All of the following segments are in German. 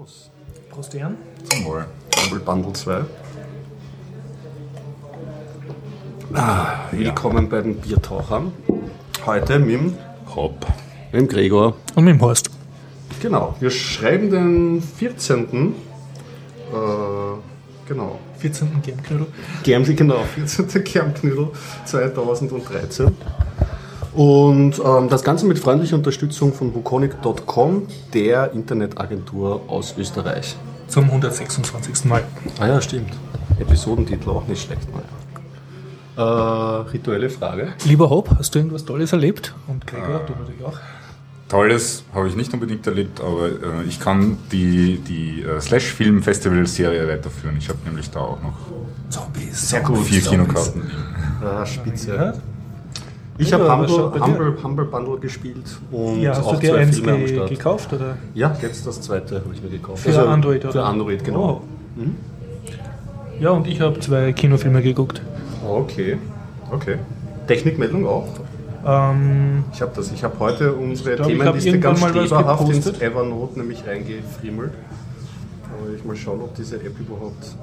Servus. Prost, Jan. Zum Wohl. Humble Bundle 2. Ah, willkommen bei den Biertauchern. Heute mit dem Hopp. mit dem Gregor. Und mit dem Horst. Genau, wir schreiben den 14. Äh, genau. 14. Germknödel. Germli, genau, 14. Germknödel 2013. Und ähm, das Ganze mit freundlicher Unterstützung von Bukonic.com, der Internetagentur aus Österreich. Zum 126. Mal. Ah ja, stimmt. Episodentitel auch nicht schlecht mal. Äh, rituelle Frage. Lieber Hopp, hast du irgendwas Tolles erlebt? Und Gregor, du natürlich auch. Tolles habe ich nicht unbedingt erlebt, aber äh, ich kann die, die äh, Slash-Film-Festival-Serie weiterführen. Ich habe nämlich da auch noch Zombies. Sehr gut. vier Zombies. Kinokarten. Ah, spitze. Ich habe Humble? Humble, Humble Bundle gespielt und Ja, hast auch du dir zwei eins Filme am Start. gekauft? Oder? Ja, jetzt das zweite habe ich mir gekauft. Für Android, oder? Für Android, genau. Oh. Ja, und ich habe zwei Kinofilme geguckt. Okay, okay. Technikmeldung auch. Ähm, Ich habe das. Ich habe heute unsere glaub, Themenliste ganz streberhaft ins. Evernote nämlich reingefriemelt. Aber ich mal schauen, ob diese App überhaupt.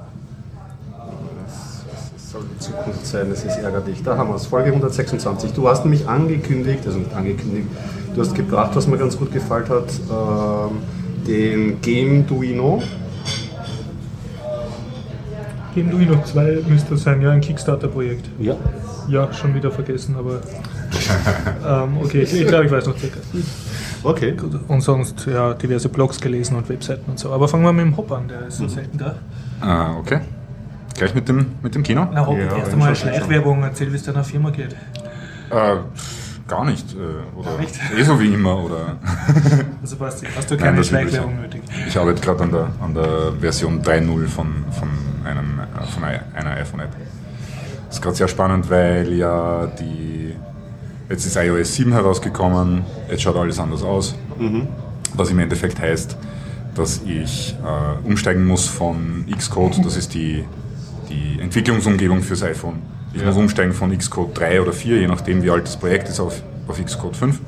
Soll die Zukunft sein, es ist ärgerlich. Da haben wir es, Folge 126. Du hast nämlich angekündigt, also nicht angekündigt, du hast gebracht, was mir ganz gut gefallen hat, ähm, den Game Duino. Game Duino 2 müsste das sein, ja, ein Kickstarter-Projekt. Ja. Ja, schon wieder vergessen, aber. ähm, okay, ich, ich glaube, ich weiß noch circa. Okay. Und sonst ja diverse Blogs gelesen und Webseiten und so. Aber fangen wir mit dem Hopp an, der ist so selten da. Ah, okay. Gleich mit dem, mit dem Kino? Na Hopp, Ja, erst einmal Schleichwerbung, erzähl, wie es deiner Firma geht. Äh, gar nicht. Äh, oder Gar nicht? Eh so wie immer. Oder Also passt, hast du Nein, keine üblich. Schleichwerbung nötig. ich arbeite gerade an der, an der Version 3.0 von, von, einem, äh, von ei- einer iPhone-App. Das ist gerade sehr spannend, weil ja die. Jetzt ist iOS 7 herausgekommen, jetzt schaut alles anders aus. Was im Endeffekt heißt, dass ich äh, umsteigen muss von Xcode, das ist die, die Entwicklungsumgebung fürs iPhone. Ich muss umsteigen von Xcode 3 oder 4, je nachdem wie alt das Projekt ist, auf, auf Xcode 5.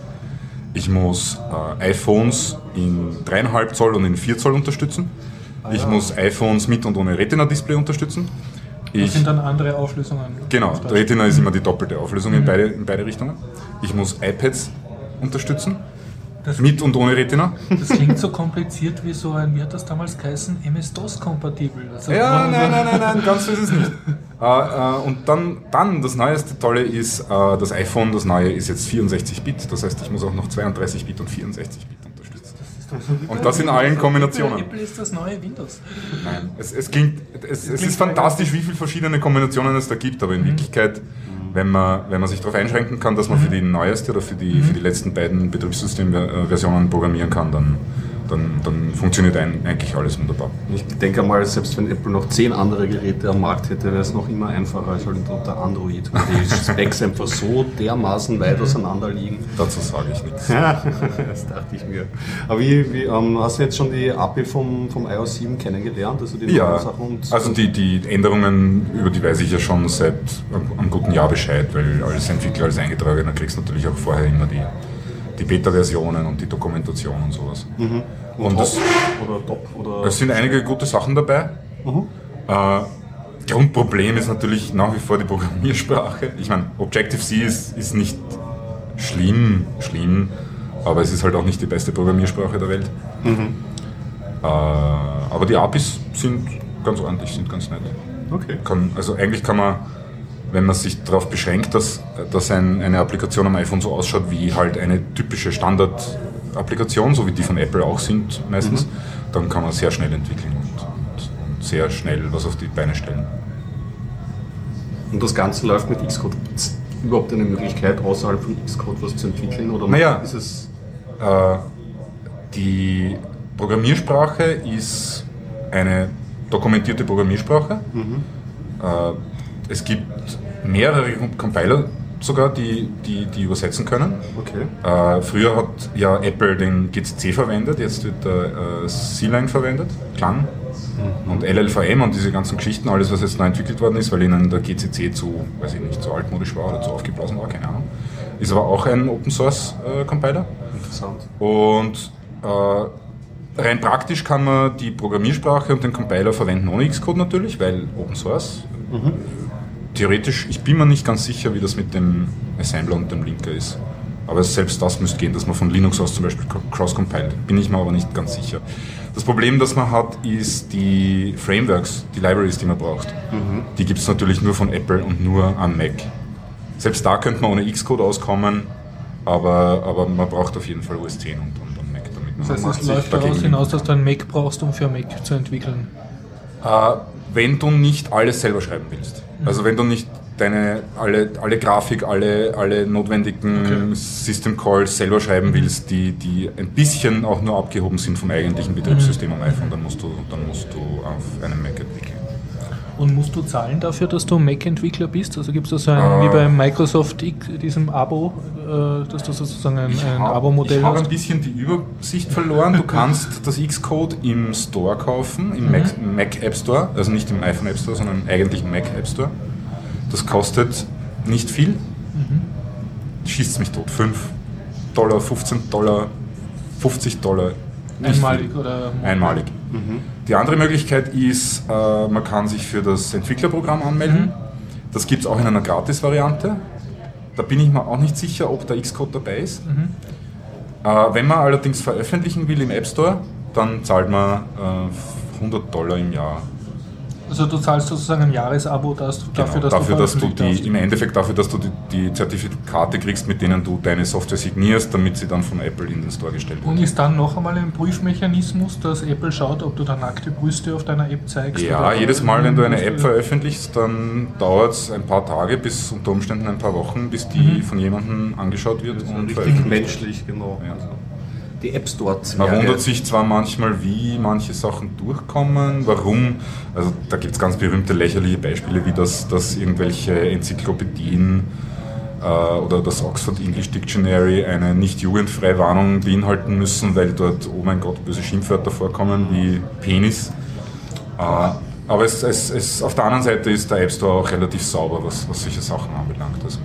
Ich muss äh, iPhones in 3,5 Zoll und in 4 Zoll unterstützen. Ich muss iPhones mit und ohne Retina-Display unterstützen. Das Ich, sind dann andere Auflösungen. genau, Retina ist immer die doppelte Auflösung in, beide, in beide Richtungen. Ich muss iPads unterstützen, Das, mit und ohne Retina. das klingt so kompliziert wie so ein, wie hat das damals geheißen, MS-DOS-kompatibel. Also Ja, nein, nein, nein, nein, ganz so ist es nicht. äh, äh, und dann, dann das neueste Tolle ist, äh, das iPhone, das neue ist jetzt 64-Bit. Das heißt, ich muss auch noch 32-Bit und 64-Bit unterstützen. Und das in allen Kombinationen. Apple ist das neue Windows. Nein, es, es klingt, es, es klingt ist fantastisch, wie viele verschiedene Kombinationen es da gibt, aber in Wirklichkeit, wenn man, wenn man sich darauf einschränken kann, dass man für die neueste oder für die, für die letzten beiden Betriebssystemversionen programmieren kann, dann, dann, dann funktioniert eigentlich alles wunderbar. Ich denke mal, selbst wenn Apple noch zehn andere Geräte am Markt hätte, wäre es noch immer einfacher als halt unter Android, weil die Specs einfach so dermaßen weit auseinander liegen. Dazu sage ich nichts. Das dachte ich mir. Aber wie, wie, ähm, hast du jetzt schon die API vom, vom iOS 7 kennengelernt? Also die Ja, also die, die Änderungen, über die weiß ich ja schon seit einem, einem guten Jahr Bescheid, weil als Entwickler, als Eingetragener kriegst du natürlich auch vorher immer die, die Beta-Versionen und die Dokumentation und sowas. und, Und Top das, oder Top oder es sind einige gute Sachen dabei. Äh, Grundproblem ist natürlich nach wie vor die Programmiersprache. Ich meine, Objective-C ist, ist nicht schlimm, schlimm, aber es ist halt auch nicht die beste Programmiersprache der Welt. Äh, aber die APIs sind ganz ordentlich, sind ganz nett. okay. Kann, also eigentlich kann man, wenn man sich darauf beschränkt, dass, dass ein, eine Applikation am iPhone so ausschaut wie halt eine typische Standard-Applikation, so wie die von Apple auch sind meistens, dann kann man sehr schnell entwickeln und, und, und sehr schnell was auf die Beine stellen. Und das Ganze läuft mit Xcode. Gibt es überhaupt eine Möglichkeit, außerhalb von Xcode was zu entwickeln? Oder Naja. ist es Äh, die Programmiersprache ist eine dokumentierte Programmiersprache. Äh, es gibt mehrere Compiler sogar, die, die, die übersetzen können. okay? Äh, früher hat ja Apple den GCC verwendet, jetzt wird der äh, C-Line verwendet, Clang und LLVM und diese ganzen Geschichten, alles was jetzt neu entwickelt worden ist, weil ihnen der GCC zu, weiß ich nicht, zu altmodisch war oder zu aufgeblasen war, keine Ahnung. Ist aber auch ein Open Source äh, Compiler. Interessant. Und äh, rein praktisch kann man die Programmiersprache und den Compiler verwenden ohne Xcode natürlich, weil Open Source. Theoretisch, ich bin mir nicht ganz sicher, wie das mit dem Assembler und dem Linker ist. Aber selbst das müsste gehen, dass man von Linux aus zum Beispiel cross-compiled. Bin ich mir aber nicht ganz sicher. Das Problem, das man hat, ist die Frameworks, die Libraries, die man braucht. Die gibt es natürlich nur von Apple und nur am Mac. Selbst da könnte man ohne Xcode auskommen, aber, aber man braucht auf jeden Fall OS 10 und, und am Mac damit. Das Man heißt, macht es läuft daraus hinaus, dass du ein Mac brauchst, um für Mac zu entwickeln. Äh, wenn du nicht alles selber schreiben willst. Mhm. Also wenn du nicht deine alle, alle Grafik, alle, alle notwendigen Okay. System Calls selber schreiben willst, die, die ein bisschen auch nur abgehoben sind vom eigentlichen Betriebssystem Mhm. am iPhone, dann musst du, dann musst du auf einem Mac entwickeln. Und musst du zahlen dafür, dass du Mac-Entwickler bist? Also gibt es da so ein, Äh. wie bei Microsoft, X, diesem Abo, äh, dass du sozusagen ein, ein Abo-Modell Ich habe ein hast? bisschen die Übersicht verloren. Du kannst das Xcode im Store kaufen, im Mac, Mhm. Mac App Store, also nicht im iPhone App Store, sondern im eigentlichen Mac App Store. Das kostet nicht viel. Mhm. Schießt mich tot. 5 Dollar, 15 Dollar, 50 Dollar. Einmalig viel. oder? Einmalig. Die andere Möglichkeit ist, äh, man kann sich für das Entwicklerprogramm anmelden. Mhm. Das gibt es auch in einer Gratis-Variante. Da bin ich mir auch nicht sicher, ob der Xcode dabei ist. Mhm. Äh, wenn man allerdings veröffentlichen will im App Store, dann zahlt man äh, 100 Dollar im Jahr. Also du zahlst sozusagen ein Jahresabo das, dafür, Genau, dass dafür, du dass du die, im Endeffekt dafür, dass du die, die Zertifikate kriegst, mit denen du deine Software signierst, damit sie dann von Apple in den Store gestellt Und wird. ist dann noch einmal ein Prüfmechanismus, dass Apple schaut, ob du da nackte Brüste auf deiner App zeigst? Ja, oder- jedes Mal, wenn du eine App veröffentlichst, dann dauert es ein paar Tage, bis unter Umständen ein paar Wochen, bis die von jemandem angeschaut wird Also und richtig veröffentlicht. menschlich, genau. Ja. Also die App Store Man wundert sich zwar manchmal, wie manche Sachen durchkommen, warum. Also da gibt es ganz berühmte lächerliche Beispiele, wie das, dass irgendwelche Enzyklopädien äh, oder das Oxford English Dictionary eine nicht jugendfreie Warnung beinhalten müssen, weil dort, oh mein Gott, böse Schimpfwörter vorkommen wie Penis. Äh, aber es, es, es, auf der anderen Seite ist der App Store auch relativ sauber, was, was solche Sachen anbelangt. Also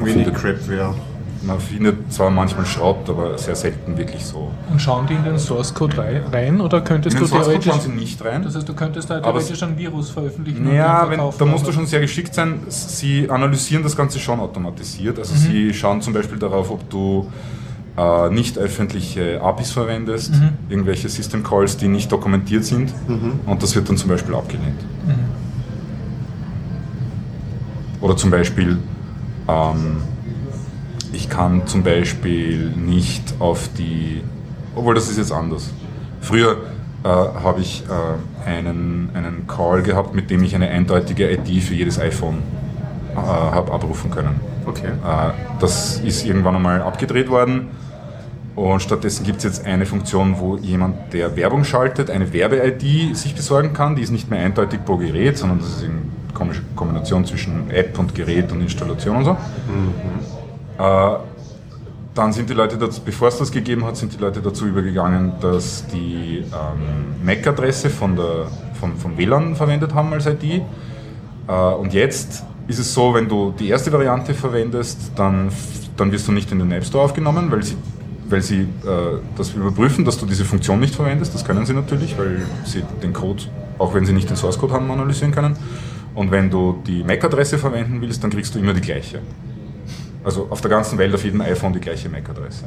Wenig Crapware. Man findet zwar manchmal Schrott, aber sehr selten wirklich so. Und schauen die in den Source Code rei- rein oder könntest In den du Source Code schauen sie nicht rein. Das heißt, du könntest da Aber theoretisch ein Virus veröffentlichen und Ja, den wenn, da musst du schon sehr geschickt sein. Sie analysieren das Ganze schon automatisiert. Also Mhm. sie schauen zum Beispiel darauf, ob du äh, nicht öffentliche APIs verwendest, Mhm. irgendwelche System Calls, die nicht dokumentiert sind. Und das wird dann zum Beispiel abgelehnt. Mhm. Oder zum Beispiel, ähm, ich kann zum Beispiel nicht auf die, obwohl das ist jetzt anders. Früher äh, habe ich äh, einen, einen Call gehabt, mit dem ich eine eindeutige ID für jedes iPhone äh, habe abrufen können. Okay. Äh, das ist irgendwann einmal abgedreht worden und stattdessen gibt es jetzt eine Funktion, wo jemand, der Werbung schaltet, eine Werbe-ID sich besorgen kann. Die ist nicht mehr eindeutig pro Gerät, sondern das ist eine komische Kombination zwischen App und Gerät und Installation und so. Äh, dann sind die Leute, dazu, bevor es das gegeben hat, sind die Leute dazu übergegangen, dass die ähm, MAC-Adresse von der, vom, vom WLAN verwendet haben als ID. Äh, und jetzt ist es so, wenn du die erste Variante verwendest, dann, dann wirst du nicht in den App Store aufgenommen, weil sie, weil sie äh, das überprüfen, dass du diese Funktion nicht verwendest. Das können sie natürlich, weil sie den Code, auch wenn sie nicht den Source Code haben, analysieren können. Und wenn du die MAC-Adresse verwenden willst, dann kriegst du immer die gleiche. Also auf der ganzen Welt auf jedem iPhone die gleiche MAC-Adresse.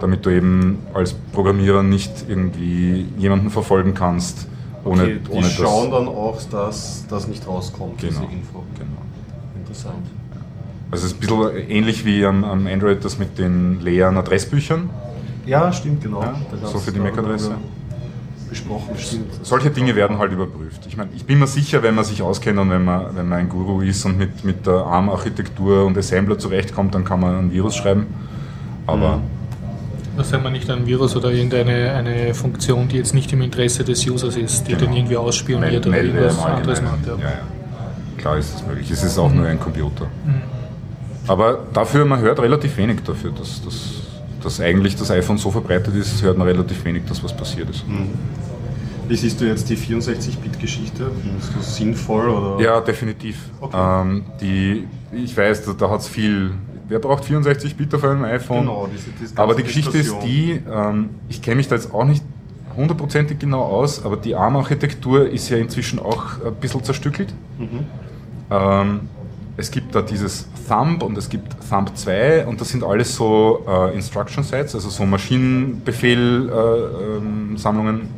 Damit du eben als Programmierer nicht irgendwie jemanden verfolgen kannst, ohne, okay, die ohne schauen das. dann auch, dass das nicht rauskommt, Genau. diese Info. Genau. Interessant. Also es ist ein bisschen ähnlich wie am, am Android das mit den leeren Adressbüchern. Ja, stimmt, genau. Ja, so für die MAC-Adresse. Besprochen, stimmt. Solche Dinge werden halt überprüft. Ich meine, ich bin mir sicher, wenn man sich auskennt und wenn man, wenn man ein Guru ist und mit, mit der ARM-Architektur und Assembler zurechtkommt, dann kann man ein Virus schreiben. Aber Mhm. Das ist man nicht ein Virus oder irgendeine eine Funktion, die jetzt nicht im Interesse des Users ist, die Genau. den irgendwie ausspioniert oder irgendwas anderes macht. Ja. Ja, ja. Klar ist das möglich. Es ist auch nur ein Computer. Mhm. Aber dafür, man hört relativ wenig dafür, dass, dass, dass eigentlich das iPhone so verbreitet ist, hört man relativ wenig, dass was passiert ist. Mhm. Wie siehst du jetzt die 64-Bit-Geschichte? Findest du sinnvoll oder? Ja, definitiv. Okay. Ähm, die, ich weiß, da, da hat es viel. Wer braucht 64 Bit auf einem iPhone? Genau, diese, diese Aber die Geschichte ist Diskussion. die, ähm, ich kenne mich da jetzt auch nicht hundertprozentig genau aus, aber die ARM-Architektur ist ja inzwischen auch ein bisschen zerstückelt. Ähm, es gibt da dieses Thumb und es gibt Thumb 2 und das sind alles so äh, Instruction Sets, also so Maschinenbefehl-Sammlungen,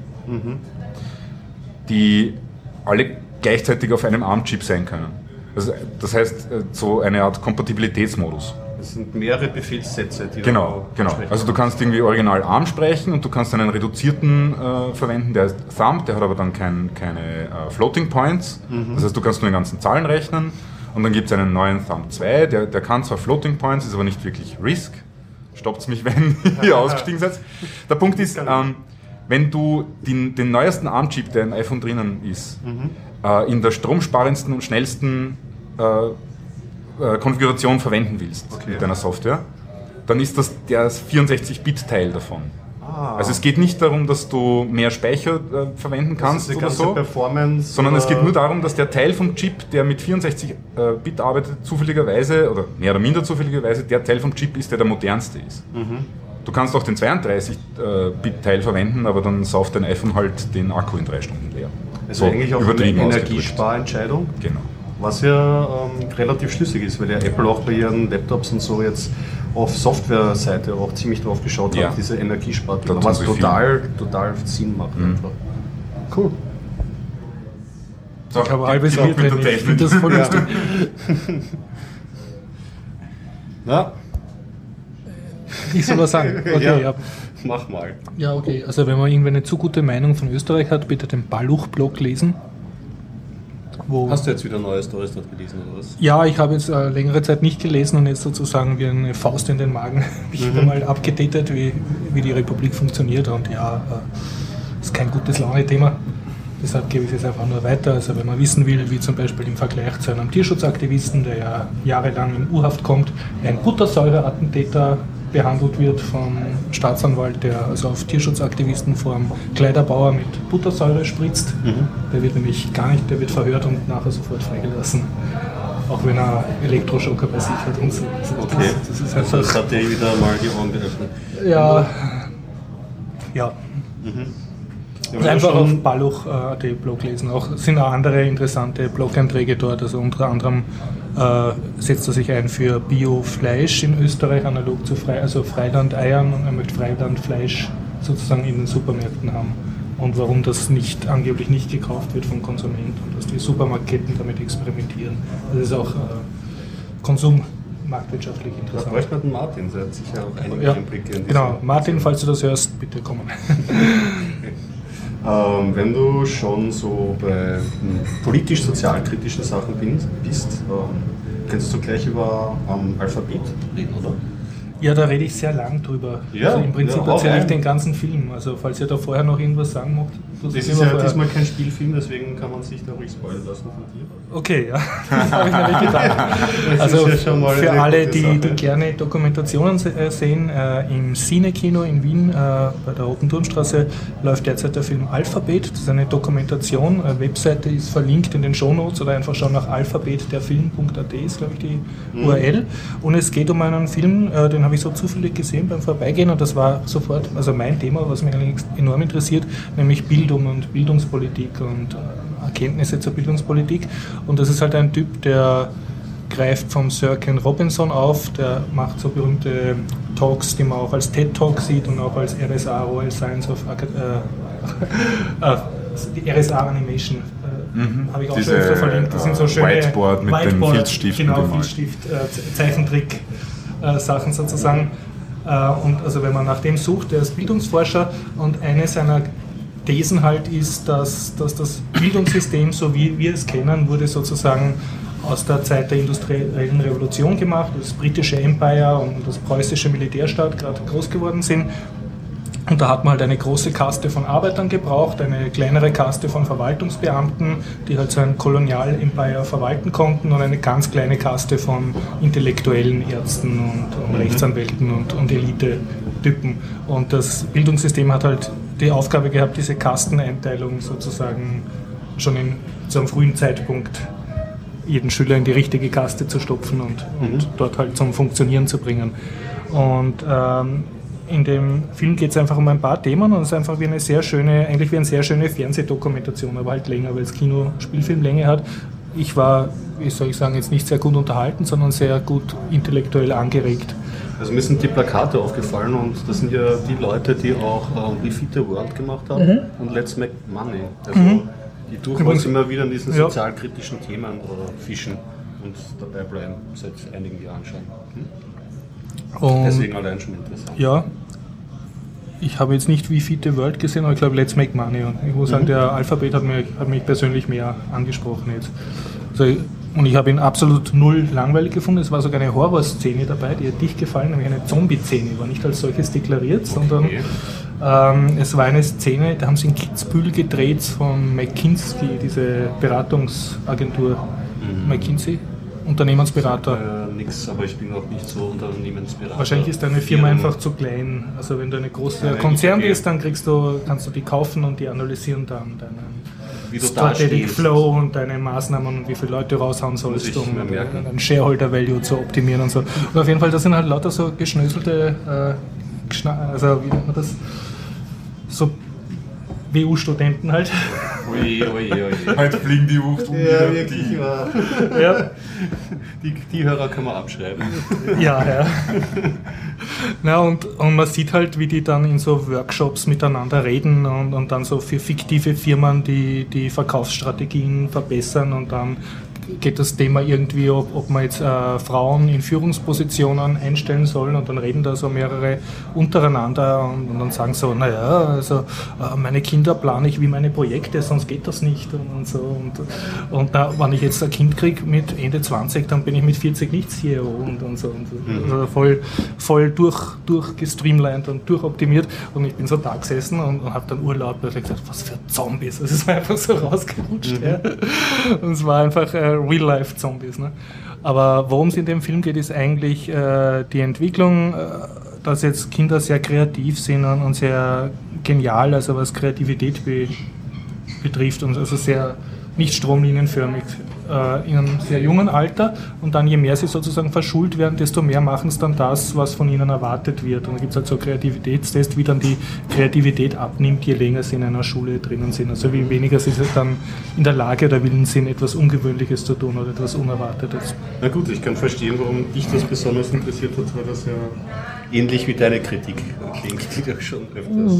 die alle gleichzeitig auf einem ARM-Chip sein können. Also, das heißt, äh, so eine Art Kompatibilitätsmodus. Es sind mehrere Befehlssätze, die Genau, genau. sprechen. Also du kannst irgendwie original ARM sprechen und du kannst einen reduzierten äh, verwenden, der heißt Thumb, der hat aber dann kein, keine äh, Floating Points. Das heißt, du kannst nur in ganzen Zahlen rechnen. Und dann gibt es einen neuen Thumb 2, der, der kann zwar Floating Points, ist aber nicht wirklich RISC. Stoppt mich, wenn ihr ausgestiegen seid. Der Punkt ist, ähm, wenn du den, den neuesten ARM-Chip, der im iPhone drinnen ist, äh, in der stromsparendsten und schnellsten äh, äh, Konfiguration verwenden willst Okay. mit deiner Software, dann ist das der 64-Bit-Teil davon. Ah. Also es geht nicht darum, dass du mehr Speicher äh, verwenden kannst oder so, Performance. sondern es oder- geht nur darum, dass der Teil vom Chip, der mit 64 äh, Bit arbeitet, zufälligerweise oder mehr oder minder zufälligerweise der Teil vom Chip ist, der der modernste ist. Mhm. Du kannst auch den 32-Bit-Teil verwenden, aber dann sauft dein iPhone halt den Akku in drei Stunden leer. Also eigentlich auch eine. Energiesparentscheidung. Genau. Was ja ähm, relativ schlüssig ist, weil ja Apple auch bei ihren Laptops und so jetzt auf Software-Seite auch ziemlich drauf geschaut Ja. hat, diese Energiespart, Da tun was total, total Sinn macht Mhm. einfach. Cool. So, Ich habe halbes Bier mit drin. der Ich finde das voll lustig. Na, Ich soll was sagen. Okay, Ja. ja. mach mal. Ja, okay. Also wenn man irgendwie eine zu gute Meinung von Österreich hat, bitte den Balluch-Blog lesen. Hast du jetzt wieder neue Stories dort gelesen oder was? ja, ich habe jetzt äh, längere Zeit nicht gelesen und jetzt sozusagen wie eine Faust in den Magen mich wieder mal abgedatet, wie, wie die Republik funktioniert. Und ja, äh, ist kein gutes Laune-Thema. Deshalb gebe ich es jetzt einfach nur weiter. Also wenn man wissen will, wie zum Beispiel im Vergleich zu einem Tierschutzaktivisten, der ja jahrelang in U-Haft kommt, ein Buttersäure-Attentäter behandelt wird vom Staatsanwalt, der also auf Tierschutzaktivisten vor einem Kleiderbauer mit Buttersäure spritzt. Der wird nämlich gar nicht, der wird verhört und nachher sofort freigelassen. Auch wenn er Elektroschocker bei sich hat und so. Also Okay. Das, das ist Also das einfach. hat dir wieder mal die Augen geöffnet. Ja. Ja. Ja, Also einfach auf Balluch.at Blog lesen. Auch sind auch andere interessante Blog-Einträge dort. Also unter anderem äh, setzt er sich ein für Bio-Fleisch in Österreich, analog zu Frei, also Freiland-Eiern und er möchte Freiland-Fleisch sozusagen in den Supermärkten haben. Und warum das nicht angeblich nicht gekauft wird vom Konsument und dass die Supermarktketten damit experimentieren. Das ist auch äh, konsummarktwirtschaftlich Da interessant. bräuchte man den Martin, der hat sicher auch einige Ja, Einblicke in genau. Martin, falls du das hörst, bitte kommen. Ähm, wenn du schon so bei politisch-sozialkritischen Sachen bist, ähm, kannst du gleich über ähm, Alphabet reden, oder? Ja, da rede ich sehr lang drüber. Ja, also Im Prinzip ja, erzähle ich den ganzen Film. Also falls ihr da vorher noch irgendwas sagen mögt. Das lieber ist ja vorher. diesmal kein Spielfilm, deswegen kann man sich da ruhig spoilern lassen von dir. Okay, ja. Das habe ich mir nicht gedacht. Das Also ist ja schon mal für alle, die, die gerne Dokumentationen äh, sehen, äh, im Cine-Kino in Wien äh, bei der Roten Turmstraße läuft derzeit der Film Alphabet. Das ist eine Dokumentation. Eine Webseite ist verlinkt in den Shownotes oder einfach schauen nach alphabetderfilm.at ist, glaube ich, die Mhm. URL. Und es geht um einen Film, äh, den habe ich so zufällig gesehen beim Vorbeigehen und das war sofort also mein Thema, was mich eigentlich enorm interessiert, nämlich Bildung und Bildungspolitik und äh, Erkenntnisse zur Bildungspolitik. Und das ist halt ein Typ, der greift vom Sir Ken Robinson auf, der macht so berühmte Talks, die man auch als TED Talk sieht und auch als RSA, Royal Science of Acad äh, äh, die RSA Animation. Äh, Mhm. Habe ich auch Diese, schon öfter verlinkt. Das sind so schöne Whiteboard mit den Filzstiften Genau. Filzstift, äh, Ze- Zeichentrick äh, Sachen sozusagen. Äh, und also wenn man nach dem sucht, der ist Bildungsforscher und eine seiner Thesen halt ist, dass, dass das Bildungssystem, so wie wir es kennen, wurde sozusagen aus der Zeit der industriellen Revolution gemacht, das britische Empire und das preußische Militärstaat gerade groß geworden sind. Und da hat man halt eine große Kaste von Arbeitern gebraucht, eine kleinere Kaste von Verwaltungsbeamten, die halt so ein Kolonialempire verwalten konnten und eine ganz kleine Kaste von intellektuellen Ärzten und, und Rechtsanwälten und, und Elite-Typen. Und das Bildungssystem hat halt die Aufgabe gehabt, diese Kasteneinteilung sozusagen schon in, zu einem frühen Zeitpunkt jeden Schüler in die richtige Kaste zu stopfen und, und dort halt zum Funktionieren zu bringen. Und ähm, in dem Film geht es einfach um ein paar Themen und es ist einfach wie eine sehr schöne, eigentlich wie eine sehr schöne Fernsehdokumentation, aber halt länger, weil es Kino-Spielfilmlänge hat. Ich war, wie soll ich sagen, jetzt nicht sehr gut unterhalten, sondern sehr gut intellektuell angeregt. Also mir sind die Plakate aufgefallen und das sind ja die Leute, die auch äh, We Feed the World gemacht haben Mhm. und Let's Make Money. Also die durchaus immer wieder an diesen Ja. sozialkritischen Themen oder fischen und dabei bleiben seit einigen Jahren schon. Hm? Und Deswegen allein schon interessant. ja, ich habe jetzt nicht We Feed the World gesehen, aber ich glaube Let's Make Money. Und ich muss sagen, der Alphabet hat mich, hat mich persönlich mehr angesprochen jetzt. Also, und ich habe ihn absolut null langweilig gefunden. Es war sogar eine Horrorszene dabei, die hat dich gefallen, nämlich eine Zombie-Szene. War nicht als solches deklariert, sondern ähm, es war eine Szene, da haben sie in Kitzbühel gedreht von McKinsey, diese Beratungsagentur. McKinsey, Unternehmensberater. Äh, nix, aber ich bin auch nicht so Unternehmensberater. Wahrscheinlich ist deine Firma Firmen- einfach zu klein. Also wenn du eine große Ja, Konzern okay. bist, dann kriegst du, kannst du die kaufen und die analysieren dann Wie du Strategic dastehst. Flow und deine Maßnahmen und wie viele Leute raushauen sollst, um merken. deinen Shareholder Value zu optimieren und so. Und auf jeden Fall, das sind halt lauter so geschnöselte, äh, also wie nennt man das? So WU-Studenten halt. Ui, ui, ui. Heute fliegen die Wucht um wieder. Die, wahr. ja. Die, die Hörer kann man abschreiben. Ja, ja. Na, und, und man sieht halt, wie die dann in so Workshops miteinander reden und, und dann so für fiktive Firmen die, die Verkaufsstrategien verbessern und dann geht das Thema irgendwie, ob, ob man jetzt äh, Frauen in Führungspositionen einstellen sollen und dann reden da so mehrere untereinander und, und dann sagen so, naja, also äh, meine Kinder plane ich wie meine Projekte, sonst geht das nicht und, und so. Und, und na, wenn ich jetzt ein Kind kriege mit Ende 20, dann bin ich mit 40 nicht CEO und, und so. Und so. Also voll voll durch, durchgestreamlined und durchoptimiert und ich bin so da gesessen und, und habe dann urlaut gesagt, was für Zombies. Also es war einfach so rausgerutscht. Ja. Und es war einfach äh, Real-Life-Zombies. Ne? Aber worum es in dem Film geht, ist eigentlich äh, die Entwicklung, äh, dass jetzt Kinder sehr kreativ sind und, sehr genial, also was Kreativität be betrifft und also sehr nicht stromlinienförmig äh, in einem sehr jungen Alter und dann je mehr sie sozusagen verschult werden, desto mehr machen es dann das, was von ihnen erwartet wird. Und da gibt es halt so Kreativitätstests, wie dann die Kreativität abnimmt, je länger sie in einer Schule drinnen sind. Also wie weniger sie dann in der Lage oder willens sind, etwas Ungewöhnliches zu tun oder etwas Unerwartetes. Na gut, ich kann verstehen, warum dich das besonders interessiert hat, weil das ja ähnlich wie deine Kritik klingt, die du schon öfters.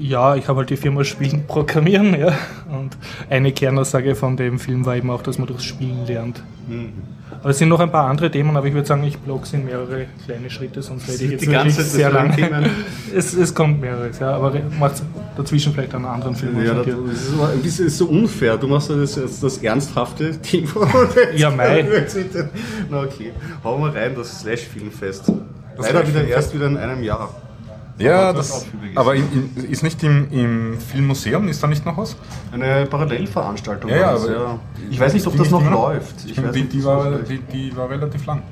Ja, ich habe halt die Firma Spielen programmieren, ja. Und eine Kernaussage von dem Film war eben auch, dass man durchs Spielen lernt. Mhm. Aber es sind noch ein paar andere Themen, aber ich würde sagen, ich blogge es in mehrere kleine Schritte, sonst rede ich jetzt Die ganze wirklich sehr das. Themen. Es, es kommt mehreres, ja, aber macht dazwischen vielleicht einen anderen Film. Ja, das ist so- ein bisschen so unfair. Du machst das jetzt das ernsthafte Thema. Ja, mei. Na okay, hau mal rein, das Slash-Filmfest. Leider wieder erst wieder in einem Jahr. Ja, Was das, aber in, in, ist nicht im, im Filmmuseum, ist da nicht noch was? Eine Parallelveranstaltung. Ja, ja, aber- Ich weiß nicht, ob das noch immer? läuft. Ich weiß die, war, die, die war relativ lang.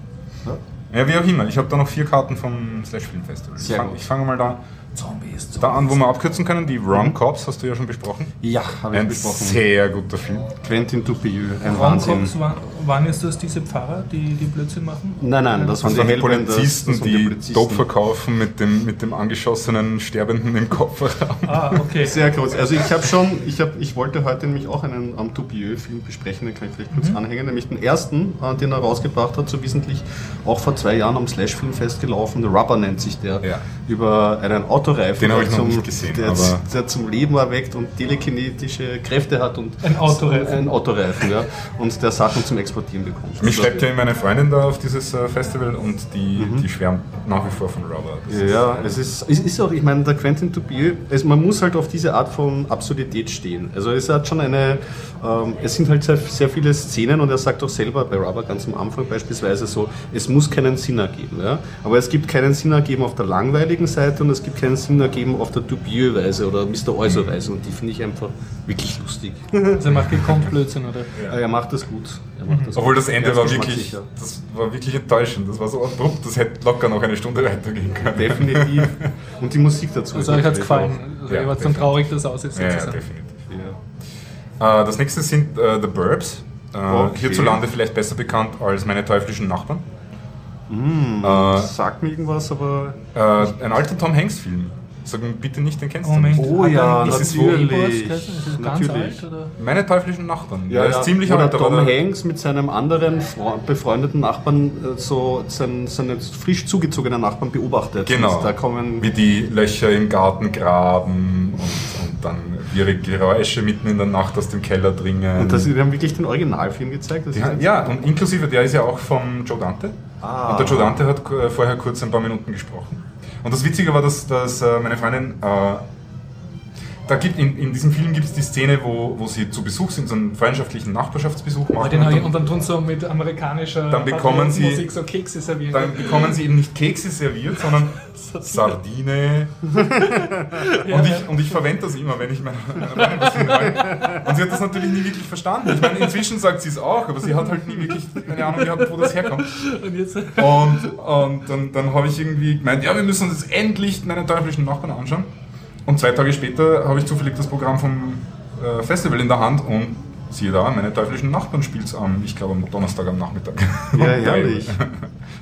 Ja? Ja, wie auch immer. Ich habe da noch vier Karten vom Slash Film Festival. Ich Sehr fange gut. fang mal da, Zombies, da an, wo wir abkürzen können. Die Rom Cops hast du ja schon besprochen. Ja, habe ich Ein besprochen. sehr guter Film. Quentin Dupieux, ein Wahnsinn. Waren, waren jetzt das diese Pfarrer, die, die Blödsinn machen? Nein, nein, das waren Das die waren die Polizisten, das waren die Polizisten. Dope verkaufen mit dem, mit dem angeschossenen Sterbenden im Kofferraum. Ah, okay. Sehr kurz. Also ich habe schon, ich, hab, ich wollte heute nämlich auch einen am Dupieux-Film besprechen, den kann ich vielleicht kurz Mhm. anhängen, nämlich den ersten, äh, den er rausgebracht hat, so wesentlich auch vor zwei Jahren am Slash-Filmfest gelaufen, The Rubber nennt sich der, Ja. über einen Autoreifen, Den habe der ich noch zum- nicht gesehen, der, aber- der zum Leben erweckt und telekinetische Kräfte hat und Ein Autoreifen. ein Autoreifen, ja, und der Sachen zum Exportieren bekommt. Mich schleppt ja meine Freundin da auf dieses äh, Festival und die, die schwärmt nach wie vor von Rubber. Das ist- Ja, es ist, es ist auch, ich meine, der Quentin Dupieux, es, man muss halt auf diese Art von Absurdität stehen. Also es hat schon eine, ähm, es sind halt sehr, sehr viele Szenen und er sagt auch selber bei Rubber ganz am Anfang beispielsweise so, es muss keinen Sinn ergeben. Ja? Aber es gibt keinen Sinn ergeben auf der langweiligen Seite und es gibt keinen Sinn ergeben auf der Dupieux-Weise oder Mr. Euser-Weise und die finde ich einfach wirklich lustig. Also er macht gekonnt Blödsinn, oder? Ja. Er macht das gut. Er macht das Obwohl gut. das Ende war wirklich, das war wirklich enttäuschend. Das war so abrupt, das hätte locker noch eine Stunde weitergehen können. Definitiv. Und die Musik dazu. Also euch hat es gefallen. Also Ja, ihr wart dann traurig, dass es aus ist. Ja, ja, definitiv. Ja. Äh, das nächste sind äh, The Burbs. Äh, Okay. Hierzulande vielleicht besser bekannt als Meine teuflischen Nachbarn. Äh, Sagt mir irgendwas, aber. äh, ein alter Tom Hanks-Film. Sag mir bitte nicht, den kennst du nicht. Oh ja, das ist natürlich. Ist es ganz Natürlich. alt? Oder? Meine teuflischen Nachbarn. Ja, der ja. ist ziemlich Wo der alt, aber Tom der- Hanks mit seinem anderen Fre- befreundeten Nachbarn, äh, so seinen, seinen frisch zugezogenen Nachbarn beobachtet. Genau. Und da kommen. wie die Löcher im Garten graben und, und dann ihre Geräusche mitten in der Nacht aus dem Keller dringen. Und das, die haben wirklich den Originalfilm gezeigt. Das Die ist haben- ja, und inklusive der ist ja auch vom Joe Dante. Ah. Und der Joe Dante hat äh, vorher kurz ein paar Minuten gesprochen. Und das Witzige war, dass, dass äh, meine Freundin, äh, da gibt, in, in diesem Film gibt es die Szene, wo, wo sie zu Besuch sind, so einen freundschaftlichen Nachbarschaftsbesuch machen. den hab ich, und und dann tun sie so mit amerikanischer Dann bekommen sie- Musik so Kekse serviert. dann bekommen sie eben nicht Kekse serviert, sondern Sardine. Und ich, und ich verwende das immer, wenn ich meine, meine was. Und sie hat das natürlich nie wirklich verstanden. Ich meine, inzwischen sagt sie es auch, aber sie hat halt nie wirklich keine Ahnung gehabt, wo das herkommt. Und jetzt, Und, und dann, dann habe ich irgendwie gemeint, ja, wir müssen uns jetzt endlich meinen teuflischen Nachbarn anschauen. Und zwei Tage später habe ich zufällig das Programm vom äh, Festival in der Hand und siehe da, meine teuflischen Nachbarn spielt es am, ich glaube am Donnerstag am Nachmittag. Ja, herrlich.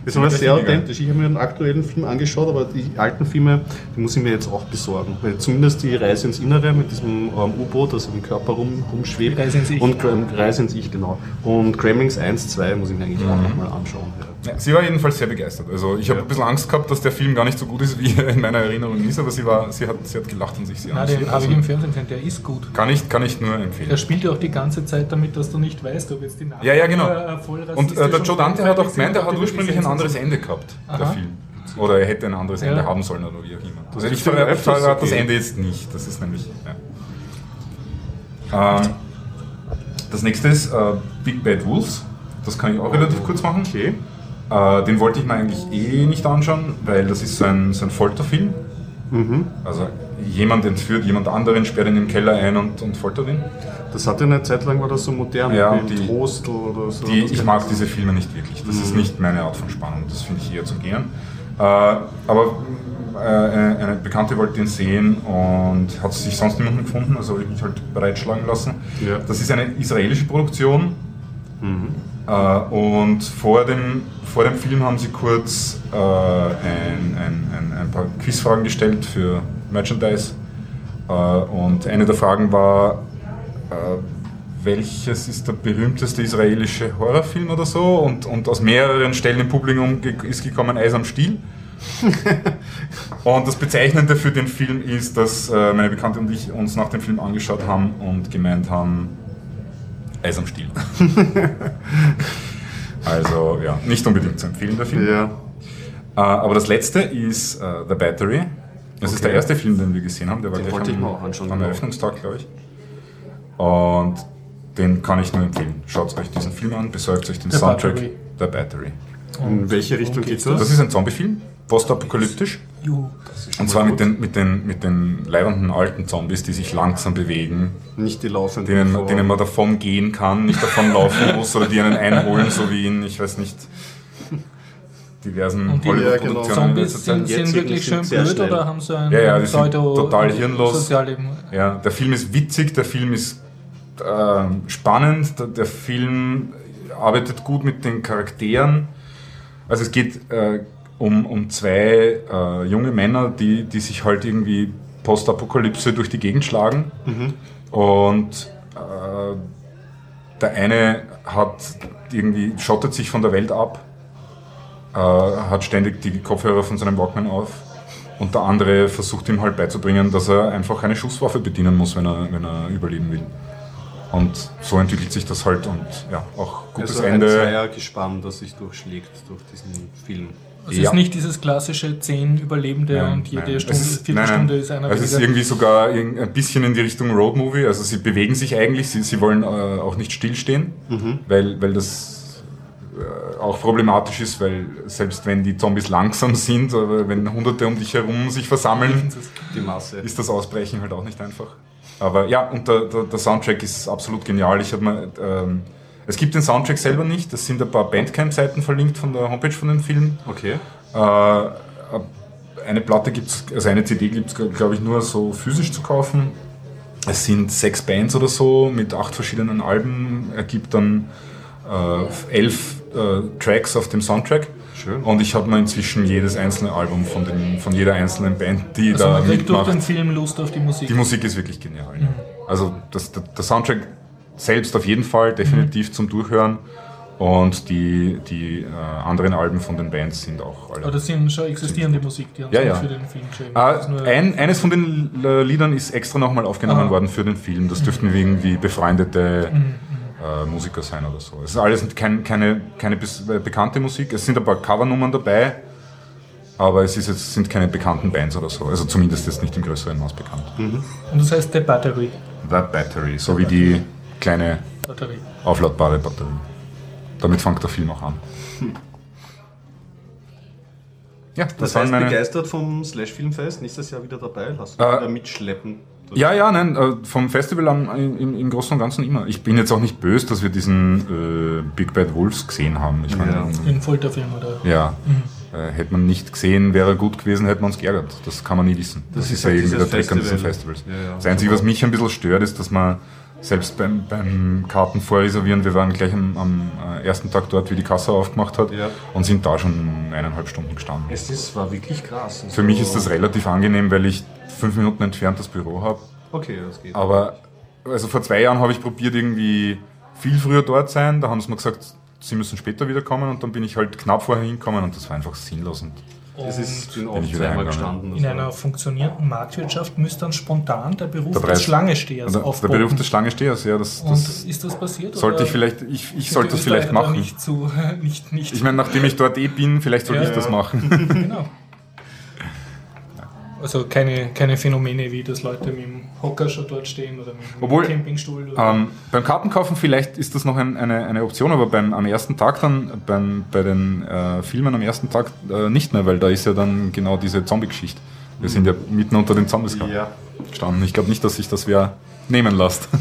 Das war sehr authentisch. Ich habe mir einen aktuellen Film angeschaut, aber die alten Filme, die muss ich mir jetzt auch besorgen. Weil zumindest die Reise ins Innere mit diesem ähm, U-Boot, das im Körper rum, rumschwebt. Reise ins Ich. Und Reise ins Ich, genau. Und Gremlings 1, 2 muss ich mir eigentlich auch nochmal anschauen. Ja. Ja, sie war jedenfalls sehr begeistert. Also ich habe ein bisschen Angst gehabt, dass der Film gar nicht so gut ist, wie er in meiner Erinnerung ist, aber sie, war, sie, hat, sie hat gelacht und sich sehr na, den habe ich im Fernsehen gesehen, der ist gut. kann, ich, kann ich nur Der empfehlen. spielt ja auch die ganze Zeit damit, dass du nicht weißt, ob jetzt die Nachbarn Ja, ja, genau. äh, voll Und äh, der Joe Dante hat auch gemeint, er hat ursprünglich ein anderes. Ende gehabt, der Aha. Film. Oder er hätte ein anderes Ende Ja. haben sollen oder wie auch immer. Also ist ich ja verrate das. Ende jetzt nicht. Das ist nämlich. Ja. Ähm, das nächste ist äh, Big Bad Wolves. Das kann ich auch relativ kurz machen. Okay. Äh, den wollte ich mir eigentlich eh nicht anschauen, weil das ist so ein, so ein Folterfilm. Mhm. Also jemand entführt jemand anderen, sperrt ihn im Keller ein und, und foltert ihn. Das hatte eine Zeit lang, war das so modern, Ja, wie die- Trostel oder so. Die, ich mag diese Filme nicht wirklich. Das ist nicht meine Art von Spannung. Das finde ich eher zum Gehen. Äh, aber äh, eine, Bekannte wollte ihn sehen und hat sich sonst niemanden gefunden, also habe ich mich halt bereitschlagen lassen. Ja. Das ist eine israelische Produktion. Äh, und vor dem, vor dem Film haben sie kurz äh, ein, ein, ein, ein paar Quizfragen gestellt für Merchandise. Äh, und eine der Fragen war, äh, welches ist der berühmteste israelische Horrorfilm oder so? Und, und aus mehreren Stellen im Publikum ist gekommen Eis am Stiel. und das Bezeichnende für den Film ist, dass äh, meine Bekannte und ich uns nach dem Film angeschaut haben und gemeint haben, Eis am Stiel. also ja, nicht unbedingt zu empfehlen, der Film. Ja. Äh, aber das letzte ist äh, The Battery. Das ist Okay. der erste Film, den wir gesehen haben. Der war Den gleich wollte ich am, mir auch anschauen, am genau. Eröffnungstag, glaube ich. Und den kann ich nur empfehlen. Schaut euch diesen Film an, besorgt euch den The Soundtrack Battery. The Battery. In welche Richtung geht geht's das? Das ist ein Zombiefilm, postapokalyptisch. Juhu. Und zwar mit den, mit, den, mit den leibenden alten Zombies, die sich langsam bewegen, Nicht die laufenden. denen, denen man davon gehen kann, nicht davon laufen muss oder die einen einholen, so wie in, ich weiß nicht, diversen Und die Hollywood-Produktionen in Zombies letzter Zeit. sind, sind wirklich schön blöd schnell. oder haben sie ein Ja, ja, die sind Pseudo- total hirnlos. Sozialleben? Ja, der Film ist witzig, der Film ist ähm, spannend, der, der Film arbeitet gut mit den Charakteren. Also es geht äh, um, um zwei äh, junge Männer, die, die sich halt irgendwie Postapokalypse durch die Gegend schlagen. Und äh, der eine hat irgendwie, schottet sich von der Welt ab, äh, hat ständig die Kopfhörer von seinem Walkman auf und der andere versucht ihm halt beizubringen, dass er einfach eine Schusswaffe bedienen muss, wenn er, wenn er überleben will. Und so entwickelt sich das halt und ja, auch gutes also ein Ende. Zweiergespann, das sich durchschlägt durch diesen Film. Es Ja. ist nicht dieses klassische 10 Überlebende Nein, und jede nein. Stunde, ist- Viertelstunde nein, ist einer Also es ist irgendwie sogar ein bisschen in die Richtung Roadmovie. Also sie bewegen sich eigentlich, sie, sie wollen äh, auch nicht stillstehen, weil, weil das äh, auch problematisch ist, weil selbst wenn die Zombies langsam sind, oder wenn Hunderte um dich herum sich versammeln, Die Masse. ist das Ausbrechen halt auch nicht einfach. Aber ja, und der, der, der Soundtrack ist absolut genial. Ich habe mir, ähm, es gibt den Soundtrack selber nicht, es sind ein paar Bandcamp-Seiten verlinkt von der Homepage von dem Film. Okay. Äh, eine Platte gibt es, also eine CD gibt es, glaube ich, nur so physisch zu kaufen. Es sind sechs Bands oder so mit acht verschiedenen Alben, ergibt dann äh, elf äh, Tracks auf dem Soundtrack. Schön. Und ich habe mir inzwischen jedes einzelne Album von, den, von jeder einzelnen Band, die Also da man kriegt durch mitmacht. den Film Lust auf die Musik. Die Musik ist wirklich genial. ja. Also das, der, der Soundtrack selbst auf jeden Fall definitiv zum Durchhören. Und die, die äh, anderen Alben von den Bands sind auch alle. Aber das sind schon existierende Musik, die haben Ja, sie ja. für den Film geschrieben. Ah, ein, eines von den Liedern ist extra nochmal aufgenommen Ah. worden für den Film. Das dürften irgendwie befreundete äh, Musiker sein oder so. Es ist alles kein, keine, keine äh, bekannte Musik. Es sind ein paar Covernummern dabei, aber es ist jetzt, sind keine bekannten Bands oder so. Also zumindest jetzt nicht im größeren Maß bekannt. Und das heißt The Battery. The Battery, so wie die kleine Batterie. aufladbare Batterie. Damit fängt der Film auch an. Ja, das, Das waren heißt, meine. begeistert vom Slash Filmfest, nächstes Jahr wieder dabei, lass Äh, wieder mitschleppen. Ja, ja, nein, äh, vom Festival am, im, im Großen und Ganzen immer. Ich bin jetzt auch nicht böse, dass wir diesen äh, Big Bad Wolves gesehen haben. Ich meine, Ja. Ein Folterfilm oder. ja. Äh, hätte man nicht gesehen, wäre gut gewesen, hätte man uns geärgert. Das kann man nie wissen. Das, Das ist ist ja halt irgendwie der Trick an diesen Festival. Festivals. Ja, ja. Das Einzige, was mich ein bisschen stört, ist, dass man selbst beim, beim Karten vorreservieren, wir waren gleich am, am äh, ersten Tag dort, wie die Kasse aufgemacht hat Ja. und sind da schon eineinhalb Stunden gestanden. Es ist, war wirklich krass. Für mich ist das relativ angenehm, weil ich fünf Minuten entfernt das Büro habe. Okay, das geht. Aber also vor zwei Jahren habe ich probiert, irgendwie viel früher dort sein. Da haben sie mir gesagt, sie müssen später wiederkommen und dann bin ich halt knapp vorher hingekommen und das war einfach sinnlos. Und Es ist, bin Bin auch ich zweimal gestanden. das In einer funktionierenden Marktwirtschaft müsste dann spontan der Beruf Der des Preis- Schlangestehers der, der aufpoppen. Beruf des Schlangenstehers, ja, das, Und das ist das passiert? sollte oder ich vielleicht, ich, ich sollte das vielleicht machen. Nicht zu, nicht, nicht. Ich meine, nachdem ich dort eh bin, vielleicht sollte Ja. ich das machen. genau. Also keine, keine Phänomene, wie dass Leute mit dem Hocker schon dort stehen oder mit dem Obwohl, Campingstuhl. Oder Ähm, beim Kartenkaufen vielleicht ist das noch ein, eine, eine Option, aber beim, am ersten Tag dann, beim, bei den äh, Filmen am ersten Tag äh, nicht mehr, weil da ist ja dann genau diese Zombie-Geschichte. Wir sind ja mitten unter den Zombies Ja. gestanden. Ich glaube nicht, dass sich das wer nehmen lässt.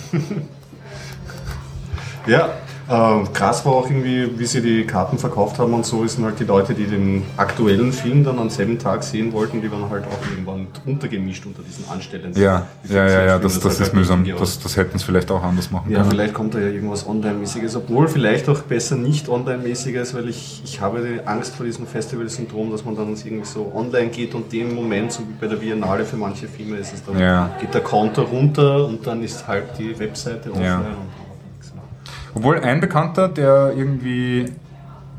Ja, äh, krass war auch irgendwie, wie sie die Karten verkauft haben und so, sind halt die Leute, die den aktuellen Film dann am selben Tag sehen wollten, die waren halt auch irgendwann untergemischt unter diesen Anstellern. Ja, ja, ja, ja, das, das hat ist halt mühsam. Das, das hätten sie vielleicht auch anders machen Ja, können. vielleicht kommt da ja irgendwas Online-mäßiges, obwohl vielleicht auch besser nicht Online-mäßiges, weil ich, ich habe die Angst vor diesem Festival-Syndrom, dass man dann irgendwie so online geht und dem Moment, so wie bei der Biennale für manche Filme ist es dann, Ja. geht der Counter runter und dann ist halt die Webseite offline. Ja. Und man hat nichts mehr. Obwohl ein Bekannter, der irgendwie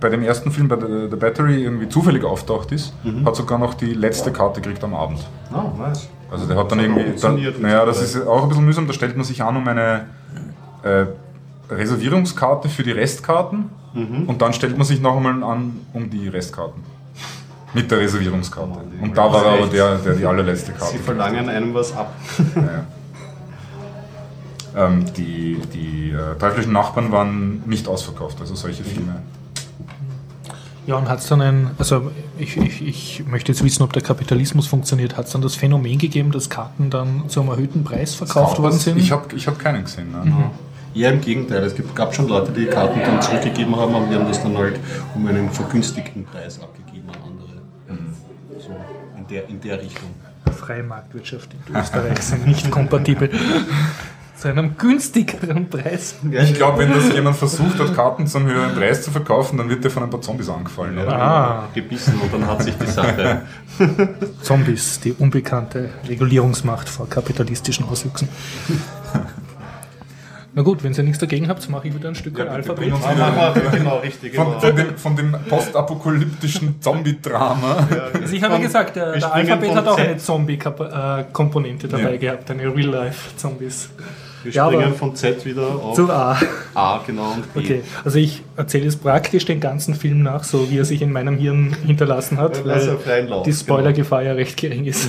bei dem ersten Film, bei The, Battery, irgendwie zufällig auftaucht ist, Mhm. hat sogar noch die letzte Karte gekriegt am Abend. Ah, nice. Also der hat dann irgendwie, dann, naja, das ist auch ein bisschen mühsam, da stellt man sich an um eine äh, Reservierungskarte für die Restkarten Mhm. und dann stellt man sich noch einmal an um die Restkarten. Mit der Reservierungskarte. Oh Mann, Und da war er aber der, der die allerletzte Karte Sie verlangen einem was ab. ja. Ähm, die die äh, teuflischen Nachbarn waren nicht ausverkauft, also solche Filme. Ja, und hat es dann ein, also ich, ich, ich möchte jetzt wissen, ob der Kapitalismus funktioniert. Hat es dann das Phänomen gegeben, dass Karten dann zu einem erhöhten Preis verkauft worden sind? Ich habe ich hab keinen gesehen. Nein. Ja, im Gegenteil. Es gab schon Leute, die Karten dann zurückgegeben haben, aber die haben das dann halt um einen vergünstigten Preis abgegeben an andere. So in der, in der Richtung. Freie Marktwirtschaft in Österreich sind nicht kompatibel. Zu einem günstigeren Preis. Ich glaube, wenn das jemand versucht hat, Karten zum höheren Preis zu verkaufen, dann wird der von ein paar Zombies angefallen. Oder? Ah. gebissen und dann hat sich die Sache. Zombies, die unbekannte Regulierungsmacht vor kapitalistischen Auswüchsen. Na gut, wenn ihr nichts dagegen habt, mache ich wieder ein Stück Ja, Alphabet. genau, richtig. von, von, dem, von dem postapokalyptischen Zombie-Drama. Also ich habe ja gesagt, der, wir der springen Alphabet hat auch Z. eine Zombie-Komponente dabei Ja. gehabt, eine Real-Life-Zombies. Wir Ja, springen von Z wieder auf Zu A. A, genau, und B. Okay, also ich erzähle jetzt praktisch den ganzen Film nach, so wie er sich in meinem Hirn hinterlassen hat, weil die Spoilergefahr ja recht gering ist.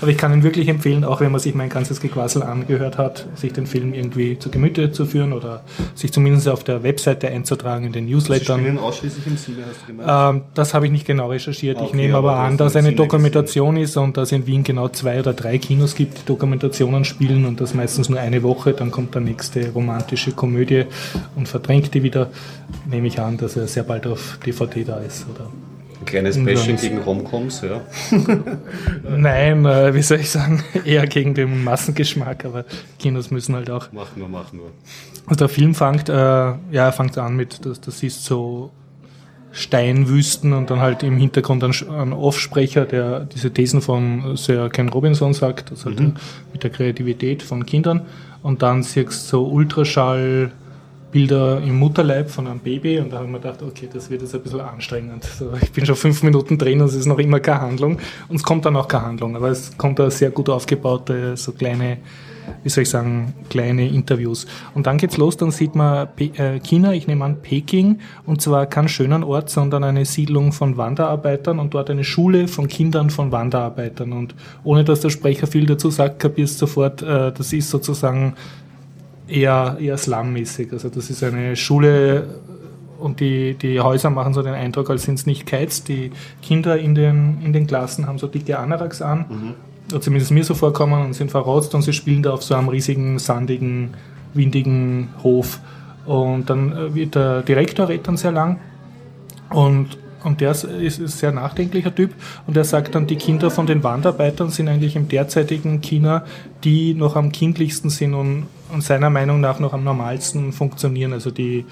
Aber ich kann ihn wirklich empfehlen, auch wenn man sich mein ganzes Gequassel angehört hat, sich den Film irgendwie zu Gemüte zu führen oder sich zumindest auf der Webseite einzutragen, in den Sie Newslettern. spielen ausschließlich im Cine, hast du gemeint? Ähm, das habe ich nicht genau recherchiert. ich Okay, nehme aber, aber an, dass eine Cine Dokumentation ist und dass in Wien genau zwei oder drei Kinos gibt, die Dokumentationen spielen und das meistens nur eine Woche. Dann kommt der nächste romantische Komödie und verdrängt die wieder. Nehme ich an, dass er sehr bald auf DVD da ist. Oder? Ein kleines. Bashing gegen Romcoms, ja. Nein, äh, wie soll ich sagen, eher gegen den Massengeschmack, aber Kinos müssen halt auch. Mach nur, mach nur. Also der Film fängt, äh, ja, er fängt an mit, das, das ist so Steinwüsten und dann halt im Hintergrund ein, ein Offsprecher, der diese Thesen von Sir Ken Robinson sagt, das halt mhm. mit der Kreativität von Kindern. Und dann siehst du so Ultraschall, Bilder im Mutterleib von einem Baby und da habe ich mir gedacht, okay, das wird jetzt ein bisschen anstrengend. So, ich bin schon fünf Minuten drin und es ist noch immer keine Handlung und es kommt dann auch keine Handlung, aber es kommt da sehr gut aufgebaute, so kleine, wie soll ich sagen, kleine Interviews. Und dann geht's los, dann sieht man äh, China, ich nehme an Peking, und zwar keinen schönen Ort, sondern eine Siedlung von Wanderarbeitern und dort eine Schule von Kindern von Wanderarbeitern. Und ohne dass der Sprecher viel dazu sagt, kapierst sofort, äh, das ist sozusagen eher, eher slummäßig. Also das ist eine Schule und die, die Häuser machen so den Eindruck, als sind es nicht geheizt. Die Kinder in den, in den Klassen haben so dicke Anoraks an, mhm. oder zumindest mir so vorkommen, und sind verrotzt und sie spielen da auf so einem riesigen, sandigen, windigen Hof. Und dann äh, wird der Direktor redet dann sehr lang und und der ist, ein sehr nachdenklicher Typ und er sagt dann, die Kinder von den Wandarbeitern sind eigentlich im derzeitigen China, die noch am kindlichsten sind und, und seiner Meinung nach noch am normalsten funktionieren. Also die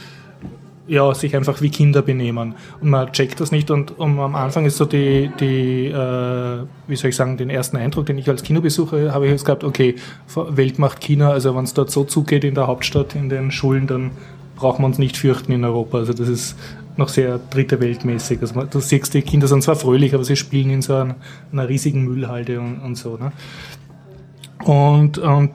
ja, sich einfach wie Kinder benehmen. Und man checkt das nicht und, und am Anfang ist so die, die äh, wie soll ich sagen, den ersten Eindruck, den ich als Kinobesucher habe ich jetzt gehabt, okay, Weltmacht China, also wenn es dort so zugeht in der Hauptstadt, in den Schulen, dann brauchen wir uns nicht fürchten in Europa. Also das ist noch sehr dritte Weltmäßig. Also du siehst, die Kinder sind zwar fröhlich, aber sie spielen in so einer, einer riesigen Müllhalde und, und so. Ne? Und, und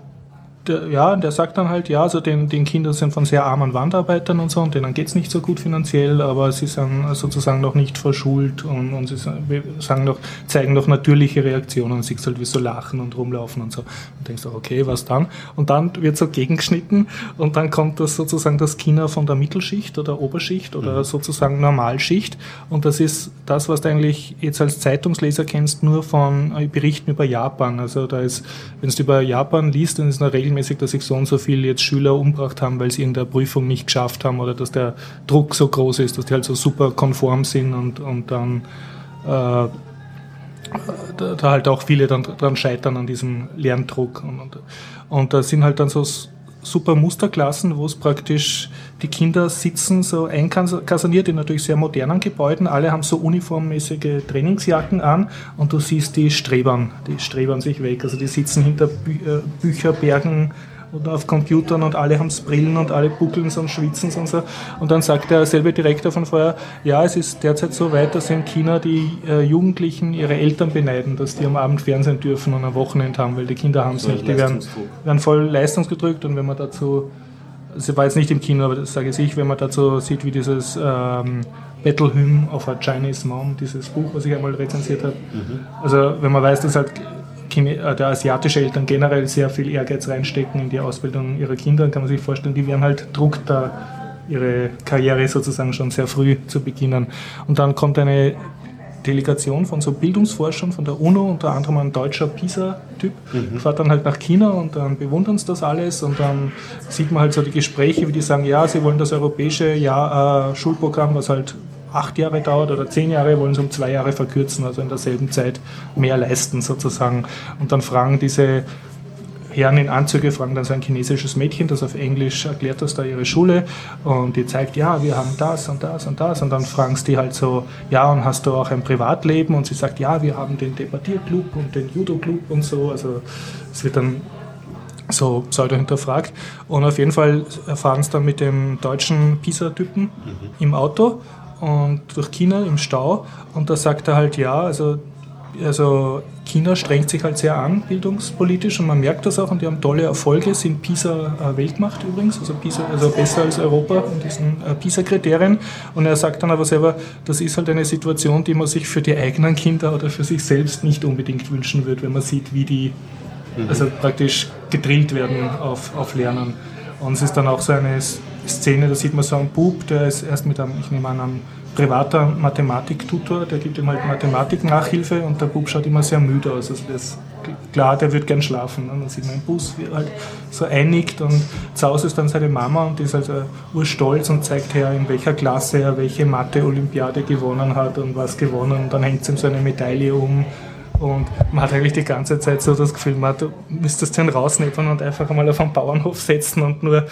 der, ja, der sagt dann halt, ja, also den, den Kindern sind von sehr armen Wandarbeitern und so, und denen geht's nicht so gut finanziell, aber sie sind sozusagen noch nicht verschult und, und sie sagen noch, zeigen noch natürliche Reaktionen, siehst halt wie so lachen und rumlaufen und so. Und denkst du, okay, was dann? Und dann wird so gegengeschnitten und dann kommt das sozusagen das China von der Mittelschicht oder Oberschicht oder mhm. sozusagen Normalschicht und das ist das, was du eigentlich jetzt als Zeitungsleser kennst, nur von äh, Berichten über Japan. Also da ist, wenn du über Japan liest, dann ist eine Regel regelmäßig, dass sich so und so viele jetzt Schüler umgebracht haben, weil sie in der Prüfung nicht geschafft haben oder dass der Druck so groß ist, dass die halt so super konform sind und, und dann äh, da, da, halt auch viele dann dran scheitern an diesem Lerndruck. Und, und, und da sind halt dann so super Musterklassen, wo es praktisch die Kinder sitzen so einkasaniert in natürlich sehr modernen Gebäuden. Alle haben so uniformmäßige Trainingsjacken an und du siehst die Strebern, die strebern sich weg. Also die sitzen hinter Bü äh, Bücherbergen oder auf Computern und alle haben Brillen und alle buckeln und schwitzen und so. Und dann sagt der selbe Direktor von vorher, ja, es ist derzeit so weit, dass in China die äh, Jugendlichen ihre Eltern beneiden, dass die am Abend Fernsehen dürfen und am Wochenende haben, weil die Kinder haben es nicht. Die werden, werden voll leistungsgedrückt und wenn man dazu, sie war jetzt nicht im Kino, aber das sage ich, wenn man dazu sieht, wie dieses ähm, Battle Hymn of a Chinese Mom, dieses Buch, was ich einmal rezensiert habe. Mhm. Also wenn man weiß, dass halt äh, der asiatische Eltern generell sehr viel Ehrgeiz reinstecken in die Ausbildung ihrer Kinder, dann kann man sich vorstellen, die werden halt Druck da ihre Karriere sozusagen schon sehr früh zu beginnen. Und dann kommt eine Delegation von so Bildungsforschern von der UNO, unter anderem ein deutscher PISA-Typ, mhm. fährt dann halt nach China und dann bewundern sie das alles und dann sieht man halt so die Gespräche, wie die sagen, ja, sie wollen das europäische Jahr, äh, Schulprogramm, was halt acht Jahre dauert oder zehn Jahre, wollen sie um zwei Jahre verkürzen, also in derselben Zeit mehr leisten sozusagen. Und dann fragen diese Herren in Anzüge fragen dann so ein chinesisches Mädchen, das auf Englisch erklärt das da ihre Schule und die zeigt, ja, wir haben das und das und das und dann fragen sie die halt so, ja, und hast du auch ein Privatleben? Und sie sagt, ja, wir haben den Debattierclub und den Judo-Club und so. Also es wird dann so pseudo hinterfragt. Und auf jeden Fall fahren sie dann mit dem deutschen PISA-Typen mhm. im Auto und durch China im Stau und da sagt er halt ja, also, also China strengt sich halt sehr an bildungspolitisch und man merkt das auch und die haben tolle Erfolge, sind PISA äh, Weltmacht übrigens, also, PISA, also besser als Europa in diesen äh, PISA-Kriterien und er sagt dann aber selber, das ist halt eine Situation, die man sich für die eigenen Kinder oder für sich selbst nicht unbedingt wünschen würde, wenn man sieht, wie die mhm. also praktisch gedrillt werden auf, auf Lernen. Und es ist dann auch so eine Szene, da sieht man so einen Bub, der ist erst mit einem, ich nehme an, einem privater Mathematiktutor, der gibt ihm halt Mathematik-Nachhilfe und der Bub schaut immer sehr müde aus. Also das klar, der wird gern schlafen. Und dann sieht man im Bus, wie er halt so einnickt und zu Hause ist dann seine Mama und die ist also urstolz und zeigt her, in welcher Klasse er welche Mathe-Olympiade gewonnen hat und was gewonnen und dann hängt sie ihm so eine Medaille um und man hat eigentlich die ganze Zeit so das Gefühl, man, du müsstest den rausnehmen und einfach einmal auf einen Bauernhof setzen und nur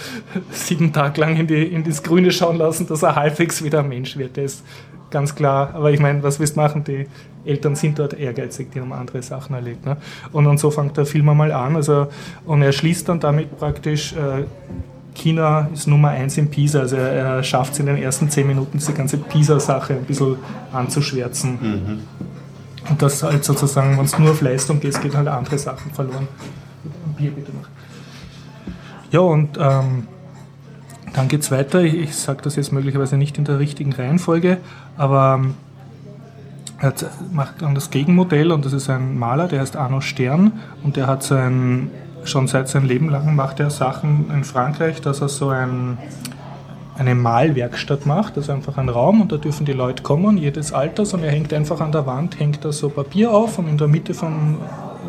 sieben Tage lang in, die, in das Grüne schauen lassen, dass er halbwegs wieder ein Mensch wird. Der ist ganz klar. Aber ich meine, was willst du machen? Die Eltern sind dort ehrgeizig, die haben andere Sachen erlebt. Ne? Und, und so fängt der Film einmal an. Also, und er schließt dann damit praktisch, äh, China ist Nummer eins in PISA. Also er, er schafft es in den ersten zehn Minuten, diese ganze PISA-Sache ein bisschen anzuschwärzen. Mhm. Und das halt sozusagen, wenn es nur auf Leistung geht, geht halt andere Sachen verloren. Bier bitte noch. Ja, und ähm, dann geht es weiter. Ich, ich sage das jetzt möglicherweise nicht in der richtigen Reihenfolge, aber ähm, er macht dann das Gegenmodell und das ist ein Maler, der heißt Arno Stern und der hat sein, schon seit seinem Leben lang macht er Sachen in Frankreich, dass er so ein, eine Malwerkstatt macht, das ist einfach ein Raum und da dürfen die Leute kommen, jedes Alters und er hängt einfach an der Wand, hängt da so Papier auf und in der Mitte vom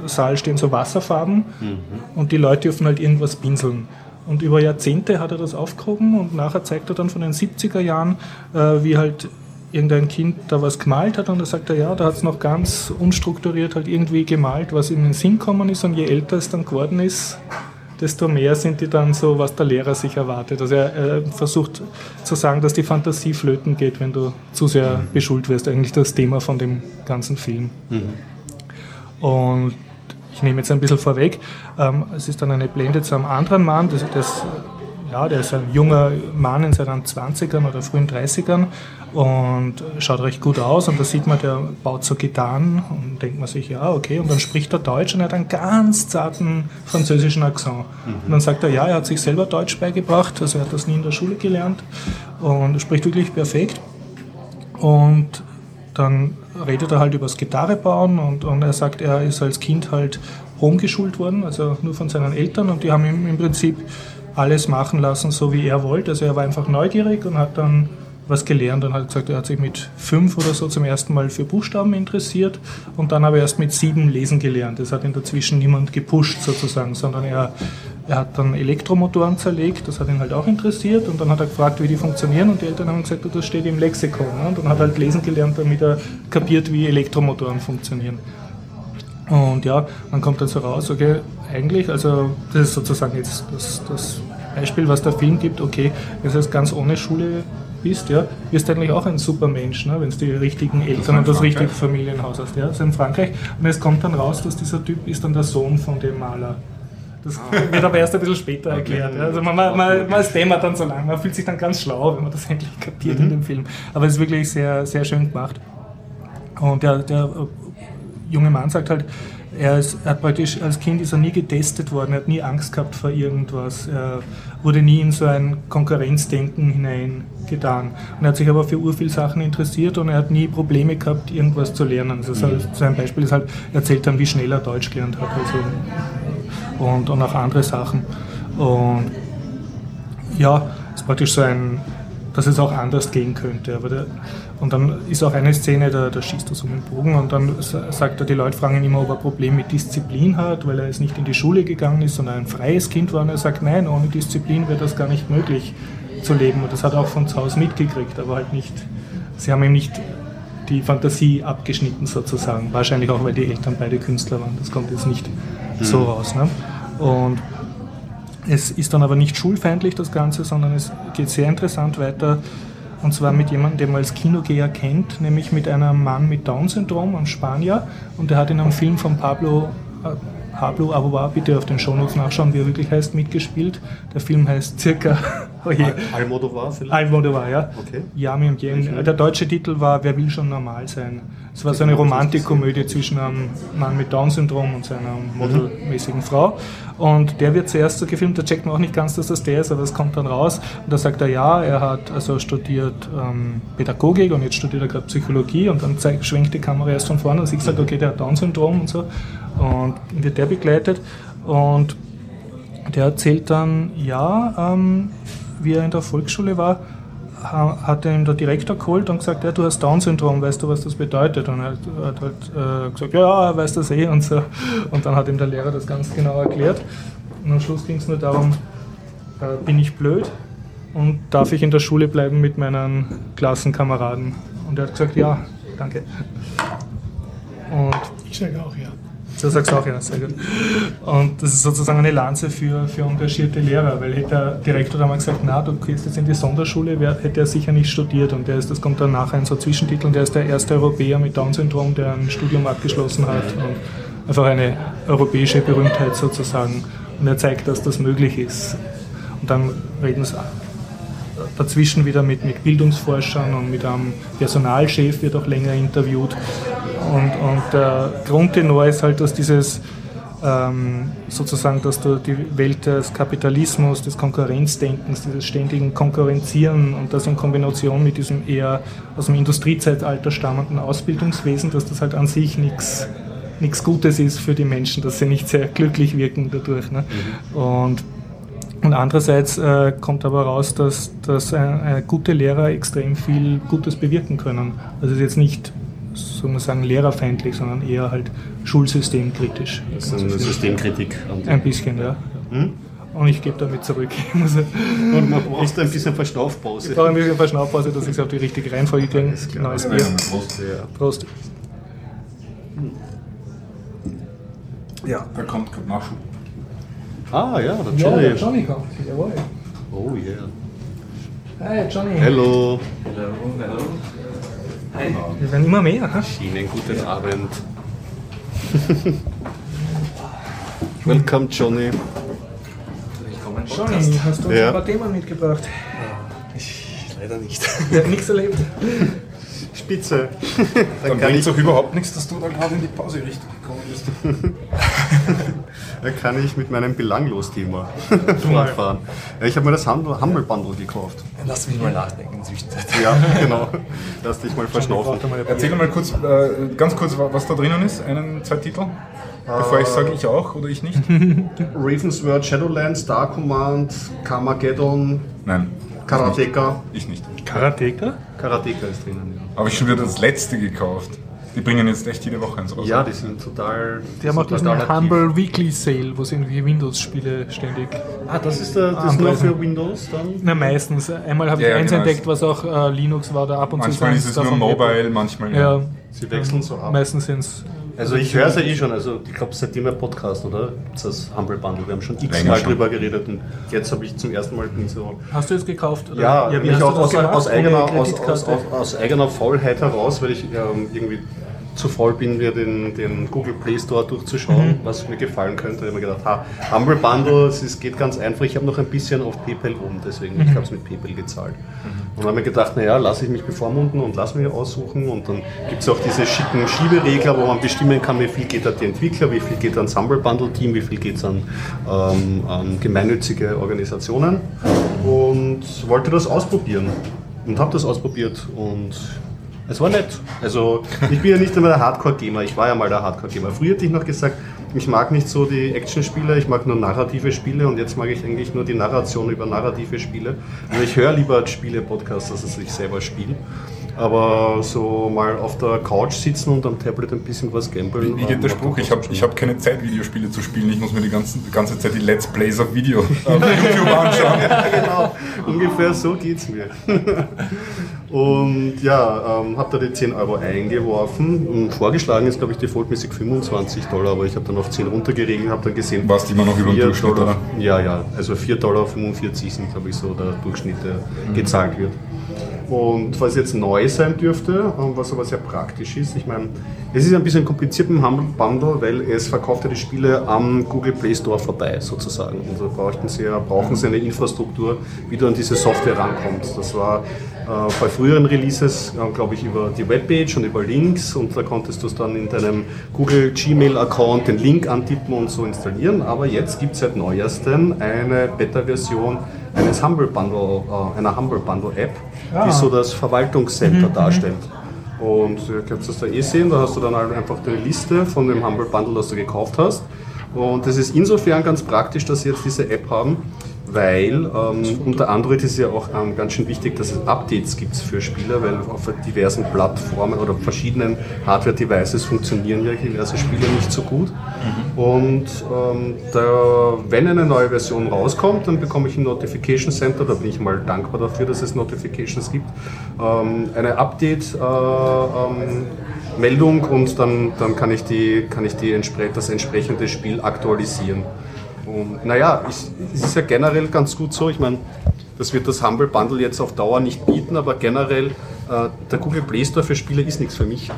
Saal stehen so Wasserfarben mhm. und die Leute dürfen halt irgendwas pinseln. Und über Jahrzehnte hat er das aufgehoben und nachher zeigt er dann von den 70er Jahren, äh, wie halt irgendein Kind da was gemalt hat und da sagt er, ja, da hat es noch ganz unstrukturiert halt irgendwie gemalt, was ihm in den Sinn gekommen ist und je älter es dann geworden ist, desto mehr sind die dann so, was der Lehrer sich erwartet. Also er, er versucht zu sagen, dass die Fantasie flöten geht, wenn du zu sehr mhm. beschult wirst. Eigentlich das Thema von dem ganzen Film. Mhm. Und ich nehme jetzt ein bisschen vorweg, ähm, es ist dann eine Blende zu einem anderen Mann, das, das ja, der ist ein junger Mann in seinen 20ern oder frühen 30ern und schaut recht gut aus. Und da sieht man, der baut so Gitarren und denkt man sich, ja, okay. Und dann spricht er Deutsch und er hat einen ganz zarten französischen Akzent. Mhm. Und dann sagt er, ja, er hat sich selber Deutsch beigebracht, also er hat das nie in der Schule gelernt und spricht wirklich perfekt. Und dann redet er halt über das Gitarrebauen und, und er sagt, er ist als Kind halt rumgeschult worden, also nur von seinen Eltern und die haben ihm im Prinzip alles machen lassen, so wie er wollte. Also er war einfach neugierig und hat dann was gelernt und hat gesagt, er hat sich mit fünf oder so zum ersten Mal für Buchstaben interessiert und dann aber erst mit sieben lesen gelernt. Das hat ihn dazwischen niemand gepusht sozusagen, sondern er, er hat dann Elektromotoren zerlegt, das hat ihn halt auch interessiert und dann hat er gefragt, wie die funktionieren und die Eltern haben gesagt, das steht im Lexikon. Ne? Und dann hat er halt lesen gelernt, damit er kapiert, wie Elektromotoren funktionieren. Und ja, dann kommt dann so raus, okay, eigentlich, also das ist sozusagen jetzt das, das Beispiel, was der Film gibt, okay, das heißt ganz ohne Schule bist, ja, wirst du eigentlich auch ein super Mensch, ne, wenn du die richtigen Eltern und das richtige Familienhaus hast. Ja, das ist in Frankreich. Und es kommt dann raus, dass dieser Typ ist dann der Sohn von dem Maler. Das ah. wird aber erst ein bisschen später erklärt. Ja. Also man, man, man, man dämmert dann so lange, man fühlt sich dann ganz schlau, wenn man das endlich kapiert mhm. in dem Film. Aber es ist wirklich sehr, sehr schön gemacht. Und der, der junge Mann sagt halt, er, ist, er, hat praktisch als Kind ist er nie getestet worden, er hat nie Angst gehabt vor irgendwas, er wurde nie in so ein Konkurrenzdenken hineingetan. Und er hat sich aber für urviel Sachen interessiert und er hat nie Probleme gehabt, irgendwas zu lernen. Also so ein Beispiel ist halt, er erzählt dann, wie schnell er Deutsch gelernt hat also, und, und auch andere Sachen. Und ja, es ist praktisch so ein dass es auch anders gehen könnte. Aber der, und dann ist auch eine Szene, da, da schießt er so dem Bogen und dann sagt er, die Leute fragen ihn immer, ob er Probleme mit Disziplin hat, weil er jetzt nicht in die Schule gegangen ist, sondern ein freies Kind war. Und er sagt, nein, ohne Disziplin wäre das gar nicht möglich zu leben. Und das hat er auch von zu Hause mitgekriegt, aber halt nicht, sie haben ihm nicht die Fantasie abgeschnitten sozusagen. Wahrscheinlich auch, weil die Eltern beide Künstler waren. Das kommt jetzt nicht mhm. so raus. Ne? Und es ist dann aber nicht schulfeindlich das Ganze, sondern es geht sehr interessant weiter. Und zwar mit jemandem, den man als Kinogeher kennt, nämlich mit einem Mann mit Down-Syndrom, einem Spanier. Und der hat in einem Film von Pablo äh, Pablo Avoa, bitte auf den Shownotes nachschauen, wie er wirklich heißt, mitgespielt. Der Film heißt circa. Oh je. Almodovar vielleicht? Almodovar, ja. Okay. Yami und Yen. Der deutsche Titel war Wer will schon normal sein? Es war so eine Romantikkomödie zwischen einem Mann mit Down-Syndrom und seiner mhm. modelmäßigen Frau. Und der wird zuerst so gefilmt, da checkt man auch nicht ganz, dass das der ist, aber es kommt dann raus. Und da sagt er, ja, er hat also studiert ähm, Pädagogik und jetzt studiert er gerade Psychologie und dann zeigt, schwenkt die Kamera erst von vorne und ich sage, okay, der hat Down-Syndrom und so. Und wird der begleitet. Und der erzählt dann, ja, ähm, wie er in der Volksschule war, hat ihm der Direktor geholt und gesagt, ja, du hast Down-Syndrom, weißt du, was das bedeutet? Und er hat halt äh, gesagt, ja, er weiß das eh und so. Und dann hat ihm der Lehrer das ganz genau erklärt. Und am Schluss ging es nur darum, äh, bin ich blöd und darf ich in der Schule bleiben mit meinen Klassenkameraden? Und er hat gesagt, ja, danke. Und ich sage auch ja. So sagst du auch, ja, sehr gut. Und das ist sozusagen eine Lanze für, für engagierte Lehrer, weil hätte der Direktor damals gesagt, na, du gehst jetzt in die Sonderschule, hätte er sicher nicht studiert. Und der ist, das kommt dann nachher in so Zwischentitel, und der ist der erste Europäer mit Down-Syndrom, der ein Studium abgeschlossen hat. Und einfach eine europäische Berühmtheit sozusagen. Und er zeigt, dass das möglich ist. Und dann reden sie dazwischen wieder mit, mit Bildungsforschern und mit einem Personalchef wird auch länger interviewt. Und, und der Grundtenor ist halt, dass dieses ähm, sozusagen, dass du die Welt des Kapitalismus, des Konkurrenzdenkens, dieses ständigen Konkurrenzieren und das in Kombination mit diesem eher aus dem Industriezeitalter stammenden Ausbildungswesen, dass das halt an sich nichts nichts Gutes ist für die Menschen, dass sie nicht sehr glücklich wirken dadurch. Ne? Mhm. Und und andererseits äh, kommt aber raus, dass, dass äh, gute Lehrer extrem viel Gutes bewirken können. Also es ist jetzt nicht, soll man sagen, lehrerfeindlich, sondern eher halt schulsystemkritisch. Das ist eine Systemkritik. Ein bisschen, ja. Hm? Und ich gebe damit zurück. Und man braucht ein bisschen Verschnaufpause. Ich brauche ein bisschen Verschnaufpause, dass ich es auf die richtige Reihenfolge kriege. Neues Bier. Prost. Ja. Prost. Ja. Da kommt gerade Nachschub. Ah ja, der Johnny. Ja, der Johnny kommt, jawohl. Oh yeah. Hi Johnny. Hello. Hallo, hallo. Hi. Wir werden immer mehr. Ha? Ihnen guten Abend. Welcome Johnny. Willkommen. Johnny, hast du uns Ja. ein paar Themen mitgebracht? Ich leider nicht. Wir haben nichts erlebt. Spitze. Dann kann bringt ich- es auch überhaupt nichts, dass du da gerade in die Pause richtig gekommen bist. Da kann ich mit meinem Belanglos-Thema fortfahren. Ja, Ich habe mir das Humble Humble Bundle gekauft. Lass mich mal nachdenken in der Zwischenzeit. Ja, genau. Lass dich mal verschnaufen. Erzähl mal kurz, äh, ganz kurz, wa- was da drinnen ist. Einen, zwei Titel. Bevor ich sage, ich auch oder ich nicht. Ravensword, Shadowlands, Star Command, Carmageddon, Nein. Karateka. Ich nicht. Karateka? Karateka ist drinnen, ja. Aber ich schon wieder das letzte gekauft. Die bringen jetzt echt jede Woche eins raus. Ja, die sind total. Die haben auch diesen aktiv. Humble Weekly Sale, wo es irgendwie Windows-Spiele ständig. Ah, das ist, der, das ist nur für Windows dann? Na, meistens. Einmal habe ich Ja, ja, eins genau. entdeckt, was auch äh, Linux war, da ab und Manchmal zu ist es nur von Apple. Mobile, manchmal Ja, Sie wechseln so ab. meistens sind es. Also ich höre es ja eh schon, also ich glaube seitdem wir Podcast, oder? Das Humble Bundle. Wir haben schon x-mal drüber geredet und jetzt habe ich zum ersten Mal bin so. Hast du jetzt gekauft? Oder? Ja, hast du auch aus, aus, eigener, aus, aus, Kreditkarte? aus, aus eigener Faulheit heraus, weil ich ähm, irgendwie zu faul bin, mir den, den Google Play Store durchzuschauen, was mir gefallen könnte. Ich habe mir gedacht, ha, Humble Bundle, es geht ganz einfach. Ich habe noch ein bisschen auf PayPal um, deswegen ich habe es mit PayPal gezahlt. Und dann habe ich mir gedacht, naja, lasse ich mich bevormunden und lass mich aussuchen. Und dann gibt es auch diese schicken Schieberegler, wo man bestimmen kann, wie viel geht an die Entwickler, wie viel geht ans Humble Bundle Team, wie viel geht an, ähm, an gemeinnützige Organisationen. Und wollte das ausprobieren. Und habe das ausprobiert und es war nett. Also ich bin ja nicht einmal der Hardcore-Gamer, ich war ja mal der Hardcore-Gamer. Früher hätte ich noch gesagt, ich mag nicht so die Action-Spiele, ich mag nur narrative Spiele und jetzt mag ich eigentlich nur die Narration über narrative Spiele. Also ich höre lieber Spiele-Podcasts, als dass ich selber spiele. Aber so mal auf der Couch sitzen und am Tablet ein bisschen was gambeln. Wie geht der ähm, Spruch? Ich habe ich hab keine Zeit, Videospiele zu spielen. Ich muss mir die ganze, die ganze Zeit die Let's Plays auf Video auf YouTube anschauen. Ja, genau. Ungefähr so geht's mir. Und ja, ähm, habe da die 10 Euro eingeworfen. Und vorgeschlagen ist, glaube ich, defaultmäßig 25 Dollar, aber ich habe dann auf 10 runtergeregelt, habe dann gesehen, Warst immer noch über dem 4 Durchschnitt, Dollar, oder? Ja, ja, also 4,45 Dollar sind, glaube ich, so der Durchschnitt, der Mhm. gezahlt wird. Und was jetzt neu sein dürfte, ähm, was aber sehr praktisch ist, ich meine, es ist ein bisschen kompliziert mit dem Humble Bundle, weil es verkauft ja die Spiele am Google Play Store vorbei sozusagen. Und da brauchten sie ja, brauchen sie eine Infrastruktur, wie du an diese Software rankommst. Das war äh, bei früheren Releases, äh, glaube ich, über die Webpage und über Links und da konntest du es dann in deinem Google Gmail-Account den Link antippen und so installieren. Aber jetzt gibt es seit neuestem eine Beta-Version eines Humble Bundle, äh, einer Humble Bundle App, die so das Verwaltungscenter darstellt. Und ihr könnt das da eh sehen, da hast du dann halt einfach die Liste von dem Humble Bundle, das du gekauft hast. Und das ist insofern ganz praktisch, dass sie jetzt diese App haben, weil ähm, unter Android ist ja auch ähm, ganz schön wichtig, dass es Updates gibt für Spieler, weil auf diversen Plattformen oder verschiedenen Hardware-Devices funktionieren ja diverse Spiele nicht so gut. Und ähm, da, wenn eine neue Version rauskommt, dann bekomme ich ein Notification Center, da bin ich mal dankbar dafür, dass es Notifications gibt, ähm, eine Update, äh, ähm, Meldung und dann, dann kann ich, die, kann ich die das entsprechende Spiel aktualisieren. Und naja, es ist ja generell ganz gut so. Ich meine, das wird das Humble Bundle jetzt auf Dauer nicht bieten, aber generell äh, der Google Play Store für Spiele ist nichts für mich,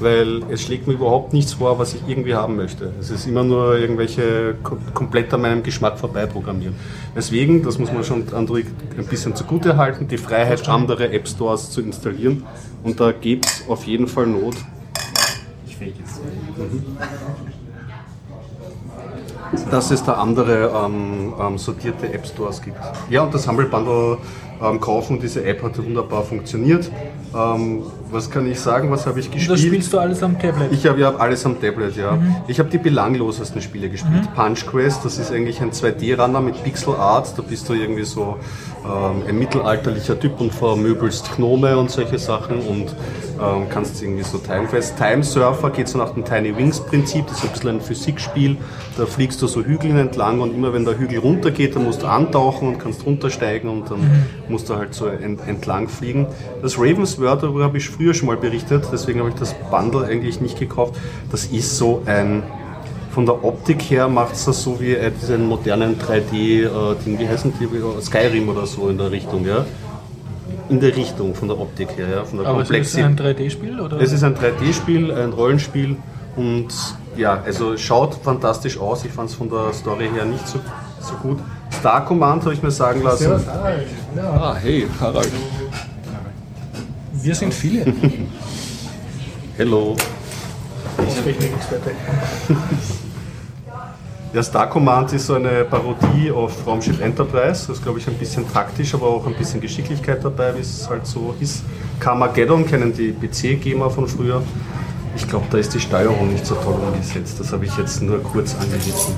weil es schlägt mir überhaupt nichts vor, was ich irgendwie haben möchte. Es ist immer nur irgendwelche kom komplett an meinem Geschmack vorbei programmieren. Deswegen, das muss man schon Android ein bisschen zugute halten, die Freiheit, andere App Stores zu installieren. Und da gibt es auf jeden Fall Not. Ich fake jetzt. Dass es da andere ähm, ähm, sortierte App Stores gibt. Ja, und das Humble Bundle ähm, kaufen, diese App hat wunderbar funktioniert. Ähm, was kann ich sagen, was habe ich Und gespielt? das spielst du alles am Tablet. Ich habe ja alles am Tablet, ja. Mhm. Ich habe die belanglosesten Spiele gespielt. Punch Quest, das ist eigentlich ein 2D-Runner mit Pixel Art. Da bist du irgendwie so ähm, ein mittelalterlicher Typ und vermöbelst Gnome und solche Sachen und ähm, kannst irgendwie so Timefest. Time Surfer geht so nach dem Tiny Wings Prinzip. Das ist ein bisschen ein Physikspiel. Da fliegst du so Hügeln entlang und immer wenn der Hügel runtergeht, dann musst du antauchen und kannst runtersteigen und dann musst du halt so ent entlang fliegen. Das Ravensword, darüber habe ich früher schon mal berichtet, deswegen habe ich das Bundle eigentlich nicht gekauft. Das ist so ein, von der Optik her macht es das so wie äh, diesen modernen 3D-Ding, wie heißen die, wie- Skyrim oder so in der Richtung, ja. In der Richtung, von der Optik her, ja, von der Aber es ist Komplexität. ein 3D-Spiel? oder? Es ist ein 3D-Spiel, ein Rollenspiel und ja, also schaut fantastisch aus. Ich fand es von der Story her nicht so, so gut. Star Command habe ich mir sagen lassen. Ah, hey, Harald. Wir sind viele. Hello. Technikexperte. Ja, Star Command ist so eine Parodie auf Raumschiff Enterprise. Das ist, glaube ich, ein bisschen taktisch, aber auch ein bisschen Geschicklichkeit dabei, wie es halt so ist. Carmageddon kennen die PC-Gamer von früher. Ich glaube, da ist die Steuerung nicht so toll umgesetzt. Das habe ich jetzt nur kurz angerissen.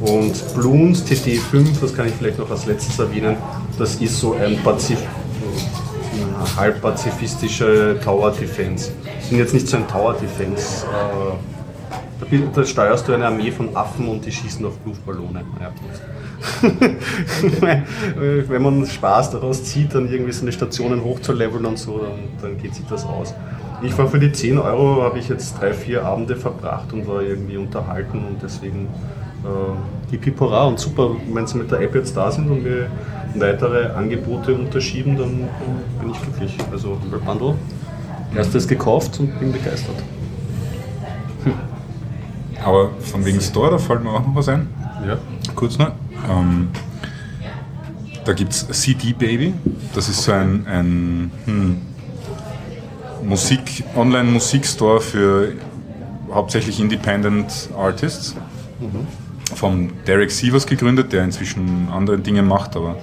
Und Bloons TT5, das kann ich vielleicht noch als letztes erwähnen, das ist so ein Pazif halb pazifistische Tower Defense. Sind jetzt nicht so ein Tower Defense. Äh, da, da steuerst du eine Armee von Affen und die schießen auf Luftballone. Ja. Wenn man Spaß daraus zieht, dann irgendwie so eine Stationen hochzuleveln und so, dann, dann geht sich das aus. Ich war für die 10 Euro, habe ich jetzt drei, vier Abende verbracht und war irgendwie unterhalten und deswegen die Pipora und super, wenn sie mit der App jetzt da sind und wir weitere Angebote unterschieben, dann bin ich glücklich. Also Humble Bundle, erstes gekauft und bin begeistert. Aber von wegen Store, da fällt mir auch noch was ein. Ja. Kurz noch. Ähm, da gibt es CD Baby. Das ist so ein, ein hm, Musik, Online-Musikstore für hauptsächlich Independent Artists. Vom Derek Sievers gegründet, der inzwischen andere Dinge macht, aber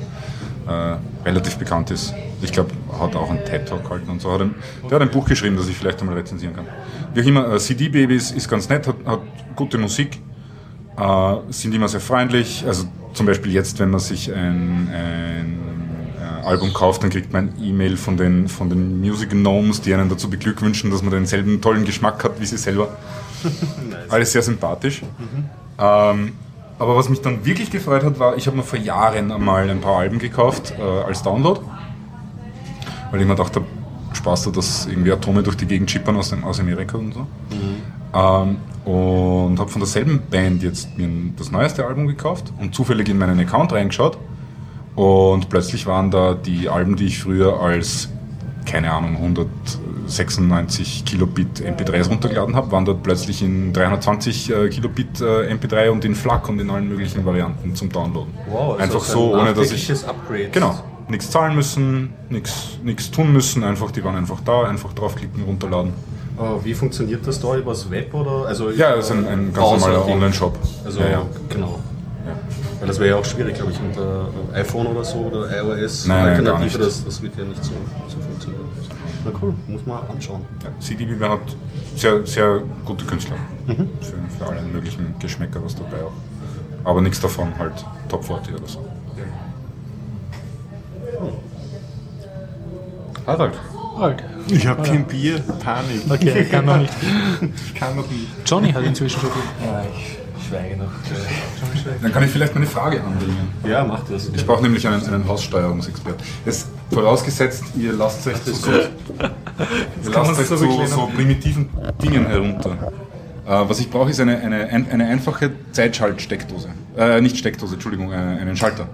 äh, relativ bekannt ist. Ich glaube, hat auch einen TED-Talk gehalten und so. Hat ein, der hat ein Buch geschrieben, das ich vielleicht einmal rezensieren kann. Wie auch immer, äh, CD Baby ist, ganz nett, hat, hat gute Musik, äh, sind immer sehr freundlich. Also zum Beispiel jetzt, wenn man sich ein, ein äh, Album kauft, dann kriegt man ein E-Mail von den, von den Music Gnomes, die einen dazu beglückwünschen, dass man denselben tollen Geschmack hat wie sie selber. Alles sehr sympathisch. Ähm, aber was mich dann wirklich gefreut hat, war, ich habe mir vor Jahren einmal ein paar Alben gekauft äh, als Download, weil ich mir gedacht habe, Spaß da, dass irgendwie Atome durch die Gegend schippern aus, dem, aus Amerika und so. Ähm, und habe von derselben Band jetzt mir das neueste Album gekauft und zufällig in meinen Account reingeschaut. Und plötzlich waren da die Alben, die ich früher als, keine Ahnung, 196 Kilobit MP3s runtergeladen habe, waren dort plötzlich in 320 äh, Kilobit äh, MP3 und in FLAC und in allen möglichen Varianten zum Downloaden. Wow, also Einfach so ein ohne dass ich. Upgrade. Genau. Nichts zahlen müssen, nichts tun müssen, einfach, die waren einfach da, einfach draufklicken, runterladen. Wie funktioniert das da? Übers Web oder? Also, Ja, das ist ein, ein ganz Browser- normaler Online-Shop. Also, ja, ja. genau. Weil das wäre ja auch schwierig, glaube ich, unter iPhone oder so oder iOS. Nein, nein, Alternative, das, das wird ja nicht so, so funktionieren. Na cool, muss man anschauen. Ja, CDB hat sehr, sehr gute Künstler. Mhm. Für, für alle möglichen Geschmäcker was dabei auch. Aber nichts davon halt Top 40 oder so. Harald. Halt. Ich habe kein Bier, Panik. Okay, er kann noch nicht. Ich kann noch nicht. Johnny hat inzwischen schon viel. Ja, ich Schweige noch. Dann kann ich vielleicht meine Frage anbringen. Ja, mach das. Ich brauche nämlich einen, einen Haussteuerungsexperten. Jetzt vorausgesetzt, ihr lasst euch zu so, ihr kann lasst man euch so so primitiven Dingen herunter. Äh, was ich brauche, ist eine, eine, ein- eine einfache Zeitschaltsteckdose. Äh, nicht Steckdose, Entschuldigung, äh, einen Schalter.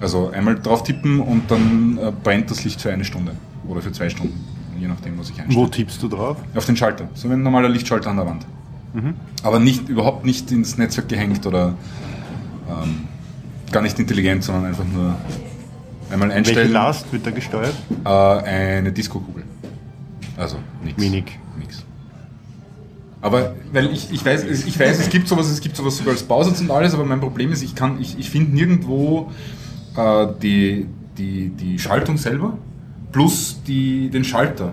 Also einmal drauf tippen und dann äh, brennt das Licht für eine Stunde. Oder für zwei Stunden. Je nachdem, was ich einstelle. Wo tippst du drauf? Auf den Schalter. So wie ein normaler Lichtschalter an der Wand. Aber nicht, überhaupt nicht ins Netzwerk gehängt oder ähm, gar nicht intelligent, sondern einfach nur einmal Welche einstellen. Last wird da gesteuert? Äh, eine Disco-Kugel. Also nichts. Wenig. Nix. Aber weil ich, ich, weiß, ich weiß, es gibt sowas, es gibt sowas sogar als Bausatz und alles, aber mein Problem ist, ich kann, ich, ich finde nirgendwo äh, die, die, die Schaltung selber plus die, den Schalter.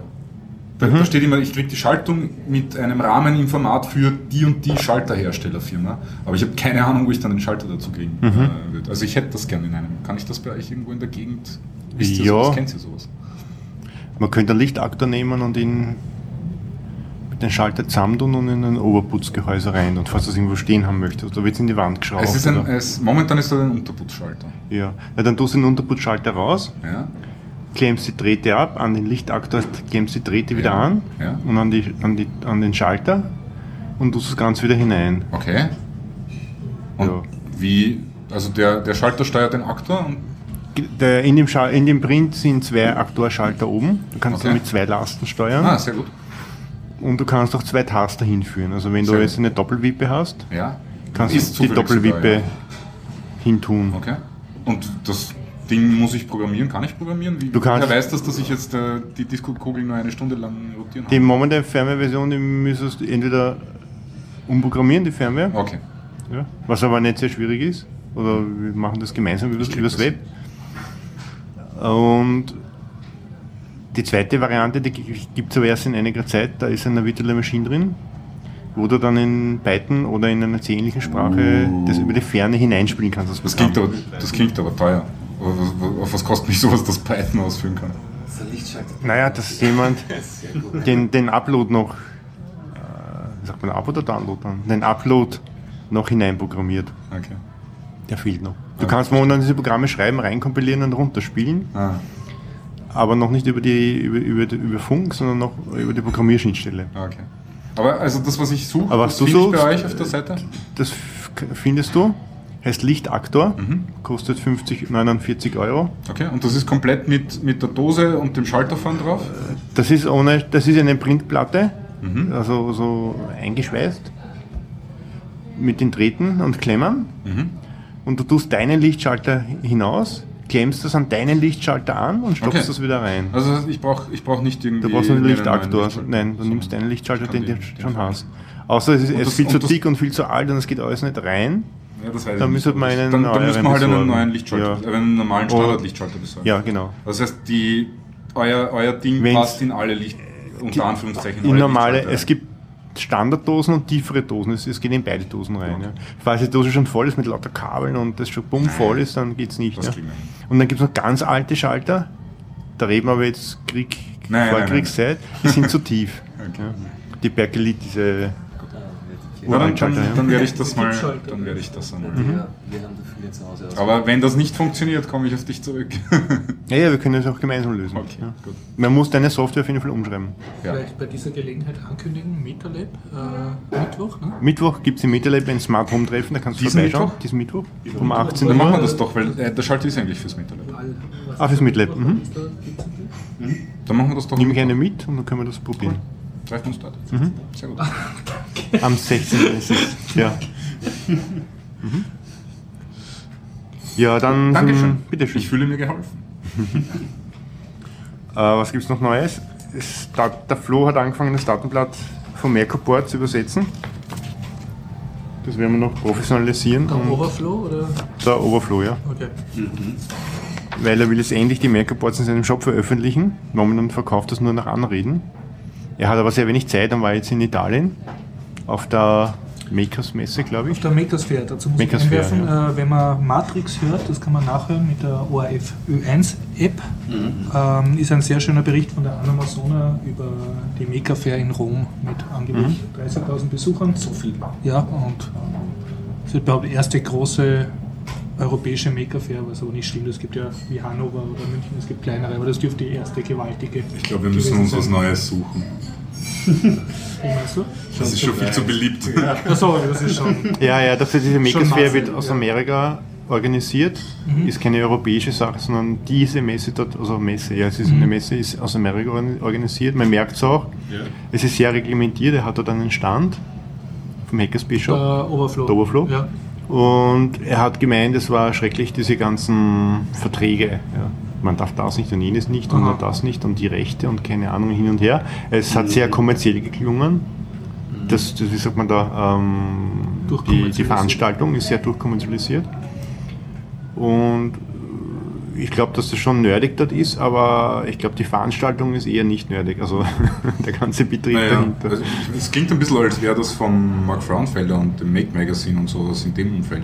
Da, da steht immer, ich kriege die Schaltung mit einem Rahmen im Format für die und die Schalterherstellerfirma, aber ich habe keine Ahnung, wo ich dann den Schalter dazu kriegen äh, würde. Also ich hätte das gerne in einem. Kann ich das bei euch irgendwo in der Gegend? Wisst ihr Ja. sowas? Kennt ihr sowas? Man könnte einen Lichtaktor nehmen und ihn mit den Schalter zusammentun und in ein Oberputzgehäuse rein. Und falls du es irgendwo stehen haben möchtest, oder wird es in die Wand geschraubt. Es ist ein, es, momentan ist das ein Unterputzschalter. ja. ja, dann tust du den Unterputzschalter raus, Ja? Klemmst die Drähte ab, an den Lichtaktor klemmst die Drähte wieder Ja, an ja. und an, die, an, die, an den Schalter und tust das Ganze wieder hinein. Okay. Und Ja. wie, also der, der Schalter steuert den Aktor Der, in, dem Schal in dem Print sind zwei Aktorschalter oben. Du kannst Okay. mit zwei Lasten steuern. Ah, sehr gut. Und du kannst auch zwei Taster hinführen. Also wenn du Sehr jetzt gut. eine Doppelwippe hast, Ja. kannst du die Doppelwippe ja. hintun. Okay. Und das Ding muss ich programmieren? Kann ich programmieren? Wie, Du kannst- Wer weiß das, dass ich jetzt äh, die Disco-Kugel nur eine Stunde lang rotieren Die habe? momentane Firmware-Version, die müsstest du entweder umprogrammieren, die Firmware, Okay. ja, was aber nicht sehr schwierig ist. Oder wir machen das gemeinsam übers, krieg übers das. Web. Und die zweite Variante, die gibt es aber erst in einiger Zeit, da ist eine virtuelle Maschine drin, wo du dann in Python oder in einer ähnlichen Sprache das über die Ferne hineinspielen kannst. Das klingt, aber, das klingt aber teuer. Auf was kostet mich sowas, das Python ausführen kann? Das ist ein Lichtschalter. Naja, dass jemand den, den Upload noch, äh, sagt man Upload oder Download dann? Den Upload noch hineinprogrammiert. Okay. Der fehlt noch. Du kannst momentan diese Programme schreiben, reinkompilieren und runterspielen, Ah, aber noch nicht über, die, über, über, über Funk, sondern noch über die Programmierschnittstelle. okay. Aber also das, was ich suche, Aber das was du finde ich bei euch auf der Seite? Das findest du, heißt Lichtaktor, Mhm. kostet 50, 49 Euro. Okay, und das ist komplett mit, mit der Dose und dem Schalter vorne drauf? Das ist, ohne, das ist eine Printplatte, Mhm. also so eingeschweißt mit den Drähten und Klemmern. Mhm. Und du tust deinen Lichtschalter hinaus, klemmst das an deinen Lichtschalter an und stopfst Okay. das wieder rein. Also ich brauche ich brauch nicht irgendwie... Du brauchst einen Lichtaktor. Lichtschalter, Nein, du sondern nimmst deinen Lichtschalter, den du schon hast. Außer es ist, das- viel zu dick und viel zu alt und es geht alles nicht rein. Ja, das weiß Dann müsste man einen dann, dann wir halt einen neuen Lichtschalter, Ja. einen normalen Oder- Standardlichtschalter besorgen. Ja, genau. Das heißt, die, euer, euer Ding Wenn's- passt in alle Licht... Unter Anführungszeichen. In normale, es gibt Standarddosen und tiefere Dosen. Es, es geht in beide Dosen rein. Ja. Falls die Dose schon voll ist mit lauter Kabeln und das schon bumm voll ist, dann geht es nicht. Ja. Und dann gibt es noch ganz alte Schalter. Da reden wir aber jetzt Krieg, Nein, nein, Vorkriegszeit. Die sind zu tief. Okay. Ja. Die Berkelit, diese Na, dann, dann. Ja. dann werde ich das mal... Dann werde ich das einmal... Aber wenn das nicht funktioniert, komme ich auf dich zurück. Ja, ja, wir können das auch gemeinsam lösen. okay, Ja. gut. Man muss deine Software auf jeden Fall umschreiben. Ja. Vielleicht bei dieser Gelegenheit ankündigen, MetaLab, äh, Mittwoch, ne? Mittwoch gibt es im MetaLab ein Smart Home Treffen, da kannst du Diesen vorbeischauen. Mittwoch? Diesen Mittwoch um 18 Dann Uhr. machen wir das doch, weil äh, der Schalter ist eigentlich fürs Metalab. Ah, fürs was mhm. Dann machen wir das doch. Nimm ich eine mit und dann können wir das probieren. Treffen uns dort. Sehr gut. Am 16. ist es. Ja. Mhm. Ja, dann. Dankeschön. Bitteschön. Ich fühle mir geholfen. Äh, was gibt es noch Neues? Es, da, der Flo hat angefangen, das Datenblatt von Mercoport zu übersetzen. Das werden wir noch professionalisieren. Der Overflow oder? der Overflow, ja. Okay. Weil er will jetzt endlich die Mercaports in seinem Shop veröffentlichen. Momentan verkauft das nur nach Anreden. Er hat aber sehr wenig Zeit und war jetzt in Italien auf der Makers Messe, glaube Auf ich. der Makersphere, dazu muss Makersphere, ich einwerfen, äh, wenn man Matrix hört, das kann man nachhören mit der ORF Ö1 App, ähm, ist ein sehr schöner Bericht von der Anna Masona über die Maker Fair in Rom mit angeblich 30.000 Besuchern. So viel. Ja, und Das ist überhaupt die erste große europäische Maker Fair, was aber nicht stimmt. Es gibt ja wie Hannover oder München, es gibt kleinere, aber das dürfte die erste gewaltige. Ich glaube, wir müssen uns was. Neues suchen. Wie meinst du? Das ist schon viel zu beliebt. Achso, das ist schon. Ja, ja, dafür diese Makers Fair wird aus ja. Amerika organisiert. Ist keine europäische Sache, sondern diese Messe dort, also Messe, ja, es ist eine Messe, ist aus Amerika organ- organisiert. Man merkt es auch. Es ist sehr reglementiert. Er hat dort einen Stand vom Hackerspace Shop. Der Overflow. Der Overflow? Ja. Und er hat gemeint, es war schrecklich, diese ganzen Verträge. Ja. Man darf das nicht und jenes nicht und das nicht und die Rechte und keine Ahnung hin und her. Es hat sehr kommerziell geklungen. Das, das, wie sagt man da, ähm, die, die. Veranstaltung ist sehr durchkommerzialisiert. Und ich glaube, dass das schon nerdig dort ist, aber ich glaube, die Veranstaltung ist eher nicht nerdig. Also der ganze Betrieb Naja, dahinter. also es klingt ein bisschen, als wäre das von Mark Frauenfelder und dem Make Magazine und sowas in dem Umfeld.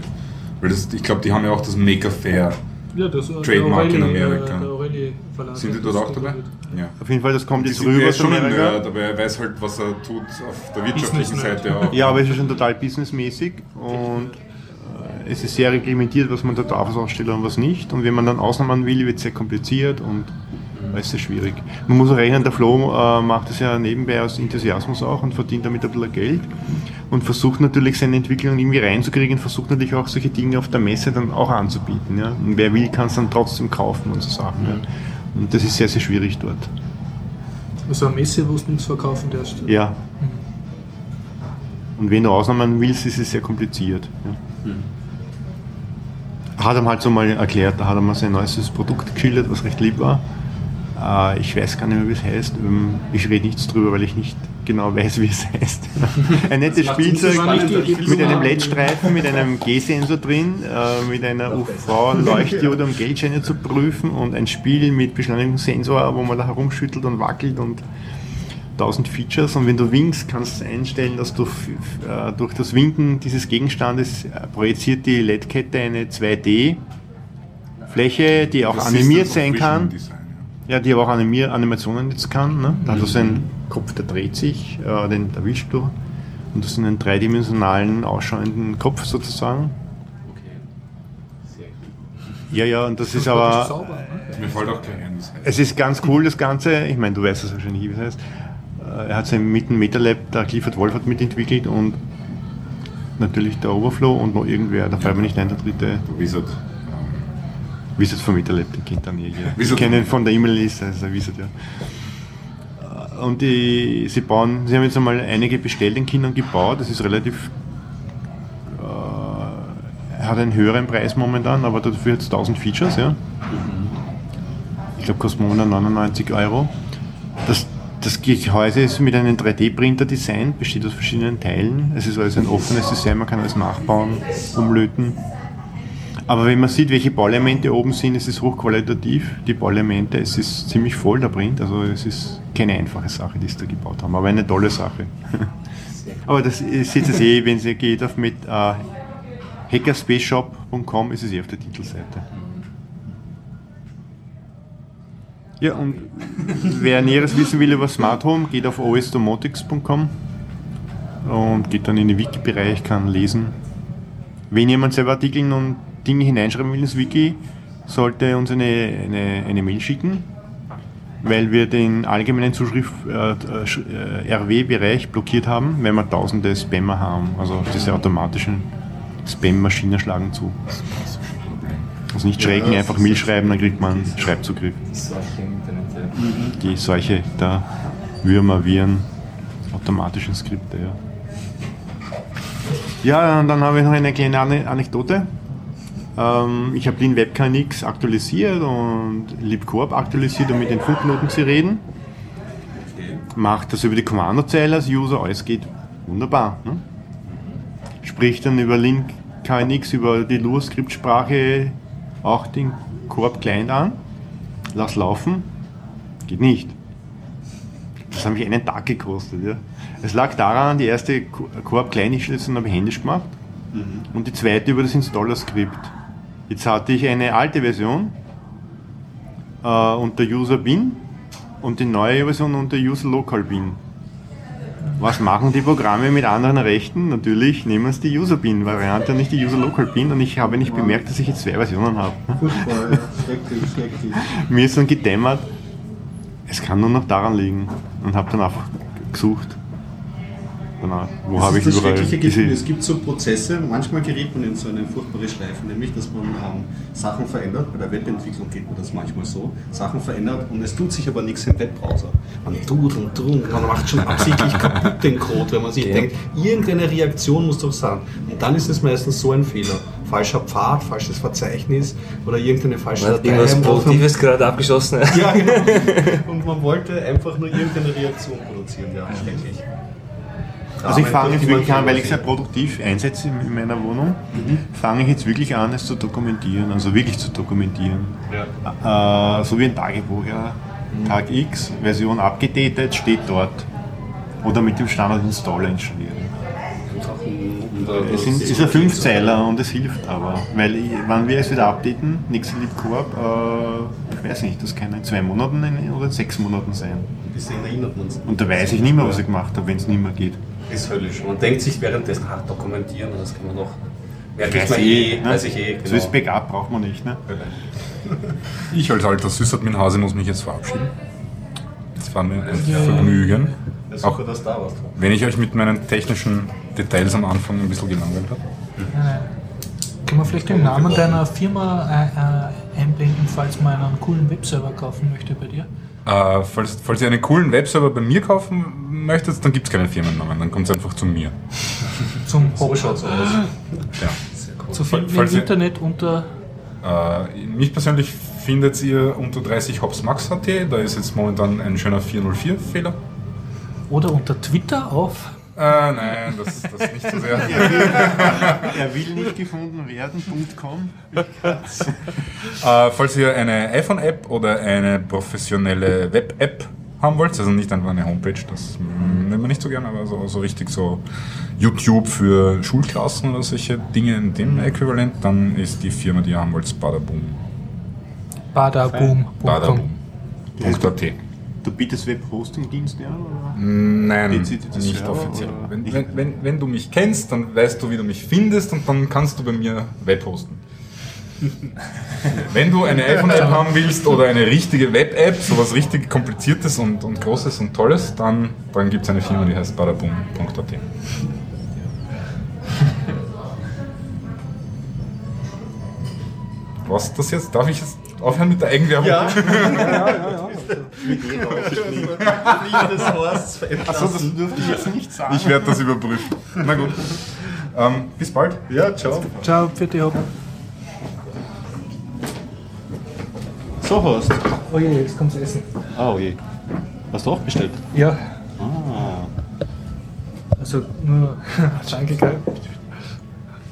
Weil das, ich glaube, die haben ja auch das Maker Fair. Ja, das Trademark in der Aureli, Amerika. äh, Verlag Sind die dort das auch dabei? Ja. Auf jeden Fall, das kommt Die jetzt rüber er aus ist schon ein Amerika. Nerd, aber er weiß halt, was er tut auf der wirtschaftlichen. Seite auch. Ja, aber es ist schon total businessmäßig und äh, es ist sehr reglementiert, was man da darf als Aussteller und was nicht. Und wenn man dann Ausnahmen will, wird es sehr kompliziert und da ist sehr schwierig. Man muss auch rechnen, der Flo äh, macht das ja nebenbei aus Enthusiasmus auch und verdient damit ein bisschen Geld und versucht natürlich seine Entwicklung irgendwie reinzukriegen, versucht natürlich auch solche Dinge auf der Messe dann auch anzubieten. Ja? Und wer will, kann es dann trotzdem kaufen und so Sachen. Ja? Und das ist sehr, sehr schwierig dort. Also eine Messe, wo du nichts verkaufen darfst. Ja. Und wenn du Ausnahmen willst, ist es sehr kompliziert. Ja. Hat er halt so mal erklärt, da hat er mal sein neuestes Produkt geschildert, was recht lieb war. Äh, ich weiß gar nicht mehr, wie es heißt. Ähm, Ich rede nichts drüber, weil ich nicht genau weiß, wie es heißt. Ein nettes Spielzeug mit einem. LED-Streifen, mit einem G-Sensor drin, äh, mit einer UV-Leuchtdiode, um Geldscheine zu prüfen und ein Spiel mit Beschleunigungssensor, wo man da herumschüttelt und wackelt und 1000 Features und wenn du winkst, kannst du einstellen, dass du äh, durch das Winken dieses Gegenstandes äh, projiziert die LED-Kette eine 2D-Fläche, die auch Das animiert sein kann. Design, Ja, die aber auch Animier Animationen jetzt kann. Ne? Da hat du so einen Kopf, der dreht sich, äh, den erwischst du und du hast einen dreidimensionalen, ausschauenden Kopf sozusagen. Okay. Sehr gut. Ja, ja, und das ist Das aber... ist sauber, ne? ja. Mir fällt auch gleich ein, was heißt. Es ist ganz cool, das Ganze. Ich meine, du weißt es wahrscheinlich, wie es heißt. Äh, Er hat sein mit dem MetaLab, der Clifford Wolf hat mitentwickelt und natürlich der Overflow und noch irgendwer, da fällt mir nicht ein, der dritte. Der Wizard. Wizard von MetaLab, den kennt dann jeder. Ich kenne ihn von der E-Mail-Liste, also Wizard, ja. Äh, Und die, sie bauen, sie haben jetzt einmal einige bestellt in Kindern gebaut, das ist relativ, äh, hat einen höheren Preis momentan, aber dafür hat es 1000 Features, ja. Ich glaube, kostet momentan 99 Euro. Das, das Gehäuse ist mit einem 3D-Printer designt, besteht aus verschiedenen Teilen. Es ist also ein offenes Design, man kann alles nachbauen, umlöten. Aber wenn man sieht, welche Bauelemente oben sind, es ist hochqualitativ. Die Bauelemente, es ist ziemlich voll der Print, also es ist keine einfache Sache, die sie da gebaut haben, aber eine tolle Sache. aber das seht ihr eh, wenn ihr geht auf mit äh, hackerspaceshop.com, ist es eh auf der Titelseite. Ja, und wer Näheres wissen will über Smart Home, geht auf osdomotics.com und geht dann in den Wiki-Bereich, kann lesen. Wenn jemand selber Artikel und Dinge hineinschreiben will ins Wiki, sollte uns eine, eine, eine Mail schicken, weil wir den allgemeinen Zuschrift äh, äh, blockiert haben, weil wir tausende Spammer haben. Also diese automatischen Spam-Maschinen schlagen zu. Also nicht schrecken, Ja, einfach ist- schreiben, dann kriegt man Schreibzugriff. Solche im Internet, ja. Die Seuche der Würmer, Viren, automatischen Skripte, ja. Ja, und dann habe ich noch eine kleine Ane- Anekdote. Ähm, ich habe den WebKNX aktualisiert und LibCorp aktualisiert, um mit den Funknoten zu reden. Macht das über die Kommandozeile als User, alles geht wunderbar. Ne? Spricht dann über Link KNX, über die Lua-Skriptsprache auch den Corp Client an. Lass laufen, geht nicht. Das hat mich einen Tag gekostet. Ja. Es lag daran, die erste Corp Kleinigstellung habe ich händisch gemacht und die zweite über das Installer-Skript. Jetzt hatte ich eine alte Version äh, unter User Bin und die neue Version unter User Local Bin. Was machen die Programme mit anderen Rechten? Natürlich nehmen sie die User-Bin-Variante und nicht die User-Local-Bin und ich habe nicht bemerkt, dass ich jetzt zwei Versionen habe. Furchtbar, ja. Schrecklich, schrecklich. Mir ist dann gedämmert, es kann nur noch daran liegen und habe dann einfach gesucht. Danach, wo habe ich das überall diese, Es gibt so Prozesse, manchmal gerät man in so eine furchtbare Schleife, nämlich dass man ähm, Sachen verändert. Bei der Webentwicklung geht mir das manchmal so. Sachen verändert und es tut sich aber nichts im Webbrowser. Man tut und tut und man macht schon absichtlich kaputt den Code, wenn man sich denkt, irgendeine Reaktion muss doch sein. Und dann ist es meistens so ein Fehler. Falscher Pfad, falsches Verzeichnis oder irgendeine falsche Man hat irgendwas. Produktives gerade abgeschossen. Ja, genau. Und man wollte einfach nur irgendeine Reaktion produzieren. Ja, schrecklich. Also ich fange jetzt wirklich an, weil ich sehr produktiv einsetze in in meiner Wohnung, fange ich jetzt wirklich an, es zu dokumentieren, also wirklich zu dokumentieren. Äh, so wie ein Tagebuch, ja. Tag X, Version abgedatet, steht dort. Oder mit dem Standard Installer installieren. Es sind, ist ein Fünfzeiler und es hilft aber. Weil wenn wir es wieder updaten, nächste Coop, äh, ich weiß nicht, das kann in zwei Monaten oder in sechs Monaten sein. Und da weiß ich nicht mehr, was ich gemacht habe, wenn es nicht mehr geht. Ist höllisch. Man denkt sich währenddessen, ach, dokumentieren, das kann man noch. Merke ich ich, eh, ne? weiß ich eh. So ist Backup braucht man nicht. Ne? Ich als alter Sysadmin-Hase muss mich jetzt verabschieden. Das war mir ein Vergnügen. Ja, Auch super, dass du da warst. wenn ich euch mit meinen technischen Details am Anfang ein bisschen gelangweilt habe. Können wir vielleicht den Namen deiner Firma äh, äh, einblenden, falls man einen coolen Webserver kaufen möchte bei dir? Äh, falls, falls ihr einen coolen Webserver bei mir kaufen möchtet, dann gibt es keinen Firmennamen, dann kommt es einfach zu mir. Zum schaut's aus. Ja. zu finden im Internet unter Äh, mich persönlich findet ihr unter 30 hopsmax.at, da ist jetzt momentan ein schöner 404-Fehler. oder unter Twitter auf Äh, nein, das, das nicht so sehr. Er will nicht gefunden werden.com. Äh, falls ihr eine iPhone-App oder eine professionelle Web-App haben wollt, also nicht einfach eine Homepage, das mm, nehmen wir nicht so gerne, aber so, so richtig so YouTube für Schulklassen oder solche Dinge in dem Äquivalent, dann ist die Firma, die ihr haben wollt, Badaboom. badaboom.com. Badaboom.at. Du bietest Web-Hosting-Dienste an? Oder? Nein, nicht Server offiziell. oder- Wenn, wenn, wenn, wenn du mich kennst, dann weißt du, wie du mich findest und dann kannst du bei mir Web hosten. Wenn du eine iPhone-App haben willst oder eine richtige Web-App, sowas richtig kompliziertes und, und großes und tolles, dann, dann gibt es eine Firma, die heißt badaboom.at. Was ist das jetzt? Darf ich jetzt aufhören mit der Eigenwerbung? Ja. Des Horsts Achso, das dürfte ich jetzt nicht sagen. Ich werde das überprüfen. Na gut. Ähm, bis bald. Ja, ciao. Ciao, bitte Hop. So hast Oh je, jetzt kommt's Essen. Oh je. Hast du auch bestellt? Ja, Ah. also nur, danke Kai.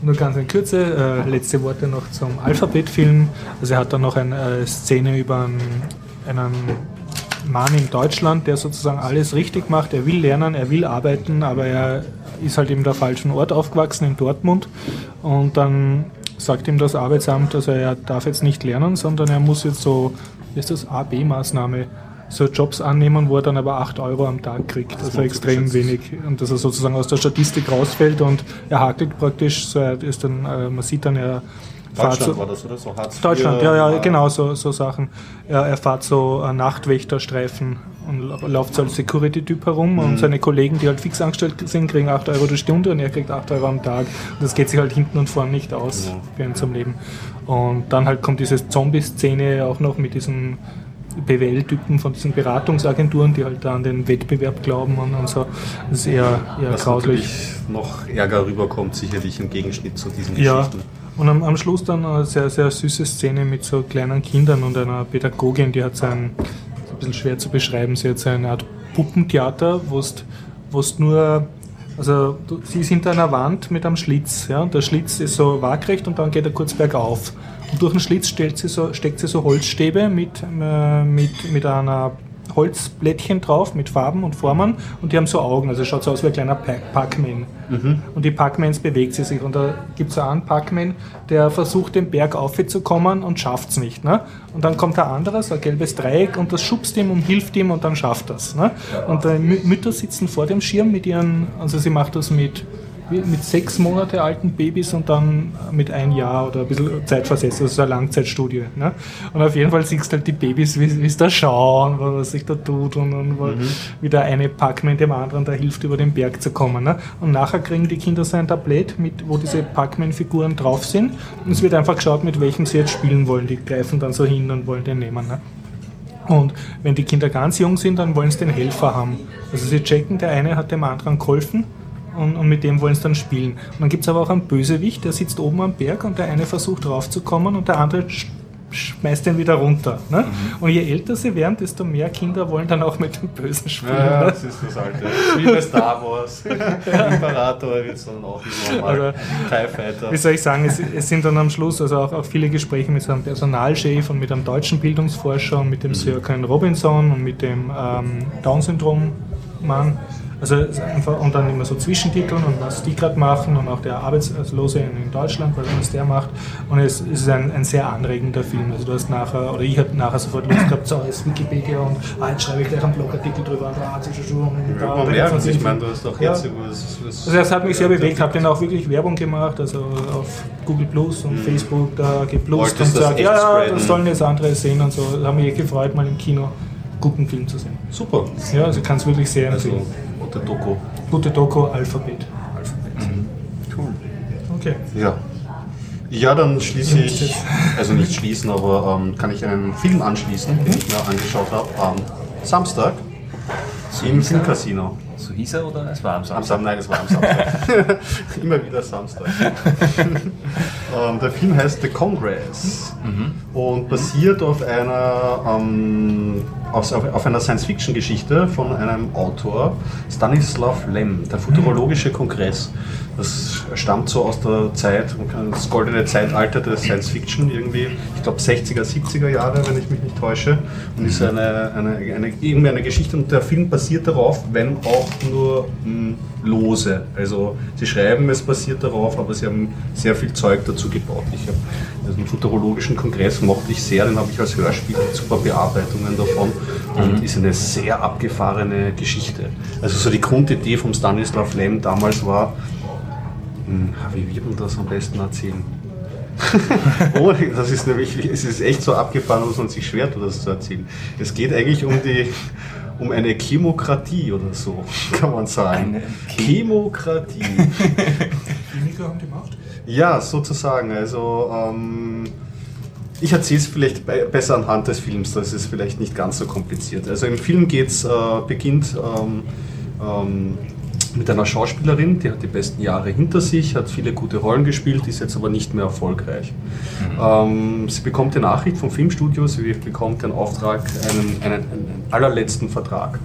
Nur ganz in Kürze, äh, letzte Worte noch zum Alphabet-Film. Also er hat dann noch eine äh, Szene über einen, einen Mann in Deutschland, der sozusagen alles richtig macht. Er will lernen, er will arbeiten, aber er ist halt im der falschen Ort aufgewachsen, in Dortmund. Und dann sagt ihm das Arbeitsamt, also er darf jetzt nicht lernen, sondern er muss jetzt so, wie ist das, A-B-Maßnahme, so Jobs annehmen, wo er dann aber 8 Euro am Tag kriegt. Also extrem wenig. Und dass er sozusagen aus der Statistik rausfällt und er hakelt praktisch, so er ist dann, äh, man sieht dann, er Deutschland so, war das, oder? So Hartz Deutschland, ja, ja, genau, so, so Sachen. Er, er fährt so äh, Nachtwächterstreifen und läuft so als Security-Typ herum und seine Kollegen, die halt fix angestellt sind, kriegen 8 Euro die Stunde und er kriegt 8 Euro am Tag. Und das geht sich halt hinten und vorn nicht aus für ihn zum Leben. Und dann halt kommt diese Zombie-Szene auch noch mit diesen BWL-Typen von diesen Beratungsagenturen, die halt da an den Wettbewerb glauben und, und so. Das ist eher, eher Was grauslich. natürlich noch Ärger rüberkommt, sicherlich im Gegenschnitt zu diesen Ja, Geschichten. Und am, am Schluss dann eine sehr, sehr süße Szene mit so kleinen Kindern und einer Pädagogin, die hat so ein, bisschen schwer zu beschreiben, sie hat so eine Art Puppentheater, wo es nur, also sie ist hinter einer Wand mit einem Schlitz, ja, und der Schlitz ist so waagrecht und dann geht er kurz bergauf. Und durch den Schlitz sie so, steckt sie so Holzstäbe mit, äh, mit, mit einer Holzblättchen drauf mit Farben und Formen und die haben so Augen, also schaut so aus wie ein kleiner Pa- Pac-Man. Und die Pac-Mans bewegt sie sich und da gibt es einen Pac-Man, der versucht den Berg aufzukommen und schafft es nicht. Ne? Und dann kommt der andere, so ein gelbes Dreieck und das schubst ihm und hilft ihm und dann schafft das. Ne? Und die Mü- Mütter sitzen vor dem Schirm mit ihren, also sie macht das mit mit sechs Monate alten Babys und dann mit ein Jahr oder ein bisschen Zeitversetzt, also so eine Langzeitstudie. Ne? Und auf jeden Fall siehst du halt die Babys, wie sie da schauen, was sich da tut und, und wo- wie der eine Pac-Man dem anderen da hilft, über den Berg zu kommen. Ne? Und nachher kriegen die Kinder so ein Tablett, mit, wo diese Pac-Man-Figuren drauf sind und es wird einfach geschaut, mit welchem sie jetzt spielen wollen. Die greifen dann so hin und wollen den nehmen. Ne? Und wenn die Kinder ganz jung sind, dann wollen sie den Helfer haben. Also sie checken, der eine hat dem anderen geholfen und, und mit dem wollen sie dann spielen. Und dann gibt es aber auch einen Bösewicht, der sitzt oben am Berg und der eine versucht raufzukommen und der andere sch schmeißt den wieder runter. Ne? Und je älter sie werden, desto mehr Kinder wollen dann auch mit dem Bösen spielen. Ja, ne? das ist das Alte. Wie bei Star Wars. Imperator wird es dann auch normal. Also, TIE Fighter. Wie soll ich sagen, es, es sind dann am Schluss also auch, auch viele Gespräche mit so einem Personalchef und mit einem deutschen Bildungsforscher und mit dem Sir Ken Robinson und mit dem ähm, Down-Syndrom-Mann. Also ist einfach, und dann immer so Zwischentiteln und was die gerade machen und auch der Arbeitslose in, Deutschland, was der macht. Und es, es ist ein, ein sehr anregender Film. Also du hast nachher, oder ich habe nachher sofort Lust gehabt, so als Wikipedia und ah, jetzt schreibe ich gleich einen Blogartikel drüber und ah, und da. Ja, gibt's ich meine, du hast auch Ja. jetzt was, was also das hat mich sehr bewegt, habe dann auch wirklich Werbung gemacht, also auf Google Plus und Facebook, da geplust und das gesagt, echt ja, ja, das sollen jetzt andere sehen und so. Da haben mich echt gefreut, mal im Kino guten Film zu sehen. Super. Ja, also kann es wirklich sehr Also, empfehlen. Gute Doku. Gute Doku, Alphabet. Cool. Okay. Ja. Ja, dann schließe ich, also nicht schließen, aber ähm, kann ich einen Film anschließen, den ich mir angeschaut habe am Samstag im Filmcasino. So hieß er oder es war am Am Samstag? Samstag, nein, es war am Samstag. Immer wieder Samstag. ähm, der Film heißt The Congress und basiert auf einer, ähm, auf, auf einer Science-Fiction-Geschichte von einem Autor, Stanislav Lem, der Futurologische Kongress. Das stammt so aus der Zeit, das goldene Zeitalter der Science Fiction irgendwie, ich glaube 60er, 70er Jahre, wenn ich mich nicht täusche. Und ist eine, eine, eine, irgendwie eine Geschichte und der Film basiert darauf, wenn auch nur mh, lose. Also sie schreiben, es basiert darauf, aber sie haben sehr viel Zeug dazu gebaut. Ich habe diesen futurologischen Kongress mochte ich sehr, den habe ich als Hörspiel, super Bearbeitungen davon und ist eine sehr abgefahrene Geschichte. Also so die Grundidee vom Stanislav Lem damals war, hm, wie wird man das am besten erzählen? oh, das ist nämlich, es ist echt so abgefahren, dass man sich schwer tut, das zu erzählen. Es geht eigentlich um die, um eine Chemokratie oder so, kann man sagen. Eine Chemokratie. Chemiker haben die Macht. Ja, sozusagen. Also, ähm, ich erzähle es vielleicht be besser anhand des Films, das ist vielleicht nicht ganz so kompliziert. Also im Film geht's, äh, beginnt ähm, ähm, mit einer Schauspielerin, die hat die besten Jahre hinter sich, hat viele gute Rollen gespielt, ist jetzt aber nicht mehr erfolgreich. Ähm, sie bekommt die Nachricht vom Filmstudio, sie bekommt den Auftrag, einen, einen, einen allerletzten Vertrag.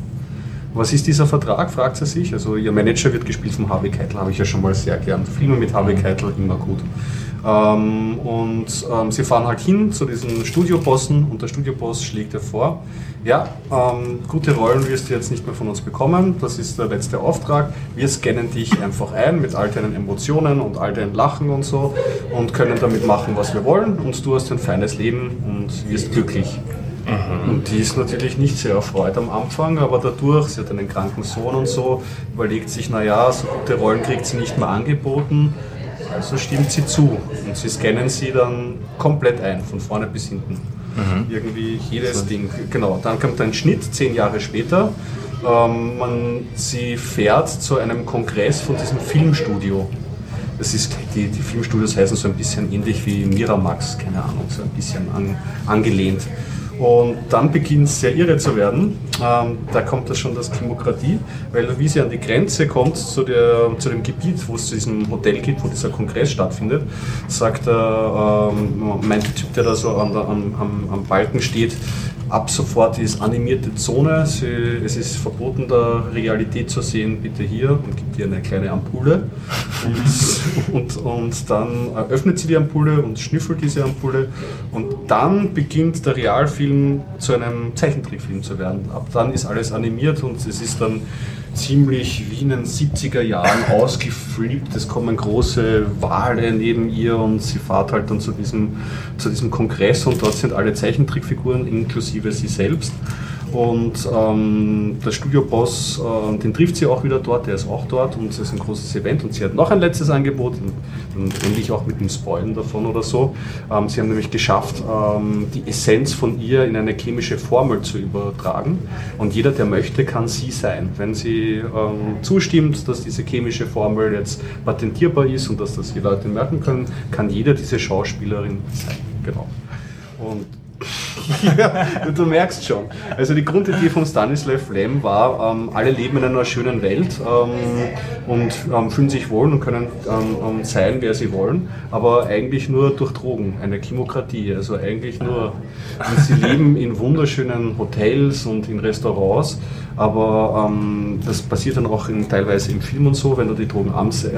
Was ist dieser Vertrag, fragt sie sich. Also ihr Manager wird gespielt von Harvey Keitel, habe ich ja schon mal sehr gern. Filme mit Harvey Keitel immer gut. Ähm, und ähm, sie fahren halt hin zu diesen Studiobossen und der Studioboss schlägt ihr vor, ja, ähm, gute Rollen wirst du jetzt nicht mehr von uns bekommen, das ist der letzte Auftrag. Wir scannen dich einfach ein mit all deinen Emotionen und all deinen Lachen und so und können damit machen, was wir wollen. Und du hast ein feines Leben und wirst glücklich. Und die ist natürlich nicht sehr erfreut am Anfang, aber dadurch, sie hat einen kranken Sohn und so, überlegt sich, naja, so gute Rollen kriegt sie nicht mehr angeboten, also stimmt sie zu. Und sie scannen sie dann komplett ein, von vorne bis hinten. Irgendwie jedes Ding. Genau, dann kommt ein Schnitt, zehn Jahre später. Ähm, man, sie fährt zu einem Kongress von diesem Filmstudio. Das ist, die, die Filmstudios heißen so ein bisschen ähnlich wie Miramax, keine Ahnung, so ein bisschen an, angelehnt. Und dann beginnt es sehr irre zu werden. Ähm, da kommt das schon das Demokratie, weil wie sie an die Grenze kommt zu, der, zu dem Gebiet, wo es zu diesem Hotel geht, wo dieser Kongress stattfindet, sagt er, ähm, meint der Typ, der da so an der, am, am, am Balken steht, ab sofort ist animierte Zone. Sie, es ist verboten, da Realität zu sehen. Bitte hier und gibt ihr eine kleine Ampulle. Und, und, und dann öffnet sie die Ampulle und schnüffelt diese Ampulle. Und dann beginnt der Realfilm zu einem Zeichentrickfilm zu werden. Ab dann ist alles animiert und es ist dann ziemlich wie in den 70er Jahren ausgeflippt. Es kommen große Wale neben ihr und sie fährt halt dann zu diesem, zu diesem Kongress und dort sind alle Zeichentrickfiguren inklusive sie selbst. Und ähm, der Studioboss, äh, den trifft sie auch wieder dort, der ist auch dort und es ist ein großes Event und sie hat noch ein letztes Angebot, und endlich auch mit dem Spoilen davon oder so. Ähm, sie haben nämlich geschafft, ähm, die Essenz von ihr in eine chemische Formel zu übertragen und jeder, der möchte, kann sie sein. Wenn sie ähm, zustimmt, dass diese chemische Formel jetzt patentierbar ist und dass das die Leute merken können, kann jeder diese Schauspielerin sein. Genau. Und ja, du merkst schon. Also die Grundidee von Stanislav Lem war, ähm, alle leben in einer schönen Welt ähm, und ähm, fühlen sich wohl und können ähm, ähm, sein, wer sie wollen, aber eigentlich nur durch Drogen, eine Chemokratie. Also eigentlich nur, sie leben in wunderschönen Hotels und in Restaurants aber ähm, das passiert dann auch in, teilweise im Film und so, wenn du die Drogen äh,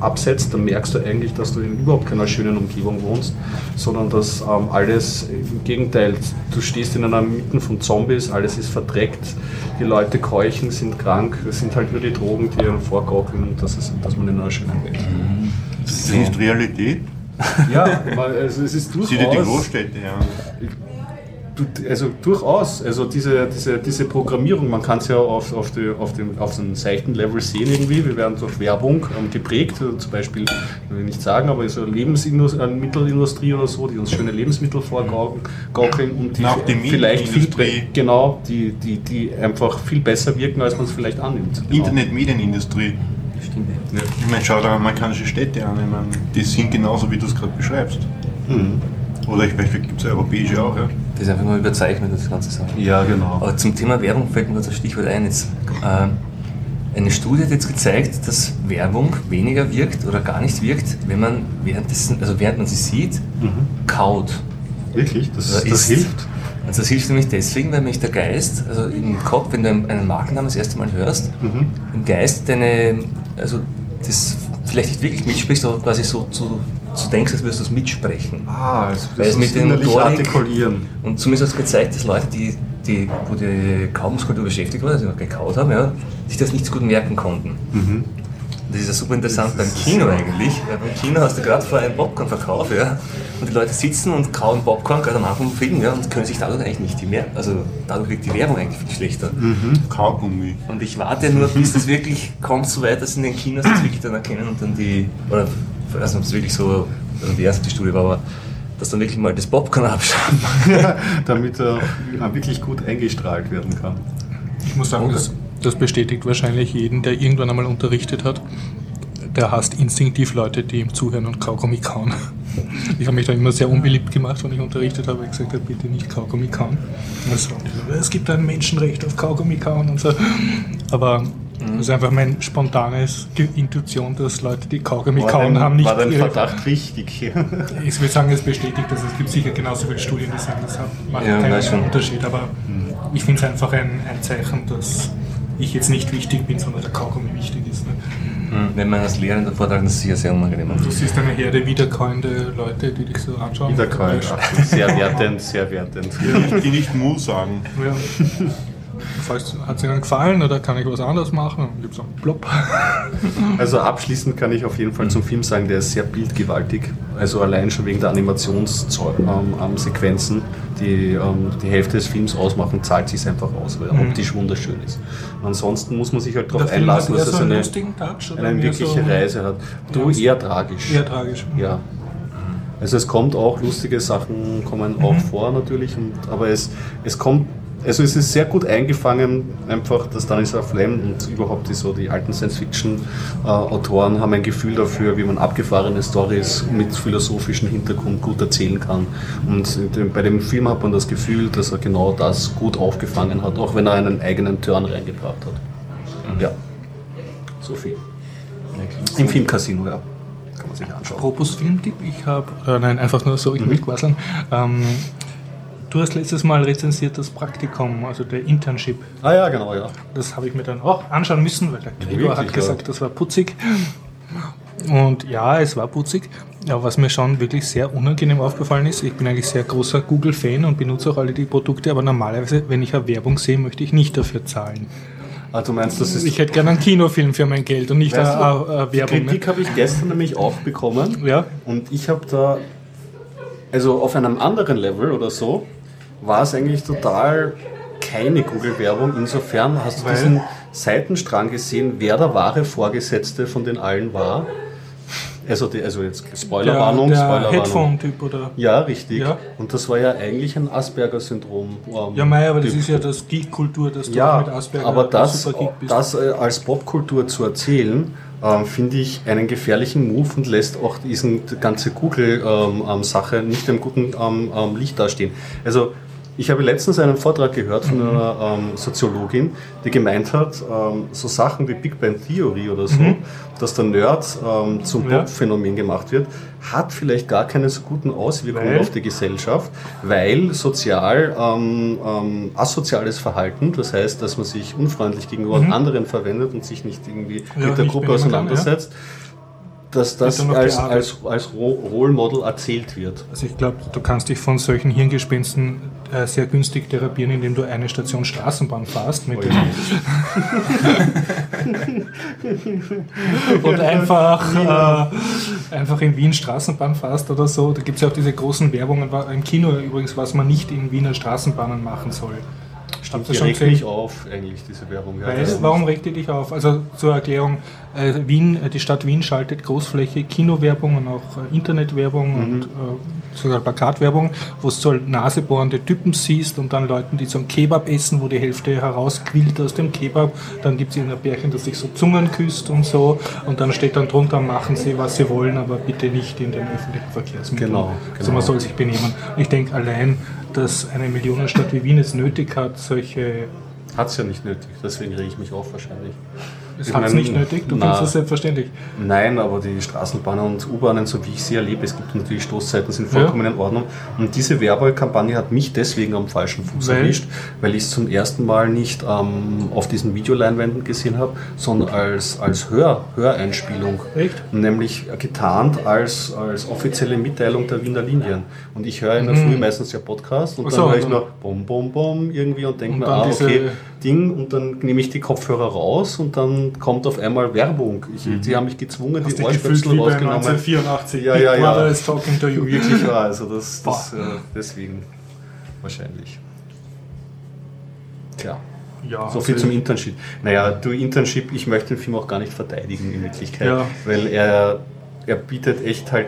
absetzt, dann merkst du eigentlich, dass du in überhaupt keiner schönen Umgebung wohnst, sondern dass ähm, alles im Gegenteil, du stehst in einer Mitte von Zombies, alles ist verdreckt, die Leute keuchen, sind krank, es sind halt nur die Drogen, die ihnen vorgaukeln, dass, es, dass man in einer schönen Welt Das ist Realität. Ja, also es ist durchaus... Sieh dir die Großstädte an also durchaus, also diese, diese, diese Programmierung, man kann es ja auf, auf, die, auf, dem, auf so einem seichten Level sehen irgendwie, wir werden durch Werbung ähm, geprägt, zum Beispiel, will ich nicht sagen, aber so Lebensmittelindustrie oder so, die uns schöne Lebensmittel vorgaukeln und die Nach dem vielleicht viel, genau, die, die, die einfach viel besser wirken, als man es vielleicht annimmt. Genau. Internet-Medienindustrie. Stimmt. Ja. Ich meine, schau dir amerikanische Städte an, ich meine, die sind genauso, wie du es gerade beschreibst. Mhm. Oder ich weiß, gibt es europäische auch, ja? Das ist einfach nur überzeichnet, das ganze Sache. Ja, genau. Aber zum Thema Werbung fällt mir das Stichwort ein. Jetzt, äh, eine Studie hat jetzt gezeigt, dass Werbung weniger wirkt oder gar nicht wirkt, wenn man währenddessen, also während man sie sieht, mhm. kaut. Wirklich? Das, das hilft? Also das hilft nämlich deswegen, weil nämlich der Geist, also im Kopf, wenn du einen Markennamen das erste Mal hörst, mhm. im Geist deine, also das vielleicht nicht wirklich mitsprichst, aber quasi so zu so denkst, als würdest du es mitsprechen. Ah, also es mit dem Motorik artikulieren. Und zumindest hat es gezeigt, dass Leute, die, die, wo die Kaumuskulatur beschäftigt waren, also noch gekaut haben, ja, sich das nicht so gut merken konnten. Mhm. Das ist ja super interessant beim Kino eigentlich. Ja, beim Kino hast du gerade vor einem Popcorn-Verkauf, ja, und die Leute sitzen und kauen Popcorn gerade am Anfang vom Film, ja, und können sich dadurch eigentlich nicht die mehr, also dadurch wirkt die Werbung eigentlich viel schlechter. Mhm. Kaugummi. Und ich warte nur, bis das wirklich kommt, so weit, dass in den Kinos das wirklich dann erkennen und dann die, oder ich weiß nicht, ob es wirklich so also die erste Studie war, aber dass dann wirklich mal das Popcorn abschauen. damit er wirklich gut eingestrahlt werden kann. Ich muss sagen, das, das bestätigt wahrscheinlich jeden, der irgendwann einmal unterrichtet hat. Der hasst instinktiv Leute, die ihm zuhören und Kaugummi kauen. Ich habe mich da immer sehr unbeliebt gemacht, wenn ich unterrichtet habe, und gesagt habe, bitte nicht Kaugummi kauen. Also, es gibt ein Menschenrecht auf Kaugummi kauen und so. Aber das ist einfach meine spontane Intuition, dass Leute, die Kaugummi kauen, haben nicht. War dein Verdacht richtig? ich würde sagen, es bestätigt das. Es gibt sicher genauso viele Studien, die sagen, das macht ja, keinen Unterschied. Aber mhm. ich finde es einfach ein, ein, Zeichen, dass ich jetzt nicht wichtig bin, sondern der Kaugummi wichtig ist. Ne? Mhm. Wenn man als Lehrender vortragen, das ist sicher sehr unangenehm. Du siehst eine Herde wiederkäuende Leute, die dich so anschauen. Wiederkäuend, sehr wertend, sehr wertend. Die nicht Mu sagen. Ja. hat es Ihnen gefallen oder kann ich was anderes machen? Gibt es einen Plop. Also abschließend kann ich auf jeden Fall zum Film sagen, der ist sehr bildgewaltig. Also allein schon wegen der Animationssequenzen, ähm, die ähm, die Hälfte des Films ausmachen, zahlt sich einfach aus, weil er mhm. optisch wunderschön ist. Ansonsten muss man sich halt darauf einlassen, dass es so eine, eine wirkliche so Reise hat. Du eher tragisch. Eher tragisch. Ja. Also es kommt auch, lustige Sachen kommen auch mhm. vor natürlich, und, aber es, es kommt also es ist sehr gut eingefangen, einfach, dass Stanislav Lem und überhaupt die, so die alten Science-Fiction-Autoren haben ein Gefühl dafür, wie man abgefahrene Stories mit philosophischem Hintergrund gut erzählen kann. Und bei dem Film hat man das Gefühl, dass er genau das gut aufgefangen hat, auch wenn er einen eigenen Turn reingebracht hat. Mhm. Ja, so viel. Im Filmcasino, ja. Kann man sich anschauen. Apropos Filmtipp, ich habe, äh, nein, einfach nur so, ich mhm. will quasseln. Ähm, Du hast letztes Mal rezensiert das Praktikum, also der Internship. Ah ja, genau, ja. Das habe ich mir dann auch anschauen müssen, weil der Gregor hat gesagt, ja. das war putzig. Und ja, es war putzig. Ja, was mir schon wirklich sehr unangenehm aufgefallen ist, ich bin eigentlich sehr großer Google-Fan und benutze auch alle die Produkte, aber normalerweise, wenn ich eine Werbung sehe, möchte ich nicht dafür zahlen. Ah, du meinst, das ist. Ich hätte gerne einen Kinofilm für mein Geld und nicht Weißt eine, eine, eine die Werbung. Ne? Kritik habe ich gestern nämlich auch bekommen. Ja, Und ich habe da, also auf einem anderen Level oder so, war es eigentlich total keine Google-Werbung. Insofern hast du Weil? diesen Seitenstrang gesehen, wer der wahre Vorgesetzte von den allen war. Also, die, also jetzt Spoilerwarnung, Spoilerwarnung. Headphone-Typ oder. Ja, richtig. Ja. Und das war ja eigentlich ein Asperger-Syndrom. ähm, Ja, Mei, aber das Typ. ist ja das Geek-Kultur, dass du auch Ja, mit Asperger aber das, super Geek bist. das äh, als Popkultur zu erzählen, ähm, finde ich einen gefährlichen Move und lässt auch diesen die ganze Google-Sache nicht im guten ähm, ähm, Licht dastehen. Also ich habe letztens einen Vortrag gehört von Mhm. einer ähm, Soziologin, die gemeint hat, ähm, so Sachen wie Big Bang Theory oder so, dass der Nerd ähm, zum Mhm. Ja. Pop-Phänomen gemacht wird, hat vielleicht gar keine so guten Auswirkungen Weil? auf die Gesellschaft, weil sozial ähm, ähm, asoziales Verhalten, das heißt, dass man sich unfreundlich gegenüber anderen verwendet und sich nicht irgendwie Mhm. Ja, mit der Gruppe benehmen kann, auseinandersetzt, dass das als, als, als Ro- Role Model erzählt wird. Also ich glaube, du kannst dich von solchen Hirngespinsten äh, sehr günstig therapieren, indem du eine Station Straßenbahn fährst mit dem und einfach, äh, einfach in Wien Straßenbahn fährst oder so. Da gibt es ja auch diese großen Werbungen im Kino übrigens, was man nicht in Wiener Straßenbahnen machen soll. Habt ihr Die schon regt mich auf, eigentlich, diese Werbung. Ja, Weil, das- warum regt die dich auf? Also zur Erklärung, äh, Wien, äh, die Stadt Wien schaltet großflächig Kinowerbung und auch äh, Internetwerbung und äh, sogar Plakatwerbung, wo du so nasebohrende Typen siehst und dann Leuten, die zum Kebab essen, wo die Hälfte herausquillt aus dem Kebab. Dann gibt es irgendein Pärchen, das sich so Zungen küsst und so. Und dann steht dann drunter, machen sie, was sie wollen, aber bitte nicht in den öffentlichen Verkehrsmitteln. Genau, Also genau. man soll sich benehmen. Ich denke allein, dass eine Millionenstadt wie Wien es nötig hat, solche Hat es ja nicht nötig, deswegen rege ich mich auf wahrscheinlich. Es Ich hat es nicht nötig, du findest es selbstverständlich. Nein, aber die Straßenbahnen und U-Bahnen, so wie ich sie erlebe, es gibt natürlich Stoßzeiten, sind vollkommen in Ordnung. Und diese Werbekampagne hat mich deswegen am falschen Fuß Weil? erwischt, weil ich es zum ersten Mal nicht ähm, auf diesen Videoleinwänden gesehen habe, sondern als, als Hör, Höreinspielung. Echt? Nämlich getarnt als, als offizielle Mitteilung der Wiener Linien. Und ich höre in der Früh meistens ja Podcast und Mhm. Ach dann so, höre ich nur Bom, Bom, Bom irgendwie und denke mir, ah, okay, Ding und dann nehme ich die Kopfhörer raus und dann kommt auf einmal Werbung. Ich, Die haben mich gezwungen, die Ohrstöpsel rausgenommen. 1984. Ja, ja, ja. Brother is talking to you. Wirklich wahr, also das, das äh, deswegen wahrscheinlich. Tja, Ja, so viel also- zum Internship. Naja, du Internship, ich möchte den Film auch gar nicht verteidigen in Wirklichkeit, Ja. weil er, er bietet echt halt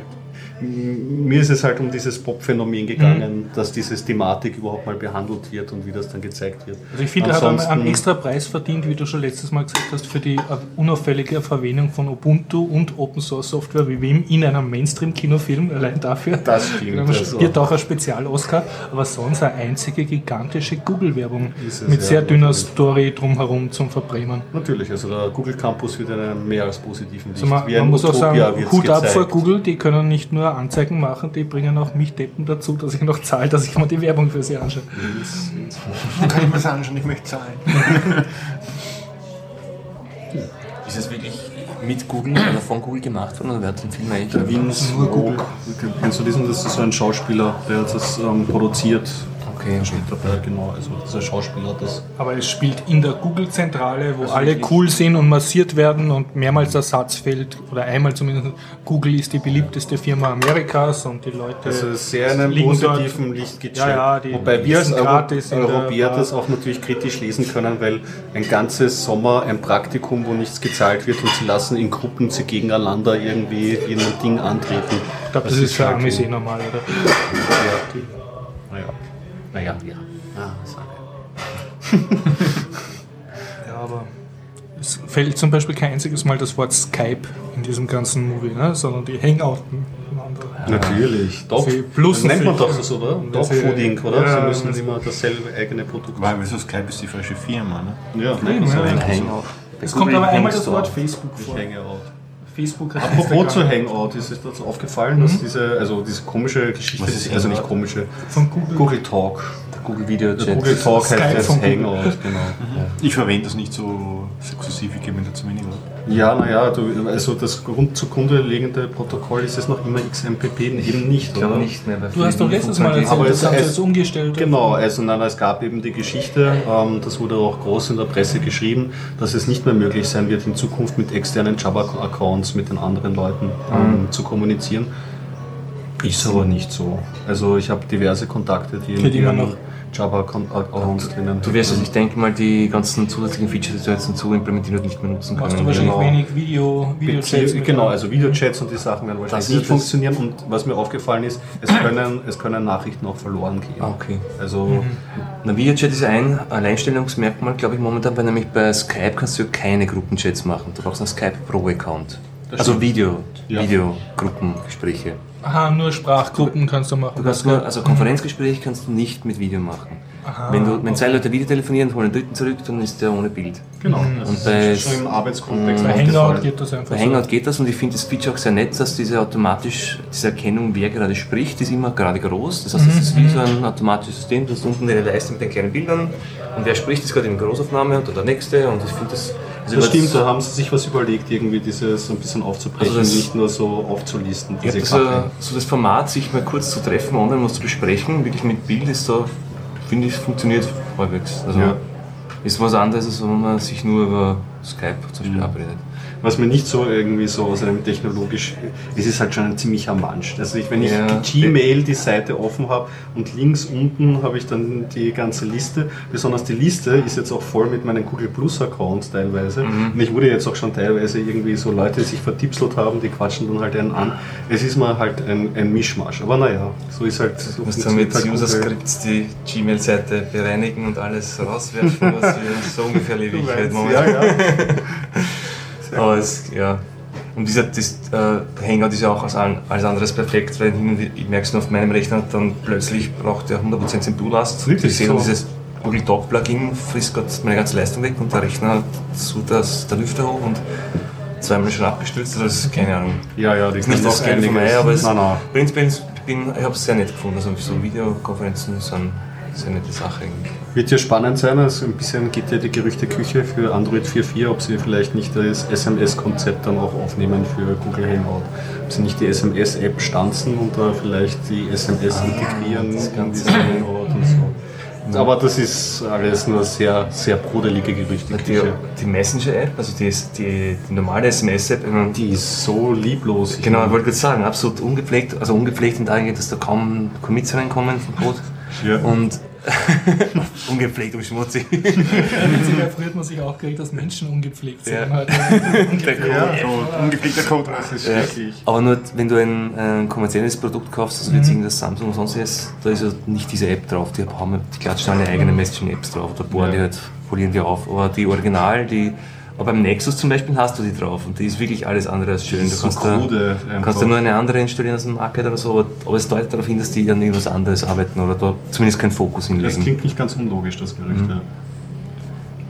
mir ist es halt um dieses Pop-Phänomen gegangen, Mhm. dass diese Thematik überhaupt mal behandelt wird und wie das dann gezeigt wird. Also ich finde, er hat einen, einen extra Preis verdient, wie du schon letztes Mal gesagt hast, für die äh, unauffällige Verwendung von Ubuntu und Open Source Software wie Wim in einem Mainstream-Kinofilm, allein dafür. Das stimmt, Dann also. wird auch ein Spezial-Oscar, aber sonst eine einzige gigantische Google-Werbung mit ja, sehr dünner natürlich. Story drumherum zum Verbrennen. Natürlich, also der Google Campus wird einen mehr als positiven Licht. Also man, man muss auch sagen, Hut ab vor. Google, die können nicht nur Anzeigen machen, die bringen auch mich Deppen dazu, dass ich noch zahle, dass ich mal die Werbung für sie anschaue. Kann ich mir das anschauen, ich möchte zahlen. Ist es wirklich mit Google oder von Google gemacht worden oder wer hat den Film eigentlich Der Vince Nur Google. Vogue. Kennst du diesen? Das ist so ein Schauspieler, der hat das ähm, produziert. Okay. Steht dabei, genau. Also dieser Schauspieler hat das. Aber es spielt in der Google-Zentrale, wo Also alle cool sind und massiert werden und mehrmals der Satz fällt, oder einmal zumindest, Google ist die beliebteste Firma Amerikas und die Leute Also sehr in einem liegen dort- positiven Licht gezeigt. Ja, ja, die Wobei wir als Euro Europäer das auch natürlich kritisch lesen können, weil ein ganzes Sommer ein Praktikum, wo nichts gezahlt wird und sie lassen in Gruppen sie gegeneinander irgendwie in ein Ding antreten. Ich glaube, das, ist für Amis eh normal, oder? Naja. Naja, ja. Ah, sage. Ja, aber es fällt zum Beispiel kein einziges Mal das Wort Skype in diesem ganzen Movie, ne? sondern die Hangouten miteinander. Natürlich. Dog, plussen das nennt man doch so, oder? Dogfooding, oder? Ja, sie müssen das- immer dasselbe eigene Produkt. Weil Skype ist die falsche Firma, ne? Ja, Eben, ja. so. Hangout. Es kommt aber einmal das Wort auf. Facebook Ich vor. hänge out. Facebook hat Apropos zu Hangout, ist es dazu aufgefallen, dass diese, also diese komische Geschichte, Was ist also nicht komische, Von Google. Google Talk. Google Video Chat. Google Talk heißt jetzt. Hangout, genau. Ich verwende das nicht so sukzessiv, ich gebe mir da zu wenig aus. Ja, naja, also das Grund zugrunde liegende Protokoll ist es noch immer XMPP, eben nicht, oder? nicht mehr. Du hast doch letztes Mal erzählt, das es- haben sie jetzt umgestellt. Genau, also nein, es gab eben die Geschichte, ähm, das wurde auch groß in der Presse geschrieben, dass es nicht mehr möglich sein wird, in Zukunft mit externen Java-Accounts mit den anderen Leuten ähm, zu kommunizieren. Ist aber nicht so. Also ich habe diverse Kontakte, die Für die man ihren noch- Java-Accounts drinnen Du wirst es, ich denke mal, die ganzen zusätzlichen Features, die du jetzt dazu implementiert und nicht mehr nutzen Machst du können. wahrscheinlich genau. wenig Video, Videochats Genau, also Videochats und die Sachen werden wahrscheinlich Das nicht funktionieren und was mir aufgefallen ist, es können, es können Nachrichten auch verloren gehen. Ah, okay. Also Na, Videochat ist ein Alleinstellungsmerkmal, glaube ich, momentan, weil nämlich bei Skype kannst du ja keine Gruppenchats machen. Du brauchst einen Skype Pro-Account. Also Video, Ja. Videogruppengespräche. Aha, nur Sprachgruppen kannst du machen. Du kannst nur, also Konferenzgespräch kannst du nicht mit Video machen. Aha, wenn, du, wenn zwei Leute Video telefonieren, holen den dritten zurück, dann ist der ohne Bild. genau, das Und ist bei- schon im Arbeitskontext Bei aufgefallen. Hangout geht das einfach Bei Hangout geht das und ich finde das Feature auch sehr nett, dass diese automatisch, diese Erkennung, wer gerade spricht, ist immer gerade groß. Das heißt, es ist wie so ein automatisches System, du hast unten eine Leiste mit den kleinen Bildern und wer spricht, ist gerade in Großaufnahme und der nächste und ich finde das... also Das stimmt, da haben sie sich was überlegt, irgendwie dieses ein bisschen aufzubrechen, Also das- nicht nur so aufzulisten, diese glaub, das, so das Format, sich mal kurz zu treffen, online was zu besprechen, wirklich mit Bild, ist da, finde ich, funktioniert halbwegs. Also Ja. ist was anderes, als wenn man sich nur über Skype zum Beispiel abredet. Was mir nicht so irgendwie so aus einem technologisch, es ist halt schon ein ziemlicher Mansch. Also ich, wenn ich Ja. Gmail die Seite offen habe und links unten habe ich dann die ganze Liste, besonders die Liste ist jetzt auch voll mit meinen Google Plus Accounts teilweise. Mhm. Und ich wurde jetzt auch schon teilweise irgendwie so Leute, die sich vertipselt haben, die quatschen dann halt einen an. Es ist mal halt ein, ein Mischmasch. Aber naja, so ist halt. So Du musst dann mit halt. User-Scripts die Gmail-Seite bereinigen und alles rauswerfen, was wir so ungefähr lebe ich halt Ja, momentan. ja. Aber es, ja. Und dieser das, äh, Hangout ist ja auch als alles anderes perfekt, weil ich merke es nur auf meinem Rechner, dann plötzlich braucht er 100% CPU-Last. Wirklich Ich sehe so? dieses Google Talk Plugin frisst gerade meine ganze Leistung weg und der Rechner so das, der Lüfter hoch und zweimal schon abgestürzt, das ist keine Ahnung. Ja, ja, die ist nicht das Gelbe von Mai, aber es, Nein, nein. bin- ich habe es sehr nett gefunden. Also so Videokonferenzen sind eine sehr nette Sache eigentlich. Wird ja spannend sein, also ein bisschen geht ja die Gerüchteküche für Android 4.4, ob sie vielleicht nicht das SMS-Konzept dann auch aufnehmen für Google Hangout. Ob sie nicht die SMS-App stanzen und da vielleicht die SMS integrieren das Ganze. Hangout und so. Aber das ist alles nur sehr, sehr brudelige Die, Gerüchteküche. die Messenger-App, also die, die, die normale SMS-App, meine, Die ist so lieblos. Ich Genau, ich wollte gerade sagen, absolut ungepflegt, also ungepflegt in dahingehend, dass da kaum Commits reinkommen vom Code. Ja. Und ungepflegt und schmutzig. Witziger früher hat man sich auch gekriegt, dass Menschen ungepflegt sind. Ja. Halt, Der Code. So, ungepflegter Code. das ist Ja. schrecklich. Aber nur wenn du ein, ein kommerzielles Produkt kaufst, also jetzt irgendein Samsung und sonstiges, da ist ja nicht diese App drauf. Die, haben, die klatschen alle eigene Messaging-Apps drauf oder bohren Ja. die halt, polieren die auf. Aber die Original, die, aber beim Nexus zum Beispiel hast du die drauf und die ist wirklich alles andere als schön. Ist so kannst da, krude einfach. kannst du nur eine andere installieren als ein Market oder so, aber, aber es deutet darauf hin, dass die an irgendwas anderes arbeiten oder da zumindest keinen Fokus Das hinlegen. klingt nicht ganz unlogisch, das Gerücht. ja.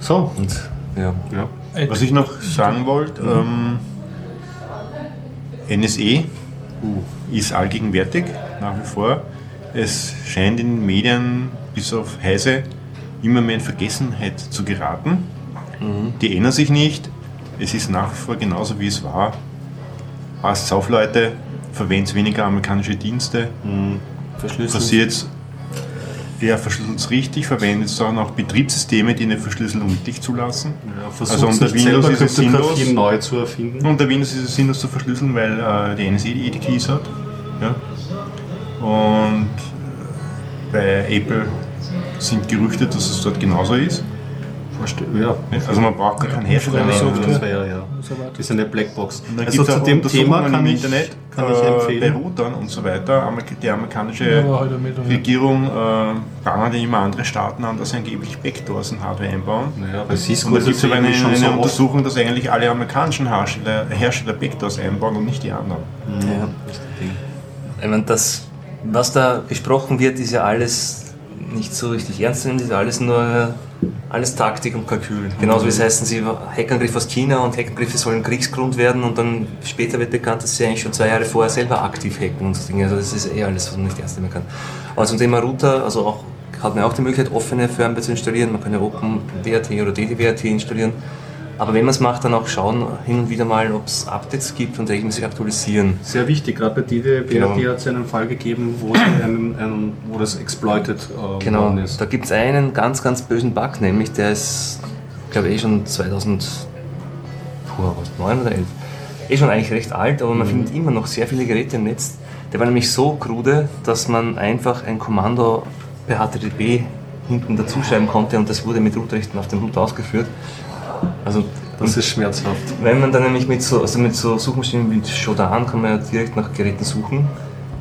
So, Und ja. ja. Was ich noch sagen wollte, ähm, NSE ist allgegenwärtig, nach wie vor. Es scheint in den Medien bis auf Heise immer mehr in Vergessenheit zu geraten. Die ändern sich nicht. Es ist nach wie vor genauso wie es war. Passt auf, Leute, verwendet weniger amerikanische Dienste. Verschlüsseln. Passiert ja, verschlüsselt es richtig, verwendet dann auch Betriebssysteme, die eine Verschlüsselung wirklich zulassen. Ja, Also unter nicht Windows ist es sinnlos. neu zu erfinden. Unter Windows ist es sinnlos zu verschlüsseln, weil äh, die NSE die, die Keys hat. Ja. Und äh, bei Apple sind Gerüchte, dass es dort genauso ist. Ja, Also man braucht gar keinen Hersteller nennen. Software. Software, ja. So. Das ist eine Blackbox. Also zu dem Thema kann ich, Internet kann ich äh, bei empfehlen. Routern und so weiter. Die amerikanische ja. Regierung äh, prangert ja immer andere Staaten an, dass sie angeblich Backdoors in Hardware einbauen. Naja, bei Cisco Und da gibt es aber eine, schon eine so. Untersuchung, dass eigentlich alle amerikanischen Hersteller, Hersteller Backdoors einbauen und nicht die anderen. Ja, das ist das Ding. Ich meine, das, was da besprochen wird, ist ja alles nicht so richtig ernst, nehmen, das ist alles nur alles Taktik und Kalkül. Genauso wie es heißen, sie Hackerangriff aus China und Hackerangriffe sollen Kriegsgrund werden und dann später wird bekannt, dass sie eigentlich schon zwei Jahre vorher selber aktiv hacken und so Dinge. Also das ist eh alles, was man nicht ernst nehmen kann. Aber zum Thema Router, also auch hat man auch die Möglichkeit, offene Firmware zu installieren. Man kann ja OpenWrt oder DDWrt installieren. Aber wenn man es macht, dann auch schauen hin und wieder mal, ob es Updates gibt und regelmäßig aktualisieren. Sehr wichtig, gerade bei DDWrt genau. hat es einen Fall gegeben, wo, einen, einen, wo das exploited äh, genau. worden ist. Da gibt es einen ganz, ganz bösen Bug, nämlich der ist, glaube ich, eh schon 2009 oder 11. Eh schon eigentlich recht alt, aber man mhm. findet immer noch sehr viele Geräte im Netz. Der war nämlich so krude, dass man einfach ein Kommando per HTTP hinten dazuschreiben konnte und das wurde mit Routerrichten auf dem Router ausgeführt. Also das ist schmerzhaft. Wenn man dann nämlich mit so, also mit so Suchmaschinen wie Shodan kann man ja direkt nach Geräten suchen.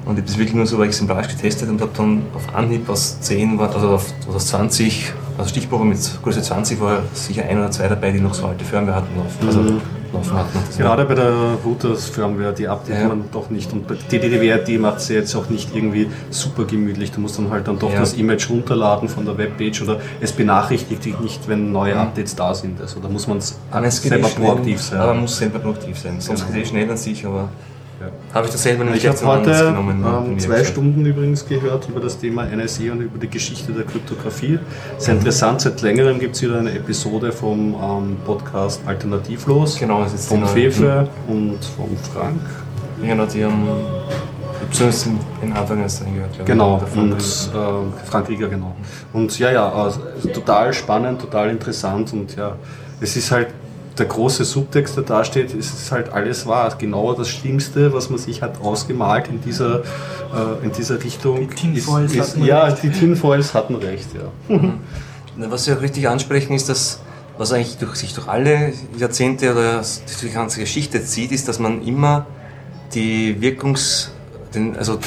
Und ich habe das wirklich nur so exemplarisch getestet und habe dann auf Anhieb aus 10, also auf, aus 20, also Stichprobe mit Größe 20 war sicher ein oder zwei dabei, die noch so alte Firmware hatten. Also mhm laufen hat. Gerade bei der Routers-Firmware, die updatet ja. man doch nicht. Und die DDWR, die macht sie jetzt auch nicht irgendwie super gemütlich. Du musst dann halt dann doch ja. das Image runterladen von der Webpage oder es benachrichtigt dich nicht, wenn neue mhm. Updates da sind. Also da muss man selber proaktiv sein. Aber man muss selber proaktiv sein. Sonst genau. geht es schnell an sich, aber ja. Habe ich das selber nämlich Ich habe heute ähm, zwei Stunden übrigens gehört über das Thema NSE und über die Geschichte der Kryptographie. Sehr mhm. interessant, seit längerem gibt es wieder eine Episode vom ähm, Podcast Alternativlos. Genau, das ist Vom Fefe und vom Frank. Genau, die haben Zumindest in Anfang erst gehört. Genau, und äh, Frank Rieger, genau. Und ja, ja, also, total spannend, total interessant und ja, es ist halt der große Subtext, der da steht, ist halt alles wahr. Genau das Schlimmste, was man sich hat ausgemalt in dieser, äh, in dieser Richtung. Die Tinfoils ist, ist, hatten Ja, recht. die Tinfoils hatten recht, ja. Mhm. Was Sie auch richtig ansprechen, ist, dass was eigentlich durch, sich durch alle Jahrzehnte oder durch die ganze Geschichte zieht, ist, dass man immer die Wirkungs, den, also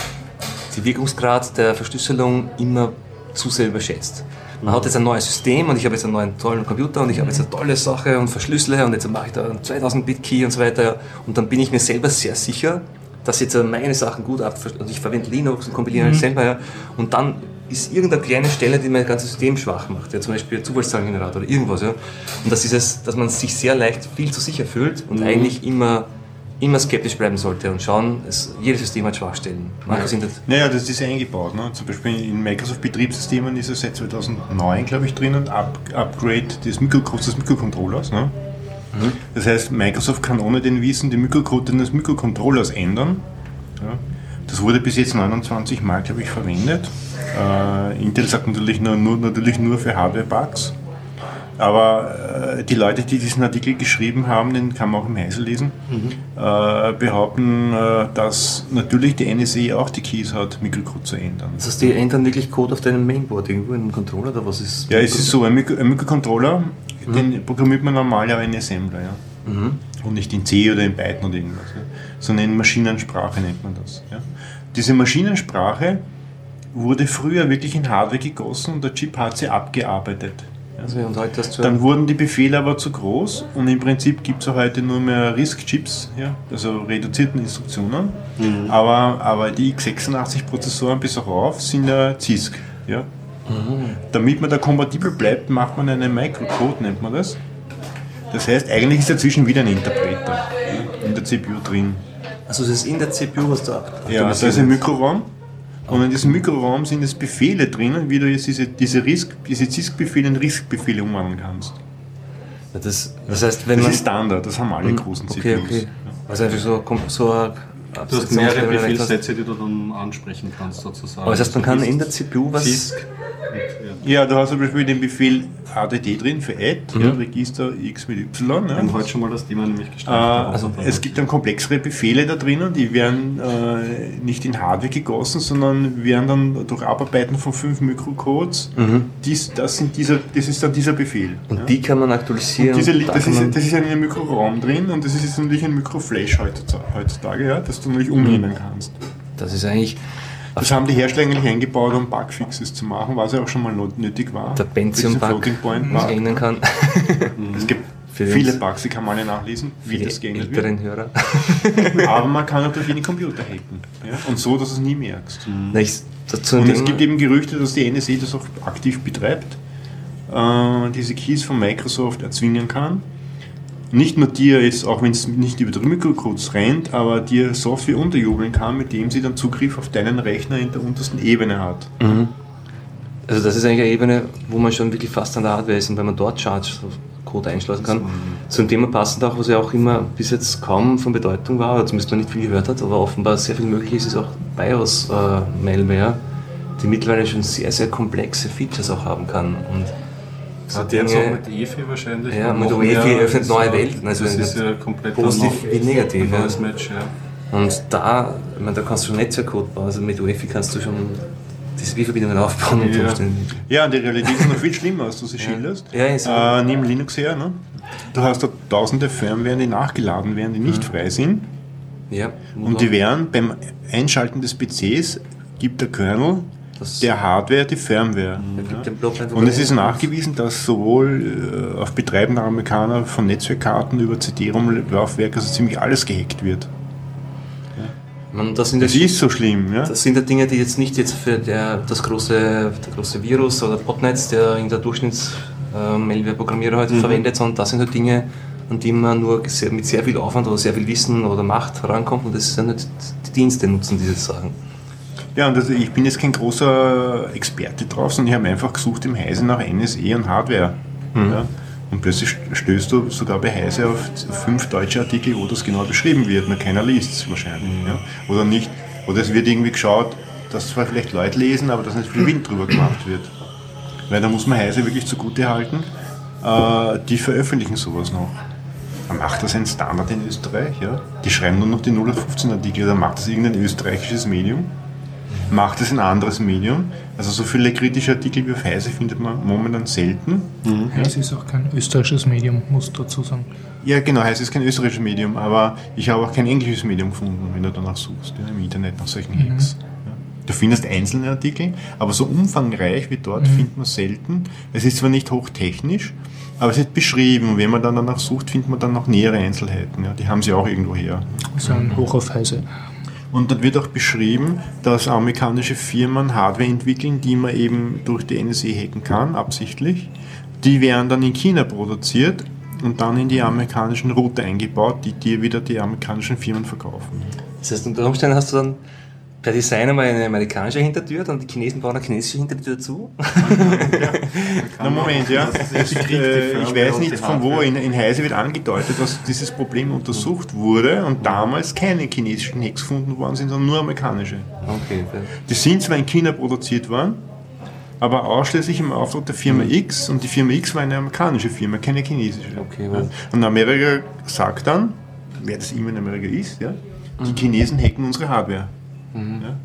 die Wirkungsgrad der Verschlüsselung immer zu sehr überschätzt man hat jetzt ein neues System und ich habe jetzt einen neuen tollen Computer und ich habe jetzt eine tolle Sache und verschlüssele und jetzt mache ich da einen 2000 Bit Key und so weiter und dann bin ich mir selber sehr sicher, dass jetzt meine Sachen gut ab, also ich verwende Linux und kompiliere mhm. selber ja, und dann ist irgendeine kleine Stelle, die mein ganzes System schwach macht, ja, zum Beispiel Zufallszahlengenerator oder irgendwas, ja. Und das ist es, dass man sich sehr leicht viel zu sicher fühlt und mhm. eigentlich immer immer skeptisch bleiben sollte und schauen, es, jedes System hat Schwachstellen. Manche sind das naja, das ist eingebaut. Ne? Zum Beispiel in Microsoft-Betriebssystemen ist es seit 2009, glaube ich, drinnen, Up Upgrade des, Mikrocode des Mikrocontrollers. Ne? Mhm. Das heißt, Microsoft kann ohne den Wissen den Mikrocode des Mikrocontrollers ändern. Ja? Das wurde bis jetzt 29 Mal, glaube ich, verwendet. Äh, Intel sagt natürlich nur, nur, natürlich nur für Hardware-Bugs. Aber äh, die Leute, die diesen Artikel geschrieben haben, den kann man auch im Heisel lesen, mhm. äh, behaupten, äh, dass natürlich die NSA auch die Keys hat, Mikrocode zu ändern. Das heißt, die ändern wirklich Code auf deinem Mainboard, irgendwo in einem Controller oder was ist? Ja, es ist so, ein, Mikro ein Mikrocontroller, mhm. den programmiert man normal ja in Assembler, ja. Mhm. Und nicht in C oder in Python oder irgendwas, ja. sondern in Maschinensprache nennt man das. Ja. Diese Maschinensprache wurde früher wirklich in Hardware gegossen und der Chip hat sie abgearbeitet. Also Dann wurden die Befehle aber zu groß und im Prinzip gibt es heute nur mehr RISC-Chips, ja, also reduzierten Instruktionen. Mhm. Aber, aber die x86-Prozessoren bis auch auf sind ja CISC. Ja. Mhm. Damit man da kompatibel bleibt, macht man einen Microcode, nennt man das. Das heißt, eigentlich ist dazwischen wieder ein Interpreter ja, in der CPU drin. Also das ist in der CPU, was da Ja, da ist ein Mikroraum und in diesem Mikroraum sind es Befehle drinnen, wie du jetzt diese, diese, diese CISC-Befehle in RISC-Befehle umwandeln kannst. Das, das heißt, wenn das ist Standard, das haben alle hm, großen okay, CPUs. Okay. Also einfach so, so ein Du hast mehrere Befehlssätze, die du dann ansprechen kannst, sozusagen. Aber das heißt, man kann in der CPU was. CISC. Ja, du hast zum Beispiel den Befehl ADD drin für Add, mhm. ja, Register X mit Y. Ja. Wir haben heute schon mal das Thema nämlich gestartet. Äh, also es gibt dann komplexere Befehle da drinnen, die werden äh, nicht in Hardware gegossen, sondern werden dann durch Abarbeiten von fünf Mikrocodes, mhm. dies, das, sind dieser, das ist dann dieser Befehl. Und ja. die kann man aktualisieren? Diese, das, ist, das ist in einem Mikroraum drin und das ist jetzt natürlich ein Mikroflash heutzutage, ja, das du natürlich umnehmen mhm. kannst. Das ist eigentlich das haben die Hersteller eigentlich eingebaut, um Bugfixes zu machen, was ja auch schon mal nötig war. Der Pentium-Bug, was ändern kann. es gibt viele Bugs, die kann man alle nachlesen, wie das geändert wird. Hörer. Aber man kann auch durch jeden Computer hacken. Ja? Und so, dass du es nie merkst. Mhm. Ich, und es gibt eben Gerüchte, dass die NSA das auch aktiv betreibt. Äh, man diese Keys von Microsoft erzwingen kann. Nicht nur dir jetzt, auch wenn es nicht über die Mikrocodes rennt, aber dir Software unterjubeln kann, mit dem sie dann Zugriff auf deinen Rechner in der untersten Ebene hat. Mhm. Also das ist eigentlich eine Ebene, wo man schon wirklich fast an der Hardware ist und wenn man dort Charge Code einschleusen kann. Zum Thema passend auch, was ja auch immer bis jetzt kaum von Bedeutung war, oder zumindest man nicht viel gehört hat, aber offenbar sehr viel möglich ist, ist auch BIOS-Malware, die mittlerweile schon sehr, sehr komplexe Features auch haben kann. Und so jetzt auch mit EFI wahrscheinlich. Ja, mit EFI öffnet neue Welten. Also das ist ja komplett positiv wie negativ. Neues Match, ja. Und da, ich meine, da kannst du schon Netzwerkcode bauen. Also mit UEFI kannst du schon diese Wie-Verbindungen aufbauen. Ja. Und ja, und die Realität ist noch viel schlimmer, als du sie schilderst. Ja, ist äh, nimm Linux her. Ne? Du hast da tausende Firmware, die nachgeladen werden, die nicht frei sind. Ja, und die werden beim Einschalten des PCs, gibt der Kernel der Hardware die Firmware. Ja. Und es ist nachgewiesen, dass sowohl äh, auf Betreiben der Amerikaner von Netzwerkkarten über CD-ROM-Laufwerke also ziemlich alles gehackt wird. Man, das, das ist so schlimm. Ja? Das sind ja Dinge, die jetzt nicht jetzt für der, das große, der große Virus oder Botnetz, der in der Durchschnitts-Malware-Programmierer heute mhm. verwendet, sondern das sind halt Dinge, an die man nur mit sehr viel Aufwand oder sehr viel Wissen oder Macht herankommt und das sind halt die Dienste nutzen diese Sachen. Ja, und also ich bin jetzt kein großer Experte drauf, sondern ich habe einfach gesucht im Heise nach NSE und Hardware. Mhm. Ja? Und plötzlich stößt du sogar bei Heise auf fünf deutsche Artikel, wo das genau beschrieben wird. Nur keiner liest es wahrscheinlich. Mhm. Ja? Oder nicht. Oder es wird irgendwie geschaut, dass zwar vielleicht Leute lesen, aber dass nicht viel Wind drüber gemacht wird. Weil da muss man Heise wirklich zugute halten. Äh, die veröffentlichen sowas noch. Man macht das ein Standard in Österreich. Ja? Die schreiben nur noch die 0815 Artikel, dann macht das irgendein österreichisches Medium macht es ein anderes Medium. Also so viele kritische Artikel wie auf Heise findet man momentan selten. Mhm. Heise ist auch kein österreichisches Medium, muss dazu sagen. Ja, genau, Heise ist kein österreichisches Medium, aber ich habe auch kein englisches Medium gefunden, wenn du danach suchst, ja, im Internet nach solchen mhm. Hacks. Du findest einzelne Artikel, aber so umfangreich wie dort mhm. findet man selten. Es ist zwar nicht hochtechnisch, aber es ist beschrieben und wenn man dann danach sucht, findet man dann noch nähere Einzelheiten. Ja. Die haben sie auch irgendwo her. Also ein Hoch auf Heise. Und dort wird auch beschrieben, dass amerikanische Firmen Hardware entwickeln, die man eben durch die NSA hacken kann, absichtlich. Die werden dann in China produziert und dann in die amerikanischen Router eingebaut, die dir wieder die amerikanischen Firmen verkaufen. Das heißt, unter Umständen hast du dann per Design einmal eine amerikanische Hintertür, dann die Chinesen bauen eine chinesische Hintertür zu. ja. Na Moment, ja. Äh, ich weiß nicht von wo, in, in Heise wird angedeutet, dass dieses Problem untersucht wurde und damals keine chinesischen Hacks gefunden worden sind, sondern nur amerikanische. Okay. Die sind zwar in China produziert worden, aber ausschließlich im Auftrag der Firma X und die Firma X war eine amerikanische Firma, keine chinesische. Okay, ja. Und Amerika sagt dann, wer das immer in Amerika ist, ja, die mhm. Chinesen hacken unsere Hardware. Mhm. Ja?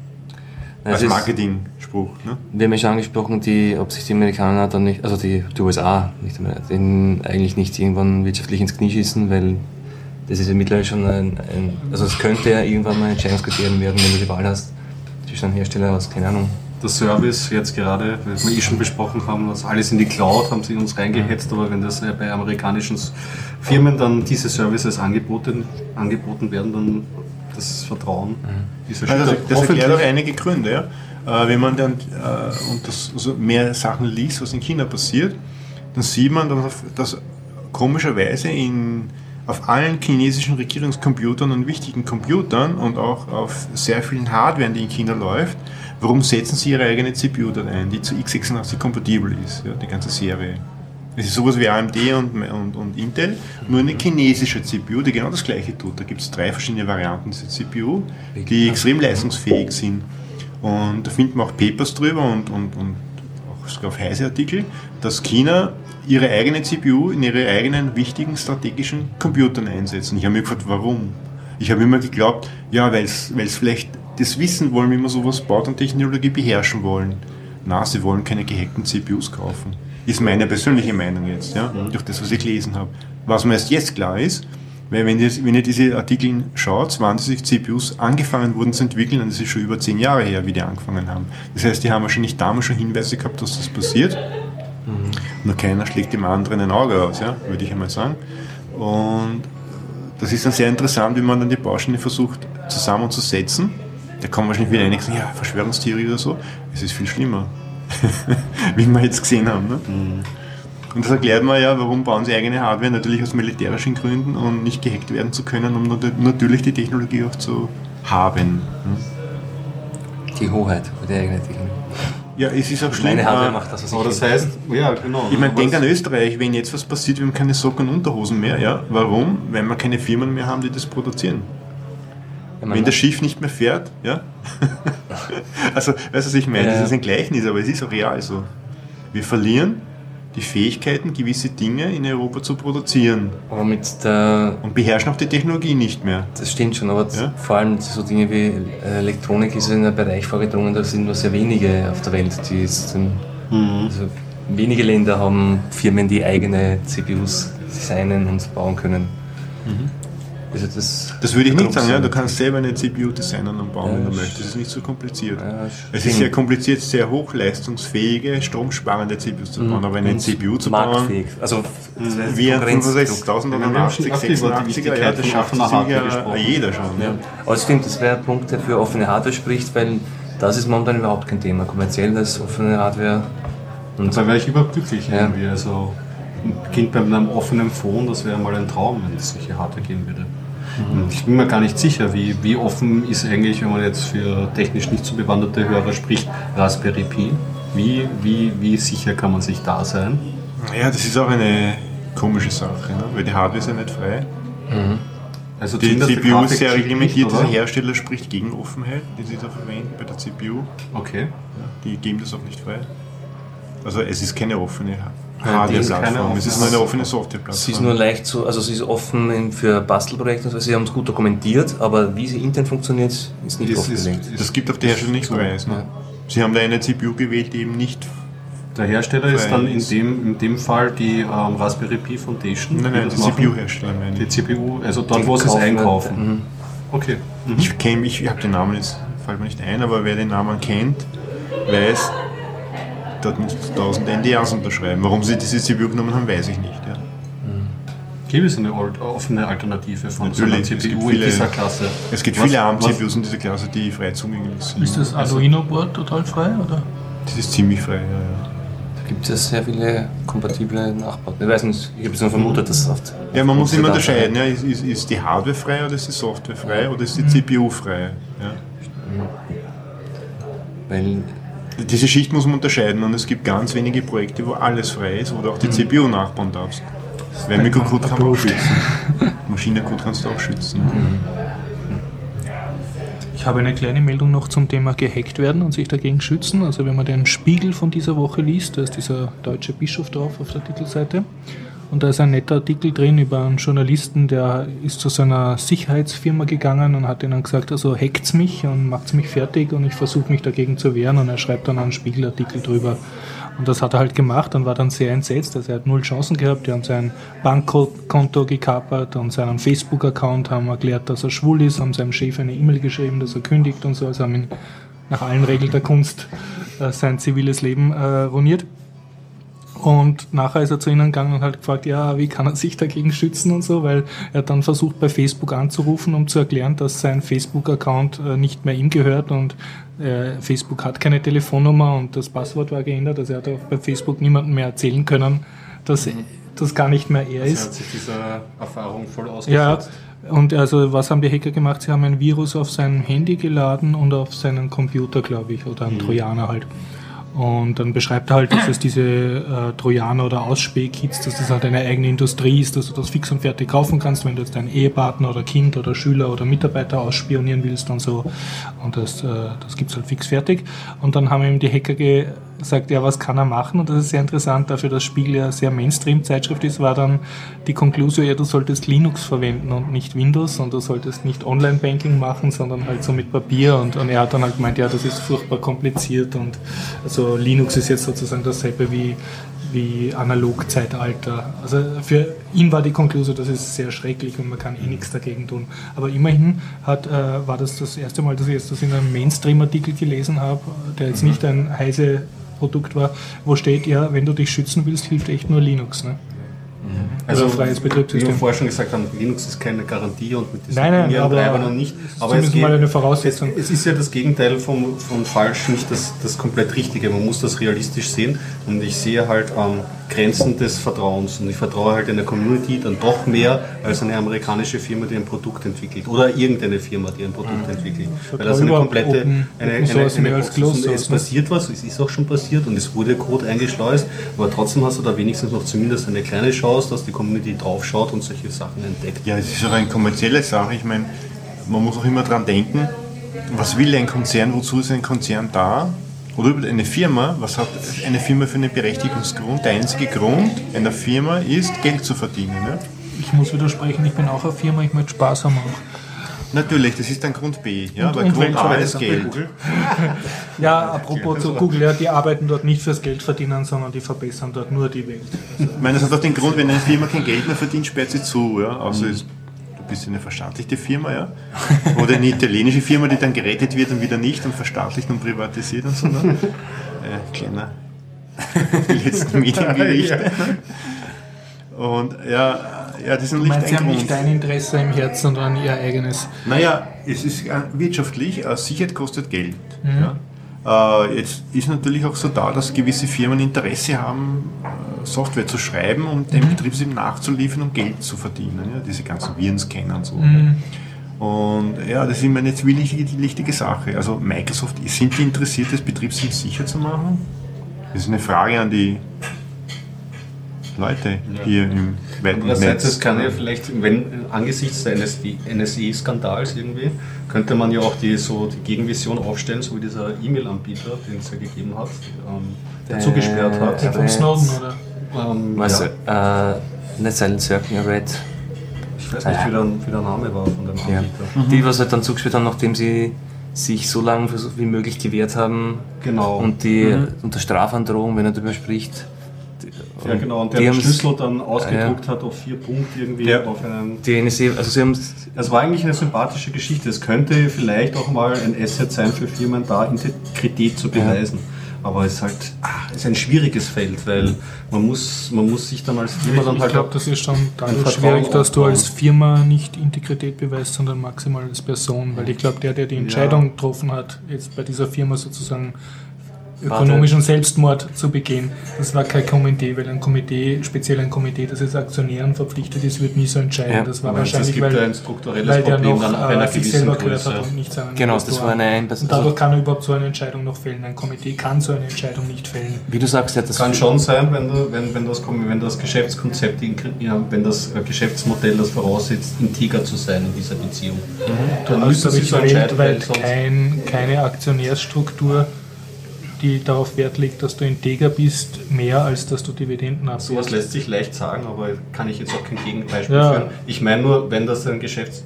Als Marketing-Spruch. Ne? Wir haben ja schon angesprochen, die, ob sich die Amerikaner dann nicht, also die, die USA, nicht den eigentlich nicht irgendwann wirtschaftlich ins Knie schießen, weil das ist ja mittlerweile schon ein, ein also es könnte ja irgendwann mal ein Entscheidungskriterium werden, wenn du die Wahl hast zwischen einem Hersteller aus, keine Ahnung. Der Service jetzt gerade, weil wir eh schon besprochen haben, dass alles in die Cloud haben sie uns reingehetzt, aber wenn das bei amerikanischen Firmen dann diese Services angeboten, angeboten werden, dann das Vertrauen mhm. ist also Das erklärt auch einige Gründe. Ja? Äh, wenn man dann äh, und das, also mehr Sachen liest, was in China passiert, dann sieht man, dass, dass komischerweise in, auf allen chinesischen Regierungscomputern und wichtigen Computern und auch auf sehr vielen Hardware, die in China läuft, warum setzen sie ihre eigene CPU dort ein, die zu x86 kompatibel ist, ja, die ganze Serie. Es ist sowas wie AMD und, und, und Intel, nur eine chinesische CPU, die genau das gleiche tut. Da gibt es drei verschiedene Varianten dieser CPU, die extrem leistungsfähig sind. Und da findet man auch Papers drüber und, und, und auch sogar auf heiße Artikel, dass China ihre eigene CPU in ihre eigenen wichtigen strategischen Computern einsetzt. Und ich habe mir gefragt, warum? Ich habe immer geglaubt, ja, weil es vielleicht das wissen wollen, wie man sowas baut und Technologie beherrschen wollen. Na, sie wollen keine gehackten CPUs kaufen. Ist meine persönliche Meinung jetzt, ja, mhm. durch das, was ich gelesen habe. Was mir erst jetzt klar ist, weil wenn ihr, wenn ihr diese Artikel schaut, 20 CPUs angefangen wurden zu entwickeln, und das ist schon über 10 Jahre her, wie die angefangen haben. Das heißt, die haben wahrscheinlich damals schon Hinweise gehabt, dass das passiert. Mhm. Nur keiner schlägt dem anderen ein Auge aus, ja, würde ich einmal sagen. Und das ist dann sehr interessant, wie man dann die Bausteine versucht zusammenzusetzen. Da kommen wahrscheinlich wieder einige sagen, ja, Verschwörungstheorie oder so. Es ist viel schlimmer. wie wir jetzt gesehen haben. Ne? Und das erklärt man ja, warum bauen sie eigene Hardware, natürlich aus militärischen Gründen und nicht gehackt werden zu können, um natürlich die Technologie auch zu haben. Die Hoheit über die eigene Technologie. Ja, es ist auch schlimm. Meine Hardware äh, macht das, was Aber ich das will. heißt, ja, genau. Ich meine, Was- denk an Österreich, wenn jetzt was passiert, wir haben keine Socken und Unterhosen mehr. Ja? Warum? Weil wir keine Firmen mehr haben, die das produzieren. Wenn das Schiff nicht mehr fährt, ja. also, weißt du, was ich meine? Ja. Das ist ein Gleichnis, aber es ist auch real so. Wir verlieren die Fähigkeiten, gewisse Dinge in Europa zu produzieren Aber mit der, und beherrschen auch die Technologie nicht mehr. das stimmt schon, aber Ja. vor allem so Dinge wie äh, Elektronik ist in einem Bereich vorgedrungen, da sind nur sehr wenige auf der Welt, die es sind. Mhm. Also wenige Länder haben Firmen, die eigene CPUs designen und bauen können. Also das, Das würde ich nicht sagen, ja. Du kannst selber eine CPU designen und bauen, Ja, wenn du das- möchtest. Das ist nicht so kompliziert. Ja, es ist sehr kompliziert, sehr hochleistungsfähige, stromsparende CPUs zu bauen, aber eine Und CPU zu bauen, marktfähig. Also das wie ein Konkurrenzdruck. 65.000 oder Wir haben schon 80, oft über die 86er, ja, Wichtigkeit das schafft das ja jeder schon. Ja. Aber es stimmt, das wäre ein Punkt, der für offene Hardware spricht, weil das ist momentan überhaupt kein Thema. Kommerzielles, offene Hardware. Und Da wäre ich überglücklich Ja. irgendwie. Also ein Kind bei einem offenen Phone, das wäre mal ein Traum, wenn es solche Hardware geben würde. Und Ich bin mir gar nicht sicher, wie, wie offen ist eigentlich, wenn man jetzt für technisch nicht so bewanderte Hörer spricht, Raspberry Pi. Wie, wie, wie sicher kann man sich da sein? Ja, das ist auch eine komische Sache, ne? weil die Hardware ist ja nicht frei. Also Die CPU ist sehr reglementiert, nicht, dieser? Hersteller spricht gegen Offenheit, die sie da verwenden bei der CPU. Okay. Die geben das auch nicht frei. Also es ist keine offene Hardware-Plattform, es ist nur eine offene sie ist Software-Plattform. nur leicht so, also sie ist offen für Bastelprojekte, also sie haben es gut dokumentiert, aber wie sie intern funktioniert, ist nicht ist- offengelegt. Das gibt auf der Hersteller nicht preis. Ne? Sie haben da eine CPU gewählt, die eben nicht. Der Hersteller ist dann in dem, in dem Fall die ähm, Raspberry Pi Foundation. Nein, die nein, das die. CPU-Hersteller meine Die ich. CPU, also dort, Die wo sie es kaufen- einkaufen. Mhm. Okay. Ich kenne ich habe den Namen jetzt, fällt mir nicht ein, aber wer den Namen kennt, weiß, dort müssen 1000 NDAs unterschreiben. Warum sie diese CPU genommen haben, weiß ich nicht. Ja. Gibt es eine ol- offene Alternative von so einer Natürlich, es gibt CPU in viele- dieser Klasse? Es gibt Was- viele ARM-CPUs in dieser Klasse, die frei zugänglich sind. Ist das Arduino-Board total frei? Oder? Das ist ziemlich frei, ja, ja. Da gibt es sehr viele kompatible Nachbauten. Ich weiß nicht, ich habe es nur vermutet, dass es oft. Ja, man muss immer unterscheiden, ja, ist, ist, ist die Hardware frei oder ist die Software frei oder ist die CPU frei? Ja. Weil Diese Schicht muss man unterscheiden und es gibt ganz wenige Projekte, wo alles frei ist, wo du auch die CPU nachbauen darfst. Weil Mikrocode kann man auch schützen. Maschinecode kannst du auch schützen. Ich habe eine kleine Meldung noch zum Thema gehackt werden und sich dagegen schützen. Also wenn man den Spiegel von dieser Woche liest, da ist dieser deutsche Bischof drauf auf der Titelseite. Und da ist ein netter Artikel drin über einen Journalisten, der ist zu seiner Sicherheitsfirma gegangen und hat ihnen gesagt, also hackt's mich und macht's mich fertig und ich versuche mich dagegen zu wehren und er schreibt dann einen Spiegelartikel drüber. Und das hat er halt gemacht und war dann sehr entsetzt. Also er hat null Chancen gehabt. Die haben sein Bankkonto gekapert und seinen Facebook-Account haben erklärt, dass er schwul ist, haben seinem Chef eine E-Mail geschrieben, dass er kündigt und so. Also haben ihn nach allen Regeln der Kunst äh, sein ziviles Leben äh, ruiniert. Und nachher ist er zu ihnen gegangen und hat gefragt, ja, wie kann er sich dagegen schützen und so, weil er dann versucht, bei Facebook anzurufen, um zu erklären, dass sein Facebook-Account äh, nicht mehr ihm gehört und äh, Facebook hat keine Telefonnummer und das Passwort war geändert. Also er hat auch bei Facebook niemandem mehr erzählen können, dass das gar nicht mehr er Sie ist. hat sich dieser Erfahrung voll Ja, ausgesetzt. und also was haben die Hacker gemacht? Sie haben ein Virus auf sein Handy geladen und auf seinen Computer, glaube ich, oder einen Trojaner halt. Und dann beschreibt er halt, dass es diese äh, Trojaner oder Ausspähkits, dass das halt eine eigene Industrie ist, dass du das fix und fertig kaufen kannst, wenn du jetzt deinen Ehepartner oder Kind oder Schüler oder Mitarbeiter ausspionieren willst und so. Und das, äh, das gibt's halt fix fertig. Und dann haben ihm die Hacker gesagt, ja, was kann er machen? Und das ist sehr interessant, dafür, dass Spiegel ja sehr Mainstream-Zeitschrift ist, war dann die Konklusion, ja, du solltest Linux verwenden und nicht Windows und du solltest nicht Online-Banking machen, sondern halt so mit Papier. Und, und er hat dann halt gemeint, ja, das ist furchtbar kompliziert und also Linux ist jetzt sozusagen dasselbe wie, wie Analog-Zeitalter. Also für ihn war die Konklusion, das ist sehr schrecklich und man kann eh nichts dagegen tun. Aber immerhin hat, äh, war das das erste Mal, dass ich jetzt das in einem Mainstream-Artikel gelesen habe, der jetzt nicht ein heise Produkt war, wo steht, ja, wenn du dich schützen willst, hilft echt nur Linux. Ne? Also, oder freies Wie wir Betriebssystem. vorher schon gesagt haben, Linux ist keine Garantie und mit diesen Nein, nein, aber nicht. Aber es, geht, mal eine Voraussetzung. Es, es ist ja das Gegenteil von, von falsch, nicht das, das komplett Richtige. Man muss das realistisch sehen und ich sehe halt ähm, Grenzen des Vertrauens und ich vertraue halt einer Community dann doch mehr als eine amerikanische Firma, die ein Produkt entwickelt oder irgendeine Firma, die ein Produkt entwickelt. Weil das eine komplette Open- eine, eine, Source eine, mehr als es passiert was, es ist auch schon passiert und es wurde Code eingeschleust, aber trotzdem hast du da wenigstens noch zumindest eine kleine Chance, dass die Community draufschaut und solche Sachen entdeckt. Ja, es ist auch eine kommerzielle Sache. Ich meine, man muss auch immer dran denken, was will ein Konzern, wozu ist ein Konzern da? Oder über eine Firma, was hat eine Firma für einen Berechtigungsgrund? Der einzige Grund einer Firma ist, Geld zu verdienen. Ja? Ich muss widersprechen, ich bin auch eine Firma, ich möchte Spaß haben auch. Natürlich, das ist dann Grund B. Ja, Und- weil und Grund A ist Geld. Ja, apropos zu Google, ja, die arbeiten dort nicht fürs Geld verdienen, sondern die verbessern dort nur die Welt. Also, Ich meine, das hat auch den Grund, wenn eine Firma kein Geld mehr verdient, sperrt sie zu. Ja? Außer es- du bist eine verstaatlichte Firma, ja? Oder eine italienische Firma, die dann gerettet wird und wieder nicht und verstaatlicht und privatisiert und so. Ne? Äh, kleiner. Die letzten Medienberichte. Und ja, ja, das ist natürlich meinst, sie ein haben nicht dein Interesse im Herzen, sondern ihr eigenes. Naja, es ist äh, wirtschaftlich, äh, Sicherheit kostet Geld. Ja. Äh, Jetzt ist natürlich auch so da, dass gewisse Firmen Interesse haben, äh, Software zu schreiben, um dem Betriebssystem nachzuliefern, um Geld zu verdienen. Ja? Diese ganzen Virenscanner und so. Und ja, das ist immer eine zwielichtige Sache. Also Microsoft, sind die interessiert, das Betriebssystem sicher zu machen? Das ist eine Frage an die Leute hier im Andererseits, es Netz. kann ja vielleicht, wenn angesichts der NSE-Skandals irgendwie, könnte man ja auch die, so die Gegenvision aufstellen, so wie dieser E-Mail-Anbieter, den es ja gegeben hat, ähm, der zugesperrt hat. der- Von Snowden, oder? Ähm, Was, ja, äh, nicht Silent Circle, Red. ich weiß nicht, wie der, wie der Name war von dem Ja. Anbieter. Die, was halt dann zugespielt haben, nachdem sie sich so lange wie möglich gewehrt haben Genau. und die unter Strafandrohung, wenn er darüber spricht. Ja, genau, und der den Schlüssel dann ausgedruckt hat auf vier Punkte irgendwie Ja. auf einen Die NSA, also sie haben Es war eigentlich eine sympathische Geschichte. Es könnte vielleicht auch mal ein Asset sein für Firmen, da Integrität zu beweisen. Aber es ist halt ah, es ist ein schwieriges Feld, weil man muss, man muss sich dann als Firma dann Ich halt glaube, das ist schon dadurch schwierig, dass du als Firma nicht Integrität beweist, sondern maximal als Person. Weil ich glaube, der, der die Entscheidung getroffen hat, jetzt bei dieser Firma sozusagen ökonomischen Selbstmord zu begehen, das war kein Komitee, weil ein Komitee, speziell ein Komitee, das jetzt Aktionären verpflichtet ist, wird nie so entscheiden. Ja. das war Aber es wahrscheinlich, gibt weil, ein strukturelles weil der Problem noch dann äh, einer sich gewissen selber gehört hat und nicht seinen Genau, das war eine Ein- Und dadurch kann er überhaupt so eine Entscheidung noch fällen. Ein Komitee kann so eine Entscheidung nicht fällen. wie du sagst, ja, das Kann schon sein, wenn, du, wenn, wenn, das, wenn das Geschäftskonzept, ja, wenn das äh, Geschäftsmodell das voraussetzt, integer zu sein in dieser Beziehung. Dann Also müsste sich ich so entscheiden, weil sonst kein, keine Aktionärsstruktur, die darauf Wert legt, dass du integer bist, mehr als dass du Dividenden Sowas abwirfst. lässt sich leicht sagen, aber kann ich jetzt auch kein Gegenbeispiel Ja. führen. Ich meine nur, wenn das ein Geschäfts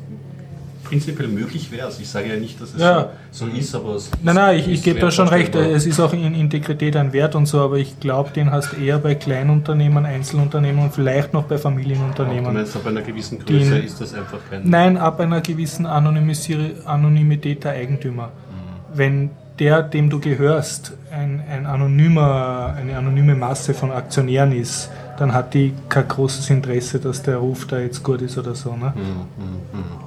prinzipiell möglich wäre. Also ich sage ja nicht, dass es Ja. so, so ist, aber es Nein, nein, ich, ich gebe da schon recht. Es ist auch in Integrität ein Wert und so, aber ich glaube, den hast eher bei Kleinunternehmen, Einzelunternehmen und vielleicht noch bei Du Familienunternehmen. meinst, ab einer gewissen Größe Die- ist das einfach kein... Nein, ab einer gewissen Anonymisier- Anonymität der Eigentümer. Wenn der, dem du gehörst, ein, ein anonymer, eine anonyme Masse von Aktionären ist, dann hat die kein großes Interesse, dass der Ruf da jetzt gut ist oder so. Ne?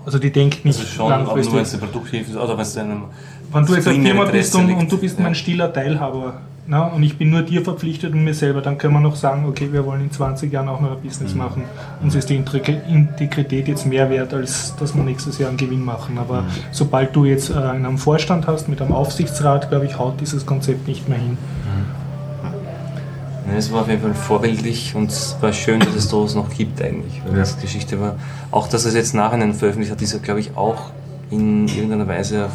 Also die denkt nicht also schon, aber nur wenn langfristig. es ein Produkthilfe ist oder wenn es einem. Wenn du jetzt eine primär Firma bist und, und du bist Ja. mein stiller Teilhaber ne, und ich bin nur dir verpflichtet und mir selber, dann können wir noch sagen, okay, wir wollen in 20 Jahren auch noch ein Business Mhm. machen. Uns ist die Integri- Integrität jetzt mehr wert, als dass wir nächstes Jahr einen Gewinn machen. Aber Mhm. sobald du jetzt äh, einen Vorstand hast mit einem Aufsichtsrat, glaube ich, haut dieses Konzept nicht mehr hin. Ja, es war auf jeden Fall vorbildlich und es war schön, dass es sowas noch gibt eigentlich. Weil das Geschichte war, auch dass es jetzt nachhinein veröffentlicht hat, ist ja glaube ich auch in irgendeiner Weise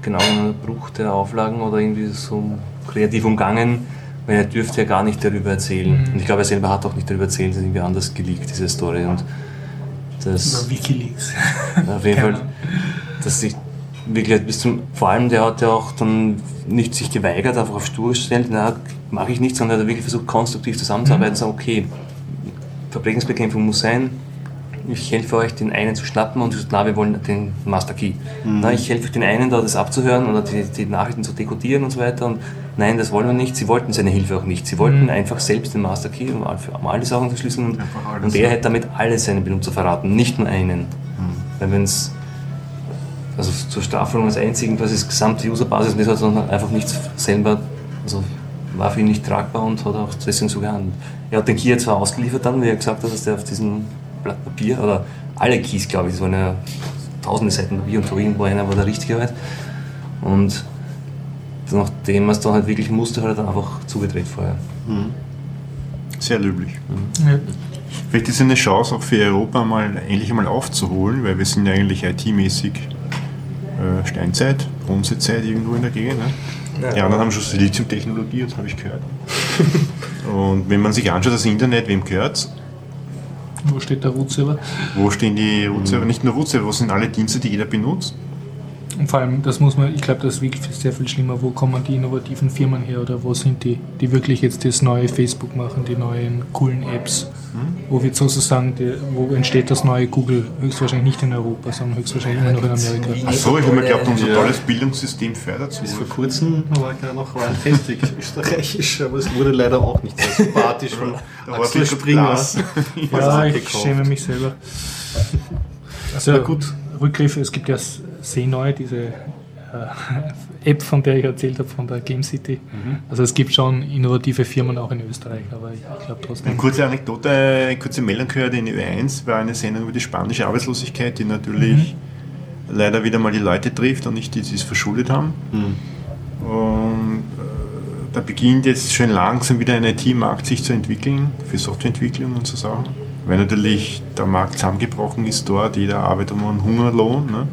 genau einen Bruch der Auflagen oder irgendwie so kreativ umgangen, weil er dürfte ja gar nicht darüber erzählen. Und ich glaube, er selber hat auch nicht darüber erzählt, es ist irgendwie anders geleakt, diese Story. Und das Über Wikileaks. auf jeden Keine Fall, dass sich wirklich bis zum, vor allem der hat ja auch dann nicht sich geweigert, einfach auf Stur gestellt, na, mache ich nicht, sondern er hat wirklich versucht, konstruktiv zusammenzuarbeiten und sagen, okay, Verbrechensbekämpfung muss sein, ich helfe euch, den einen zu schnappen und na, wir wollen den Master Key. Mhm. Na, ich helfe euch den einen da, das abzuhören oder die, die, Nachrichten zu dekodieren und so weiter. Und nein, das wollen wir nicht. Sie wollten seine Hilfe auch nicht. Sie wollten mhm. einfach selbst den Master Key, um, um alle Sachen zu schlüsseln. Und, und er hätte damit alle seine Benutzer verraten, nicht nur einen. Mhm. Weil wenn es also zur Staffelung als einzigen, quasi das gesamte Userbasis, das hat dann einfach nichts selber, also war für ihn nicht tragbar und hat auch deswegen so gehandelt. Er hat den Key zwar ausgeliefert dann, wie er gesagt hat, dass der auf diesem Blatt Papier, oder alle Keys, glaube ich, das waren ja tausende Seiten Papier und Turin war einer war der richtige halt. Und nachdem er es dann halt wirklich musste, hat er dann einfach zugedreht vorher. Mhm. Sehr löblich. Mhm. Ja. Vielleicht ist es eine Chance auch für Europa mal endlich einmal aufzuholen, weil wir sind ja eigentlich IT-mäßig äh, Steinzeit, Bronzezeit irgendwo in der Gegend. Ne? Ja, die anderen haben schon Siliziumtechnologie, das habe ich gehört. Und wenn man sich anschaut, das Internet, wem gehört es? Wo steht der Root-Server? Wo stehen die Root-Server? Nicht nur Root-Server, wo sind alle Dienste, die jeder benutzt? Und vor allem, das muss man, ich glaube, das ist wirklich sehr viel schlimmer. Wo kommen die innovativen Firmen her oder wo sind die, die wirklich jetzt das neue Facebook machen, die neuen coolen Apps? Hm? Wo wird sozusagen, die, wo entsteht das neue Google? Höchstwahrscheinlich nicht in Europa, sondern höchstwahrscheinlich immer noch in Amerika. Achso, ich habe mir geglaubt, unser tolles Bildungssystem fördert so. Bis vor kurzem war ich ja noch rein festig österreichisch, aber es wurde leider auch nicht sehr sympathisch von Axel Springer. ja, ich schäme mich selber. Also gut, Rückgriff, es gibt ja neu, diese äh, App, von der ich erzählt habe, von der Game City. Mhm. Also es gibt schon innovative Firmen auch in Österreich, aber ich glaube trotzdem. Eine kurze Anekdote, eine kurze Meldung gehört in Ö1 war eine Sendung über die spanische Arbeitslosigkeit, die natürlich mhm. leider wieder mal die Leute trifft und nicht die, die es verschuldet haben. Mhm. Und äh, da beginnt jetzt schon langsam wieder ein IT-Markt sich zu entwickeln für Softwareentwicklung und so Sachen. Weil natürlich der Markt zusammengebrochen ist dort, jeder arbeitet um einen Hungerlohn. Ne?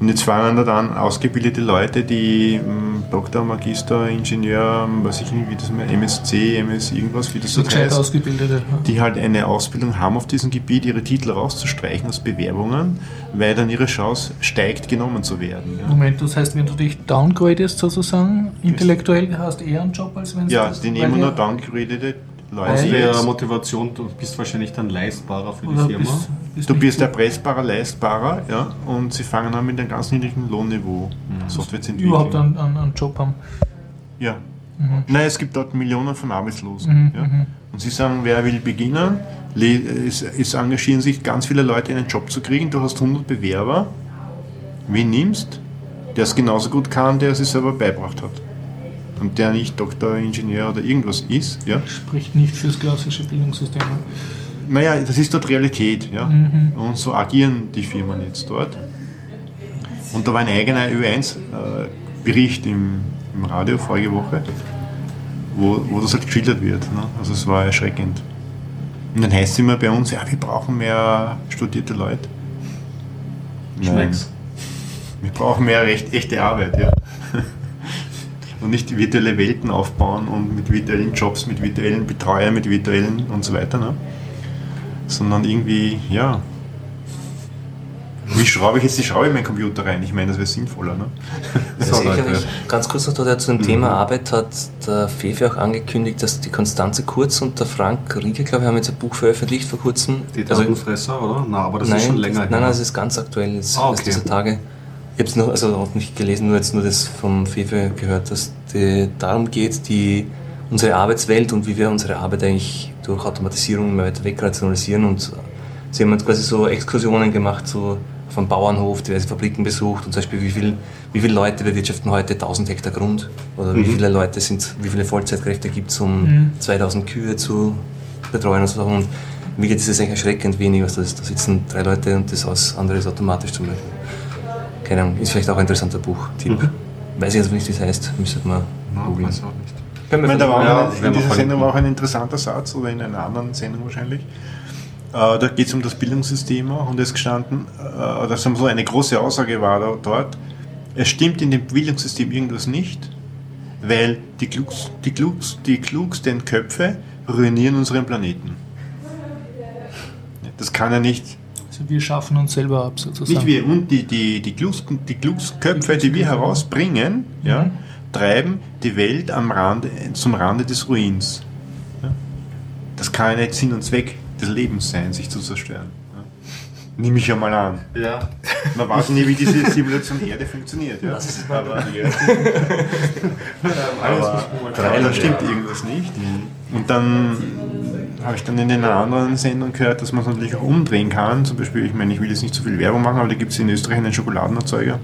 Und jetzt fangen da dann ausgebildete Leute, die ähm, Doktor, Magister, Ingenieur, ähm, weiß ich nicht, wie das mal, MSc, MS irgendwas, wie das so heißt, ausgebildete, die halt eine Ausbildung haben auf diesem Gebiet, ihre Titel rauszustreichen aus Bewerbungen, weil dann ihre Chance steigt, genommen zu werden. Ja. Moment, das heißt, wenn du dich downgradest sozusagen, intellektuell, hast du eher einen Job, als wenn du Ja, die nehmen nur downgradete. Aus der Motivation, du bist wahrscheinlich dann leistbarer für die Firma. Bist, bist du bist erpressbarer, leistbarer, ja, und sie fangen an mit einem ganz niedrigen Lohnniveau mhm. Software zu entwickeln. Überhaupt einen, einen, einen Job haben. Ja. Mhm. Nein, es gibt dort Millionen von Arbeitslosen. Mhm. Ja. Mhm. Und sie sagen, wer will beginnen, es, es engagieren sich ganz viele Leute, einen Job zu kriegen. Du hast 100 Bewerber. Wen nimmst? Der es genauso gut kann, der es sich selber beibracht hat und der nicht Doktor, Ingenieur oder irgendwas ist. Ja? Spricht nicht fürs klassische Bildungssystem. Naja, das ist dort Realität. Ja? Mhm. Und so agieren die Firmen jetzt dort. Und da war ein eigener Ö1-Bericht äh, im, im Radio vorige Woche, wo, wo das halt geschildert wird. Ne? Also es war erschreckend. Und dann heißt es immer bei uns, ja, wir brauchen mehr studierte Leute. Schmecks. Wir brauchen mehr recht, echte Arbeit, ja und nicht virtuelle Welten aufbauen und mit virtuellen Jobs, mit virtuellen Betreuern, mit virtuellen und so weiter, ne? sondern irgendwie, ja, wie schraube ich jetzt die Schraube in meinen Computer rein? Ich meine, das wäre sinnvoller. Ne? Das so, Leute. Ganz kurz noch da zu dem mhm. Thema Arbeit hat der Fefe auch angekündigt, dass die Konstanze Kurz und der Frank Rieger, glaube ich, haben jetzt ein Buch veröffentlicht vor kurzem. Die Datenfresser, also, oder? Nein, aber das nein, ist schon länger Nein, nein, das ist ganz aktuell, jetzt, ah, okay. dieser Tage. Ich habe es noch, also auch nicht gelesen, nur jetzt nur das vom Fefe gehört, dass es darum geht, die, unsere Arbeitswelt und wie wir unsere Arbeit eigentlich durch Automatisierung immer weiter wegrationalisieren. Und sie haben quasi so Exkursionen gemacht, so vom Bauernhof, diverse Fabriken besucht und zum Beispiel, wie, viel, wie viele Leute bewirtschaften heute 1000 Hektar Grund oder mhm. wie viele Leute sind, wie viele Vollzeitkräfte gibt es, um mhm. 2000 Kühe zu betreuen und so. Und mir geht es eigentlich erschreckend wenig, was das ist. Da sitzen drei Leute und das andere ist automatisch zum Beispiel keine Ahnung, ist vielleicht auch ein interessanter Buchtipp. Mhm. Weiß ich jetzt nicht, wie es heißt, müsste man googeln. Weiß auch nicht. Ich meine, da war ja, in dieser Sendung war auch ein interessanter Satz, oder in einer anderen Sendung wahrscheinlich. Äh, da geht es um das Bildungssystem auch und es gestanden, äh, dass so eine große Aussage war da, dort, es stimmt in dem Bildungssystem irgendwas nicht, weil die, Klugs, die, Klugs, die klugsten Köpfe ruinieren unseren Planeten. Das kann ja nicht wir schaffen uns selber ab sozusagen. Nicht wir, und die, die, die, Klus, die Klugsköpfe, die wir herausbringen, mhm. ja, treiben die Welt am Rande, zum Rande des Ruins. Ja. Das kann ja nicht Sinn und Zweck des Lebens sein, sich zu zerstören. Ja. Nehme ich ja mal an. Ja. Man weiß nie, wie diese Simulation Erde funktioniert. Ja? Das ist mal aber, Alles aber da stimmt irgendwas nicht. Und dann habe ich dann in einer anderen Sendung gehört, dass man es natürlich auch umdrehen kann. Zum Beispiel, ich meine, ich will jetzt nicht zu viel Werbung machen, aber da gibt es in Österreich einen Schokoladenerzeuger.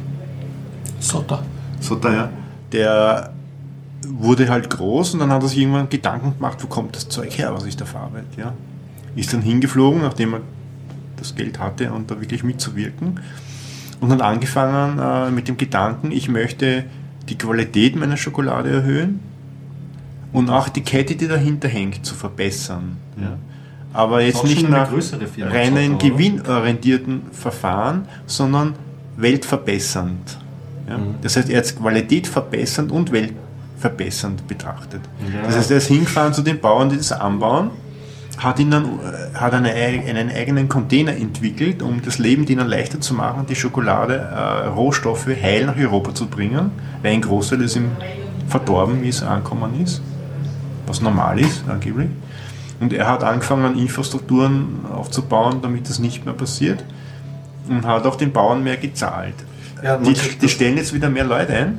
Sotter. So daher, der wurde halt groß und dann hat er sich irgendwann Gedanken gemacht, wo kommt das Zeug her, was ich da verarbeite. Ja? Ist dann hingeflogen, nachdem er das Geld hatte und da wirklich mitzuwirken und hat angefangen äh, mit dem Gedanken, ich möchte die Qualität meiner Schokolade erhöhen und auch die Kette, die dahinter hängt, zu verbessern. Ja? Aber jetzt nicht nach reinen gewinnorientierten Verfahren, sondern weltverbessernd. Ja? Das heißt, er hat Qualität verbessernd und weltverbessernd betrachtet. Ja. Das heißt, er ist hingefahren zu den Bauern, die das anbauen, hat ihnen äh, hat eine, einen eigenen Container entwickelt, um das Leben denen leichter zu machen, die Schokolade, äh, Rohstoffe heil nach Europa zu bringen, weil ein Großteil ist ihm verdorben, wie es angekommen ist, was normal ist, angeblich. Und er hat angefangen, Infrastrukturen aufzubauen, damit das nicht mehr passiert und hat auch den Bauern mehr gezahlt. Ja, die, die stellen jetzt wieder mehr Leute ein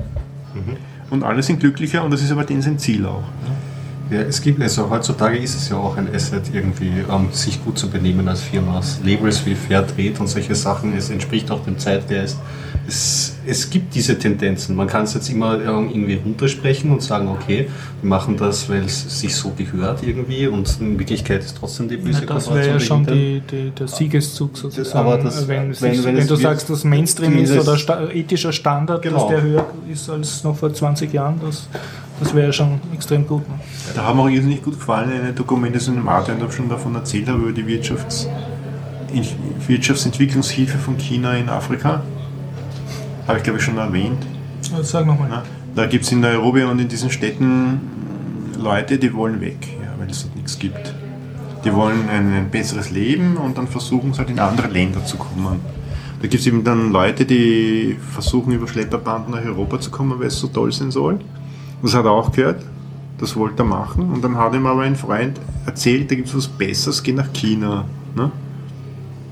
und alle sind glücklicher und das ist aber denen sein Ziel auch. Ja, es gibt, also heutzutage ist es ja auch ein Asset irgendwie, ähm, sich gut zu benehmen als Firma. Labels wie Fairtrade und solche Sachen, es entspricht auch dem Zeitgeist. Es, es gibt diese Tendenzen. Man kann es jetzt immer irgendwie runtersprechen und sagen, okay, wir machen das, weil es sich so gehört irgendwie und in Wirklichkeit ist trotzdem die böse Ja, das wäre ja schon die, die, der Siegeszug sozusagen. Aber das- wenn, wenn- sich, wenn wenn, du sagst, dass Mainstream ist oder sta ethischer Standard, Genau. dass der höher ist als noch vor 20 Jahren, das, das wäre ja schon extrem gut. Ne? Da haben mir auch irrsinnig gut gefallen, eine Dokumentation im und ich schon davon erzählt habe, über die Wirtschafts Wirtschaftsentwicklungshilfe von China in Afrika. Habe ich glaube ich schon erwähnt. Also sag nochmal. Da gibt es in Nairobi und in diesen Städten Leute, die wollen weg, ja, weil es dort nichts gibt. Die wollen ein, ein besseres Leben und dann versuchen sie halt in andere Länder zu kommen. Da gibt es eben dann Leute, die versuchen über Schlepperbanden nach Europa zu kommen, weil es so toll sein soll. Das hat er auch gehört, das wollte er machen. Und dann hat ihm aber ein Freund erzählt, da gibt es was Besseres, geh nach China. Ne?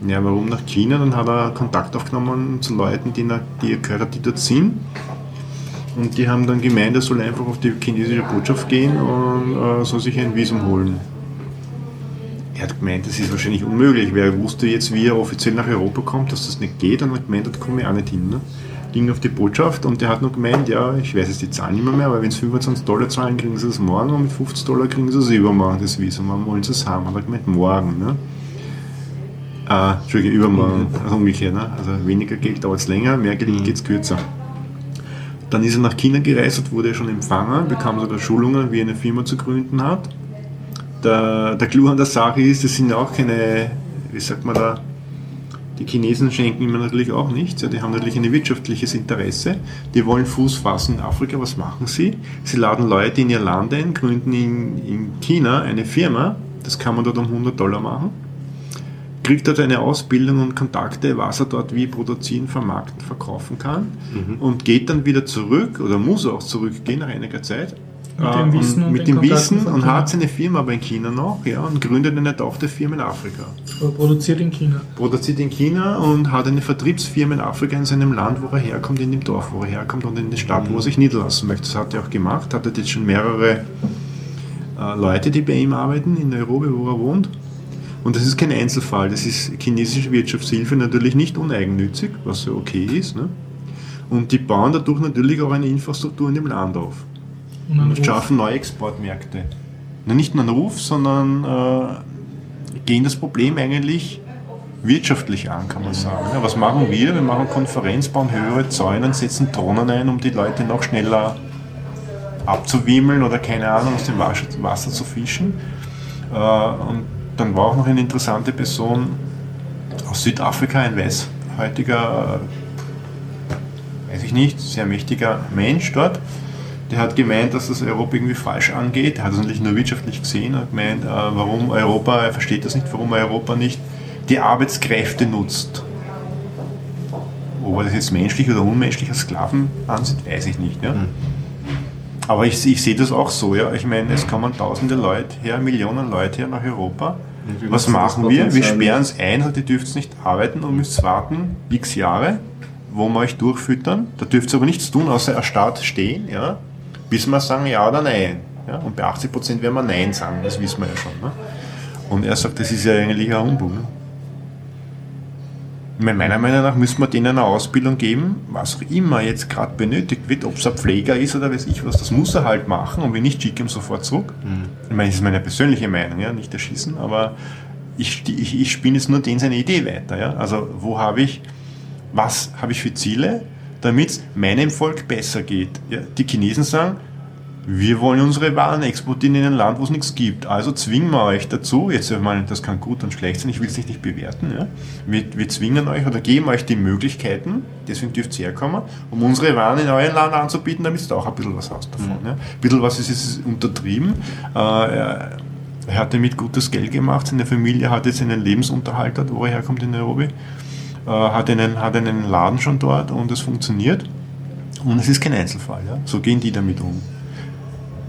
Ja, warum nach China? Dann hat er Kontakt aufgenommen zu Leuten, die, nach, die er gehört die dort sind. Und die haben dann gemeint, er soll einfach auf die chinesische Botschaft gehen und äh, soll sich ein Visum holen. Er hat gemeint, das ist wahrscheinlich unmöglich, weil er wusste jetzt, wie er offiziell nach Europa kommt, dass das nicht geht und hat gemeint, da komme ich auch nicht hin. Ne? Ging auf die Botschaft und der hat nur gemeint, ja, ich weiß jetzt die Zahlen nicht mehr, mehr aber wenn sie 25 Dollar zahlen, kriegen sie es morgen und mit 50 Dollar kriegen sie es übermorgen, das Visum. Wann wollen sie es haben? Hat er gemeint, morgen. Ne? Äh, Entschuldige, übermorgen, also umgekehrt. Ne? Also weniger Geld dauert es länger, mehr Geld geht es kürzer. Dann ist er nach China gereist und wurde schon empfangen, bekam sogar Schulungen, wie er eine Firma zu gründen hat. Der, der Clou an der Sache ist, das sind auch keine, wie sagt man da, die Chinesen schenken ihm natürlich auch nichts. Ja, die haben natürlich ein wirtschaftliches Interesse. Die wollen Fuß fassen in Afrika. Was machen sie? Sie laden Leute in ihr Land ein, gründen in, in China eine Firma. Das kann man dort um 100 Dollar machen. Kriegt dort eine Ausbildung und Kontakte, was er dort wie produzieren, vermarkten, verkaufen kann. Und geht dann wieder zurück oder muss auch zurückgehen nach einiger Zeit. Mit Äh, dem Wissen und mit den dem Kontakten Wissen und hat seine Firma aber in China noch ja, und gründet eine Tochterfirma in Afrika Aber Produziert in China. produziert in China und hat eine Vertriebsfirma in Afrika in seinem Land, wo er herkommt, in dem Dorf, wo er herkommt und in der Stadt, wo er sich niederlassen möchte. Das hat er auch gemacht, hat er jetzt schon mehrere äh, Leute, die bei ihm arbeiten, in Nairobi, wo er wohnt. Und das ist kein Einzelfall, das ist chinesische Wirtschaftshilfe natürlich nicht uneigennützig, was ja okay ist. Ne? Und die bauen dadurch natürlich auch eine Infrastruktur in dem Land auf Und und schaffen neue Exportmärkte. Na, nicht nur einen Ruf, sondern äh, gehen das Problem eigentlich wirtschaftlich an, kann man sagen. Ja, was machen wir? Wir machen Konferenz, bauen höhere Zäune setzen Drohnen ein, um die Leute noch schneller abzuwimmeln oder keine Ahnung aus dem Wasser, Wasser zu fischen. Äh, und dann war auch noch eine interessante Person aus Südafrika, ein weißhäutiger, äh, weiß ich nicht, sehr mächtiger Mensch dort. Der hat gemeint, dass das Europa irgendwie falsch angeht. Er hat es natürlich nur wirtschaftlich gesehen. Er hat gemeint, äh, warum Europa, er versteht das nicht, warum Europa nicht die Arbeitskräfte nutzt. Ob er das jetzt menschlich oder unmenschlich als Sklaven ansieht, weiß ich nicht. Ja? Aber ich, ich sehe das auch so. Ja? Ich meine, es kommen tausende Leute her, Millionen Leute her nach Europa Was machen wir? Wir sperren es ein, also ihr dürft nicht arbeiten und müsst warten x Jahre, wo wir euch durchfüttern. Da dürft ihr aber nichts tun, außer erstarrt stehen, ja, bis wir sagen ja oder nein. Ja, und bei 80% werden wir Nein sagen, das wissen wir ja schon. Ne? Und er sagt, das ist ja eigentlich ein Humbug. Ne? Meiner Meinung nach müssen wir denen eine Ausbildung geben, was auch immer jetzt gerade benötigt wird, ob es ein Pfleger ist oder weiß ich was, das muss er halt machen und wenn nicht, schicke ihm sofort zurück. Mhm. Ich meine, das ist meine persönliche Meinung, ja, nicht erschießen, aber ich, ich, ich spinne jetzt nur den seine Idee weiter. Ja? Also wo habe ich, was habe ich für Ziele, damit es meinem Volk besser geht. Ja? Die Chinesen sagen, wir wollen unsere Waren exportieren in ein Land, wo es nichts gibt. Also zwingen wir euch dazu, jetzt ich meine, das kann gut und schlecht sein, ich will es nicht bewerten, ja? wir, wir zwingen euch oder geben euch die Möglichkeiten, deswegen dürft ihr herkommen, um unsere Waren in euer Land anzubieten, damit du auch ein bisschen was hast davon. Mhm. Ja? Ein bisschen was ist, ist untertrieben. Äh, er hatte mit gutes Geld gemacht, seine Familie hat jetzt einen Lebensunterhalt dort, wo er herkommt in Nairobi, äh, hat, einen, hat einen Laden schon dort und es funktioniert. Und es ist kein Einzelfall. Ja? So gehen die damit um.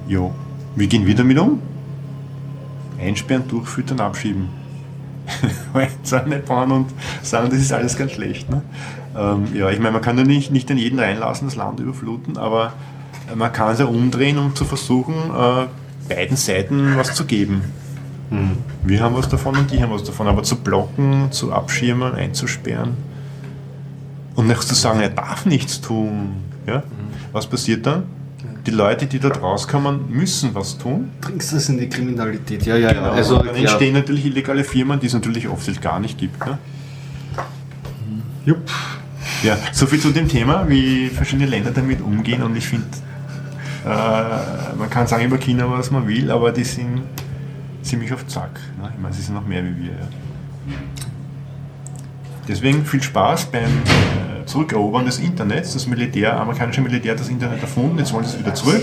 Ja, wie gehen wir damit um? Einsperren, durchfüttern, abschieben. Fahren und sagen, das ist alles ganz schlecht. Ne? Ähm, ja, ich meine, man kann ja nicht, nicht an jeden reinlassen, das Land überfluten, aber man kann es ja umdrehen, um zu versuchen, äh, beiden Seiten was zu geben. Mhm. Wir haben was davon und die haben was davon, aber zu blocken, zu abschirmen, einzusperren und nicht zu sagen, er darf nichts tun. Ja? Mhm. Was passiert dann? Die Leute, die dort rauskommen, müssen was tun. Bringst du das in die Kriminalität? Ja, ja, genau. ja. Also, dann entstehen ja. natürlich illegale Firmen, die es natürlich oft gar nicht gibt. Ne? Jupp. Ja, soviel zu dem Thema, wie verschiedene Länder damit umgehen und ich finde, äh, man kann sagen über China, was man will, aber die sind ziemlich auf Zack. Ne? Ich meine, sie sind noch mehr wie wir. Ja. Deswegen viel Spaß beim äh, Zurückerobern des Internets. Das Militär, amerikanische Militär hat das Internet erfunden, jetzt wollen sie es wieder zurück.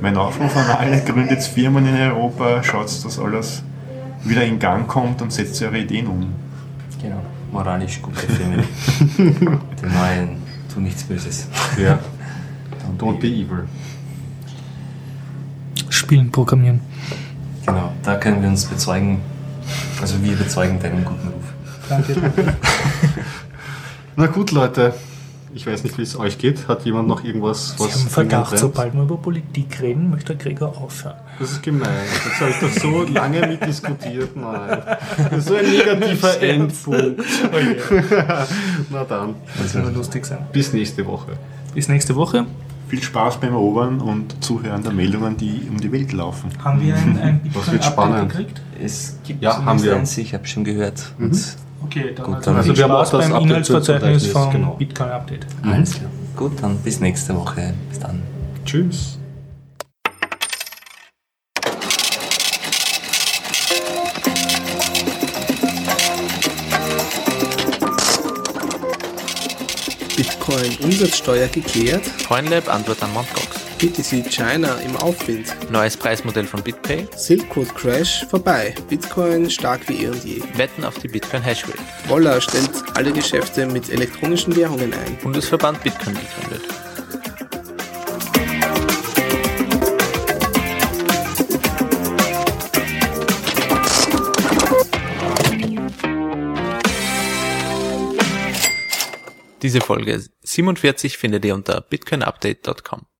Mein Aufruf an alle, gründet Firmen in Europa, schaut, dass alles wieder in Gang kommt und setzt eure Ideen um. Genau, moralisch gute Firmen. Die meinen, tu nichts Böses. Ja. Don't be evil. Spielen, programmieren. Genau, da können wir uns bezeugen, also wir bezeugen deinen guten Ruf. Danke. Na gut, Leute. Ich weiß nicht, wie es euch geht. Hat jemand noch irgendwas, was. Sie haben Verdacht, sobald wir über Politik reden, möchte der Gregor aufhören. Das ist gemein. Das habe ich doch so lange mitdiskutiert. Nein. Das ist so ein negativer Endpunkt. Oh Na dann. Das wird lustig sein. Bis nächste Woche. Bis nächste Woche. Viel Spaß beim Erobern und Zuhören der Meldungen, die um die Welt laufen. Haben wir ein, ein Bitcoin-Update gekriegt? Es gibt ja, haben wir. eins, ich habe schon gehört. Mhm. Okay, dann, Gut, dann also wir haben auch das beim Inhaltsverzeichnis vom genau. Bitcoin Update. Mhm. Alles klar. Gut, dann bis nächste Woche. Bis dann. Tschüss. Bitcoin Umsatzsteuer geklärt? CoinLab Antwort an Mt. Gox. BTC China im Aufwind. Neues Preismodell von BitPay. Silk Crash vorbei. Bitcoin stark wie eh und je. Wetten auf die Bitcoin Hashrate. Woller stellt alle Geschäfte mit elektronischen Währungen ein. Bundesverband Bitcoin gegründet. Diese Folge 47 findet ihr unter bitcoinupdate.com.